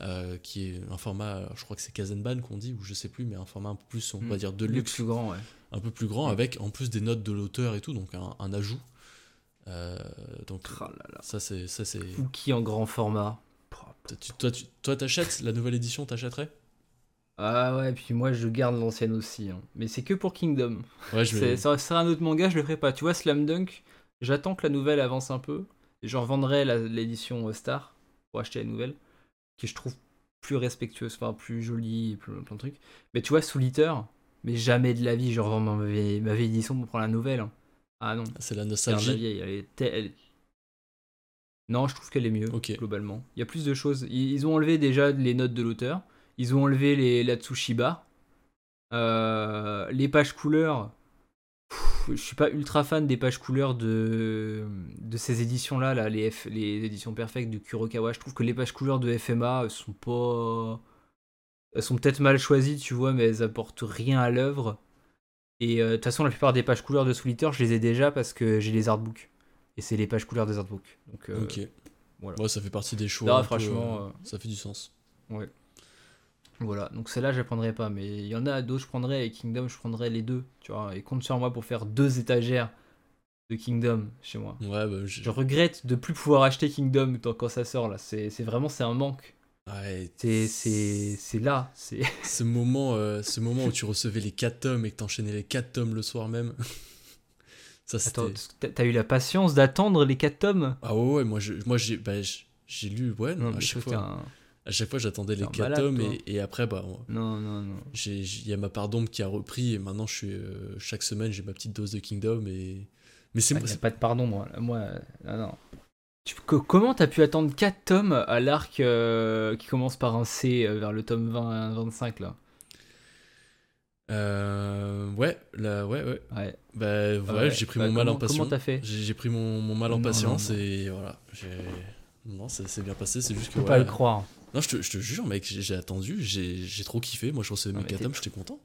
euh, qui est un format, je crois que c'est Kazenban qu'on dit, ou je sais plus, mais un format un peu plus, on va Mm. dire, de luxe, plus grand, ouais. un peu plus grand, avec en plus des notes de l'auteur et tout, donc un, un ajout. Euh, donc là là. ça c'est ça c'est. Fouki en grand format. Toi, tu- Toi t'achètes la nouvelle édition, t'achèterais? Ah ouais, puis moi je garde l'ancienne aussi. hein. Mais c'est que pour Kingdom. Ouais, je vais. Ça sera un autre manga, je le ferai pas. Tu vois, Slam Dunk, j'attends que la nouvelle avance un peu. Et je revendrai l'édition euh, Star pour acheter la nouvelle, qui je trouve plus respectueuse, enfin plus jolie, et plein, plein de trucs. Mais tu vois, Soul Eater, mais jamais de la vie, je revends ma vieille, ma vieille édition pour prendre la nouvelle. hein. Ah non, C'est la regarde la nostalgie. vieille, elle est elle- Non, je trouve qu'elle est mieux, globalement. Il y a plus de choses. Ils, ils ont enlevé déjà les notes de l'auteur. Ils ont enlevé les, la Tsushiba. Euh, les pages couleurs, pff, je suis pas ultra fan des pages couleurs de, de ces éditions-là, là, les, F- les éditions perfectes de Kurokawa. Je trouve que les pages couleurs de FMA sont pas. Elles sont peut-être mal choisies, tu vois, mais elles apportent rien à l'œuvre. Et euh, de toute façon, la plupart des pages couleurs de Solitaire, je les ai déjà parce que j'ai les artbooks. Et c'est les pages couleurs des artbooks. Donc, euh, ok. voilà. Ouais, ça fait partie des choix. Peu, franchement, euh, ça fait du sens. Voilà, donc celle-là, je la prendrai pas. Mais il y en a d'autres, je prendrais. Et Kingdom, je prendrais les deux. Tu vois, et compte sur moi pour faire deux étagères de Kingdom chez moi. Ouais, bah, Je regrette de plus pouvoir acheter Kingdom quand ça sort là. C'est c'est vraiment c'est un manque. ouais, C'est c'est c'est là. C'est [LAUGHS] ce moment, euh, ce moment où tu recevais les 4 tomes et que t'enchaînais les 4 tomes le soir même. [LAUGHS] ça t'as- eu la patience d'attendre les 4 tomes? Ah ouais, ouais, moi je- moi j'ai bah, lu ouais, Non, à chaque fois. À chaque fois j'attendais les t'es un 4 malade, tomes et, et après bah on- Non non non. il y a ma part d'ombre qui a repris et maintenant je suis euh, chaque semaine j'ai ma petite dose de Kingdom et mais c'est Ah, moi pas de pardon moi. Moi euh, non non. Tu- comment t'as pu attendre 4 tomes à l'arc euh, qui commence par un C euh, vers le tome 20 25 là? Euh, ouais, là ouais ouais. Ouais. Bah ouais, Ouais, j'ai pris bah, mon mal en patience. Comment t'as fait? J'ai pris mon, mon mal en patience et voilà. Non, ça s'est bien passé, c'est juste que. Faut pas ouais. le croire. Non, je te, je te jure, mec, j'ai attendu, j'ai trop kiffé. Moi, je Non, mes mais 4 t'es- tomes, j'étais content.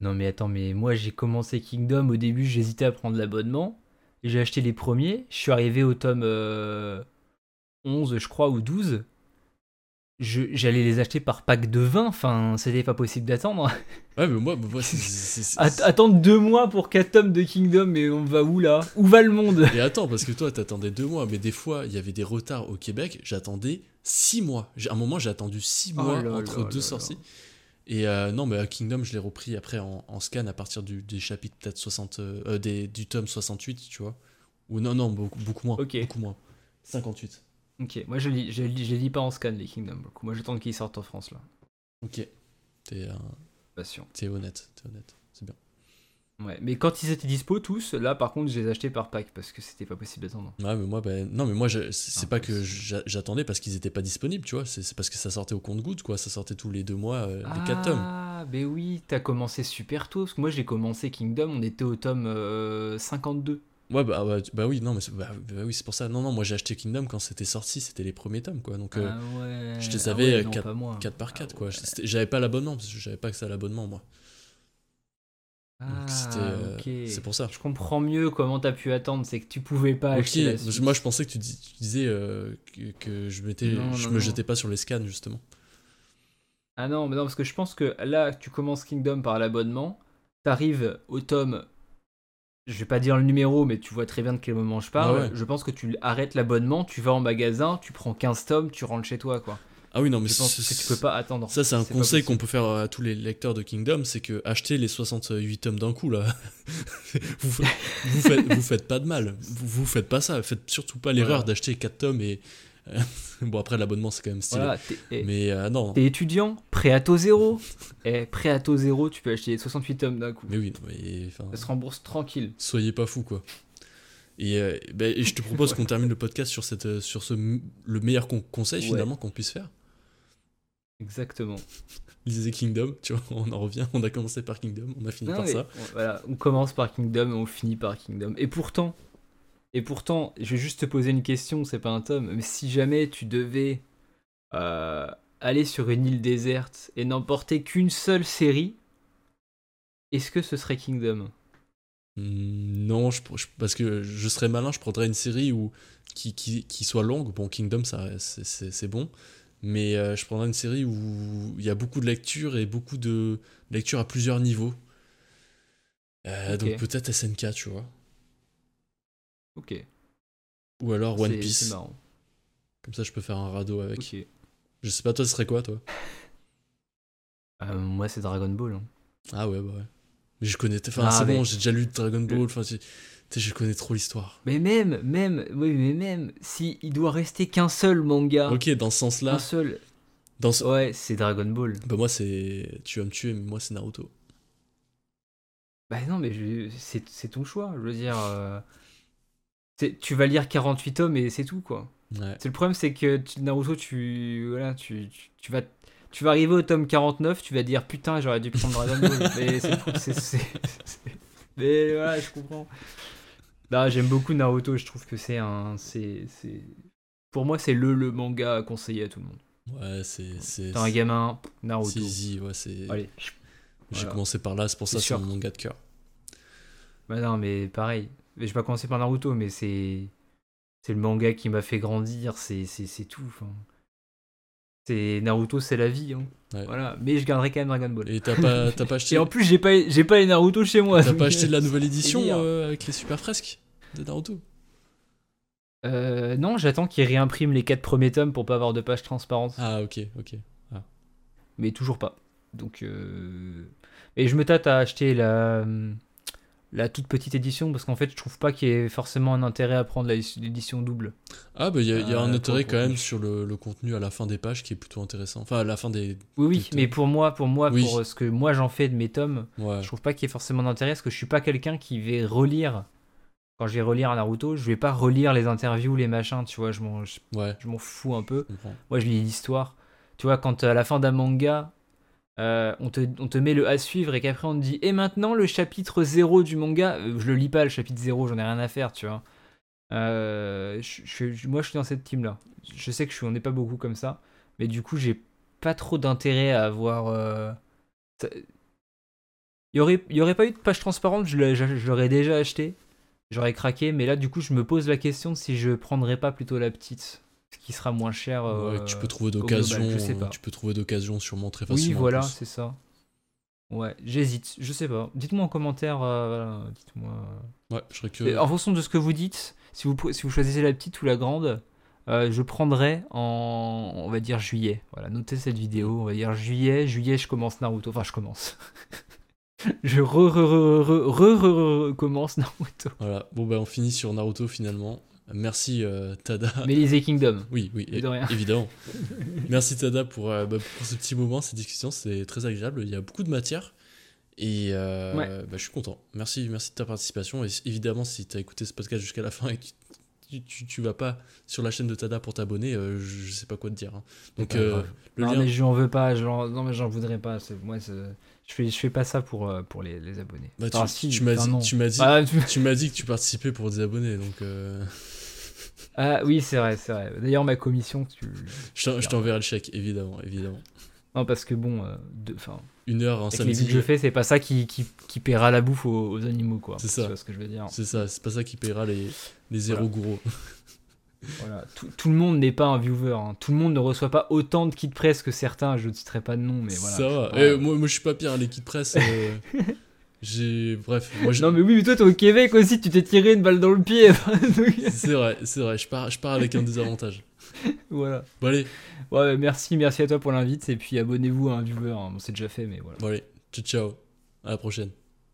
Non mais attends, mais moi j'ai commencé Kingdom, au début j'hésitais à prendre l'abonnement, j'ai acheté les premiers, je suis arrivé au tome euh, 11 je crois, ou 12, Je- j'allais les acheter par pack de 20, enfin c'était pas possible d'attendre. Ouais, mais moi, moi c'est- c'est- c'est- Att- attendre deux mois pour 4 tomes de Kingdom, mais on va où là? Où va le monde? Et attends, parce que toi, t'attendais deux mois, mais des fois, il y avait des retards au Québec. J'attendais six mois. J'ai- À un moment, j'ai attendu six Oh mois là entre là deux là sorties. Et euh, non, mais à Kingdom, je l'ai repris après en, en scan à partir du, des chapitres peut-être 60, euh, des, du tome 68, tu vois. Ou non, non, beaucoup, beaucoup moins. Ok. Beaucoup moins. 58. Ok, moi je lis, je lis, je lis pas en scan les Kingdom, pour le coup. moi j'attends qu'ils sortent en France là. Ok. T'es euh, Patient. t'es honnête, t'es honnête. C'est bien. Ouais, mais quand ils étaient dispo tous, là par contre je les ai achetés par pack parce que c'était pas possible d'attendre. Ouais, mais moi, ben, non, mais moi, je- c'est Ah, pas que j'attendais parce qu'ils étaient pas disponibles, tu vois. C'est parce que ça sortait au compte-goutte, quoi. Ça sortait tous les deux mois, euh, les 4 tomes. Ah, ben oui, t'as commencé super tôt. Parce que moi, j'ai commencé Kingdom, on était au tome euh, 52. Ouais, bah, bah, bah oui, non, mais c'est- bah, bah oui, c'est pour ça. Non, non, moi j'ai acheté Kingdom quand c'était sorti, c'était les premiers tomes, quoi. Donc, euh, ah ouais. je les ah avais, ouais, euh, non, moi. 4 par 4, Ah quoi. ouais. J'avais pas l'abonnement, parce que j'avais pas accès à l'abonnement, moi. Donc, Ah, c'était, euh, ok. c'est pour ça. Je comprends mieux comment t'as pu attendre. C'est que tu pouvais pas Ok, acheter la moi je pensais que tu, dis- tu disais euh, que, que je, m'étais, Non, je non, me jetais pas sur les scans, justement. Ah non, mais non, parce que je pense que là, tu commences Kingdom par l'abonnement. T'arrives au tome. Je vais pas dire le numéro, mais tu vois très bien de quel moment je parle. Ah ouais. Je pense que tu arrêtes l'abonnement, tu vas en magasin, tu prends 15 tomes, tu rentres chez toi, quoi. Ah oui, non, mais Je pense c'est- que tu peux pas attendre. Ça, c'est un conseil qu'on peut faire à tous les lecteurs de Kingdom, c'est que acheter les 68 tomes d'un coup, là, [LAUGHS] vous, vous, faites, vous faites pas de mal. Vous, vous faites pas ça. Faites surtout pas l'erreur Voilà. d'acheter 4 tomes et. Euh, [LAUGHS] bon, après, l'abonnement, c'est quand même stylé. Voilà, Mais euh, non. T'es étudiant, prêt à taux zéro. Eh, prêt à taux zéro, tu peux acheter les 68 tomes d'un coup. Mais oui, mais, Ça se rembourse tranquille. soyez pas fous, quoi. Et, euh, ben, et je te propose [LAUGHS] qu'on termine le podcast sur, cette, euh, sur ce, le meilleur con- conseil, Ouais. finalement, qu'on puisse faire. Exactement. Lisez Kingdom, tu vois, on en revient. On a commencé par Kingdom, on a fini Non, par ça. on- Voilà, on commence par Kingdom et on finit par Kingdom. Et pourtant, et pourtant, je vais juste te poser une question, c'est pas un tome, mais si jamais tu devais euh, aller sur une île déserte et n'emporter qu'une seule série, est-ce que ce serait Kingdom? Hmm, Non, je, je- parce que je serais malin, je prendrais une série où, qui, qui, qui soit longue. Bon, Kingdom, ça, c'est- bon. Mais euh, je prendrais une série où il y a beaucoup de lecture et beaucoup de lecture à plusieurs niveaux. Euh. Donc peut-être SNK, tu vois. Ok. Ou alors One Piece. C'est marrant. Comme ça, je peux faire un radeau avec. Ok. Je sais pas, toi, ce serait quoi, toi? [LAUGHS] Euh, moi, c'est Dragon Ball. hein. Ah ouais, bah ouais. Mais je connais. Enfin, Ah, c'est mais- bon, j'ai déjà lu Dragon Ball. Enfin, tu tu sais, je connais trop l'histoire. Mais même, même, oui, mais même, si il doit rester qu'un seul manga, Ok, dans ce sens-là. un seul, Dans ce... ouais, c'est Dragon Ball. Bah, moi, c'est. Tu vas me tuer, mais moi, c'est Naruto. Bah non, mais je- c'est c'est ton choix, je veux dire. euh, tu vas lire 48 tomes et c'est tout, quoi. Ouais. C'est le problème, c'est que Naruto, tu, voilà, tu, tu, tu vas, tu vas arriver au tome 49, tu vas dire putain, j'aurais dû prendre Dragon Ball. [LAUGHS] mais, c'est, c'est, mais voilà, je comprends. Bah, j'aime beaucoup Naruto, je trouve que c'est un. C'est, c'est... Pour moi, c'est le, le manga à conseiller à tout le monde. Ouais, c'est. c'est un gamin, Naruto. C'est easy, ouais, c'est. Allez. J'ai Voilà. commencé par là, c'est pour ça que C'est mon manga de cœur. Bah non, mais pareil. Je vais pas commencer par Naruto, mais c'est. C'est le manga qui m'a fait grandir, c'est, tout. enfin. C'est Naruto, c'est la vie. hein. Ouais. Voilà. Mais je garderai quand même Dragon Ball. Et t'as pas, pas [LAUGHS] acheté, Et en plus, j'ai pas, j'ai pas les Naruto chez moi. t'as pas acheté de la nouvelle édition euh, avec les super fresques de Naruto? Euh, non, j'attends qu'ils réimpriment les 4 premiers tomes pour pas avoir de pages transparentes. Ah, ok, ok. Mais toujours pas. Donc. euh, Et je me tâte à acheter la. La toute petite édition parce qu'en fait, je trouve pas qu'il y ait forcément un intérêt à prendre la- l'édition double. Ah, bah, il y a, il y a Euh, un pour- intérêt pour- quand même sur le, le contenu à la fin des pages qui est plutôt intéressant. Enfin, à la fin des. Oui, oui, mais pour moi, pour moi, Oui. pour ce que moi j'en fais de mes tomes, Ouais. je trouve pas qu'il y ait forcément d'intérêt parce que je suis pas quelqu'un qui va relire. Quand je vais relire Naruto, je vais pas relire les interviews, les machins, tu vois, je m'en, je, Ouais, je m'en fous un peu. Moi, je lis l'histoire. Tu vois, quand euh, à la fin d'un manga, euh, on, te, met le à suivre et qu'après on te dit Et maintenant le chapitre 0 du manga, euh, je le lis pas le chapitre 0, j'en ai rien à faire, tu vois. Euh, moi, je suis dans cette team-là. Je sais que je suis, on n'est pas beaucoup comme ça, mais du coup, j'ai pas trop d'intérêt à avoir. Il y aurait, pas eu de page transparente, je l'aurais déjà acheté, j'aurais craqué, mais là, du coup, je me pose la question si je prendrais pas plutôt la petite, qui sera moins cher. Ouais, euh, tu peux trouver d'occasion. Tu peux trouver d'occasion sûrement très oui, facilement. en voilà, c'est ça. Ouais, j'hésite, je sais pas. Dites-moi en commentaire, euh, voilà, dites-moi. Ouais, je serais que. En fonction de ce que vous dites, si vous, si vous choisissez la petite ou la grande, euh, je prendrai en, on va dire juillet. Voilà, notez cette vidéo, on va dire juillet, juillet, je commence Naruto. Enfin, je commence. [LAUGHS] je re, re, re, re, re, re, re- commence Naruto. Voilà. Bon, bah, on finit sur Naruto finalement. Merci euh, Tada. Melise Kingdom. Oui, oui, de rien. évidemment. Merci Tada pour, euh, bah, pour ce petit moment, cette discussion, c'est très agréable. Il y a beaucoup de matière et euh, Ouais. bah, je suis content. Merci, merci de ta participation. Et évidemment, si tu as écouté ce podcast jusqu'à la fin et que tu, tu, tu vas pas sur la chaîne de Tada pour t'abonner, euh, je, je sais pas quoi te dire. hein. Donc, euh, le non, lien. mais j'en veux pas, j'en- non, mais j'en voudrais pas. c'est- Moi, c'est- je fais, je fais pas ça pour, euh, pour les, les abonnés. Bah, tu Enfin, si, tu m'as dit, non. tu m'as dit, Ah, tu- tu m'as dit que tu participais pour des abonnés, donc euh, Ah oui, c'est vrai, c'est vrai. D'ailleurs, ma commission, tu... je t'en- je t'enverrai le chèque, évidemment, évidemment. Non, parce que bon, euh, enfin, Une heure les samedi. vues que je fais, c'est pas ça qui, qui, qui paiera la bouffe aux, aux animaux, quoi. C'est ça. Tu vois ce que je veux dire C'est ça, c'est pas ça qui paiera les, les zéro gros. [LAUGHS] Voilà. Tout, tout le monde n'est pas un viewer. hein. Tout le monde ne reçoit pas autant de kits presse que certains. Je ne citerai pas de nom, mais voilà. ça va. Eh, moi, moi, je suis pas pire, hein, les kits presse. euh, [LAUGHS] j'ai. Bref, moi, je- Non, mais oui, mais toi, t'es au Québec aussi, tu t'es tiré une balle dans le pied. C'est vrai, c'est vrai, je pars, je pars avec un désavantage. voilà. Bon, allez, Ouais, merci, merci à toi pour l'invite. Et puis abonnez-vous à un viewer. hein. Bon, c'est déjà fait, mais voilà. bon, allez, ciao, ciao. À la prochaine.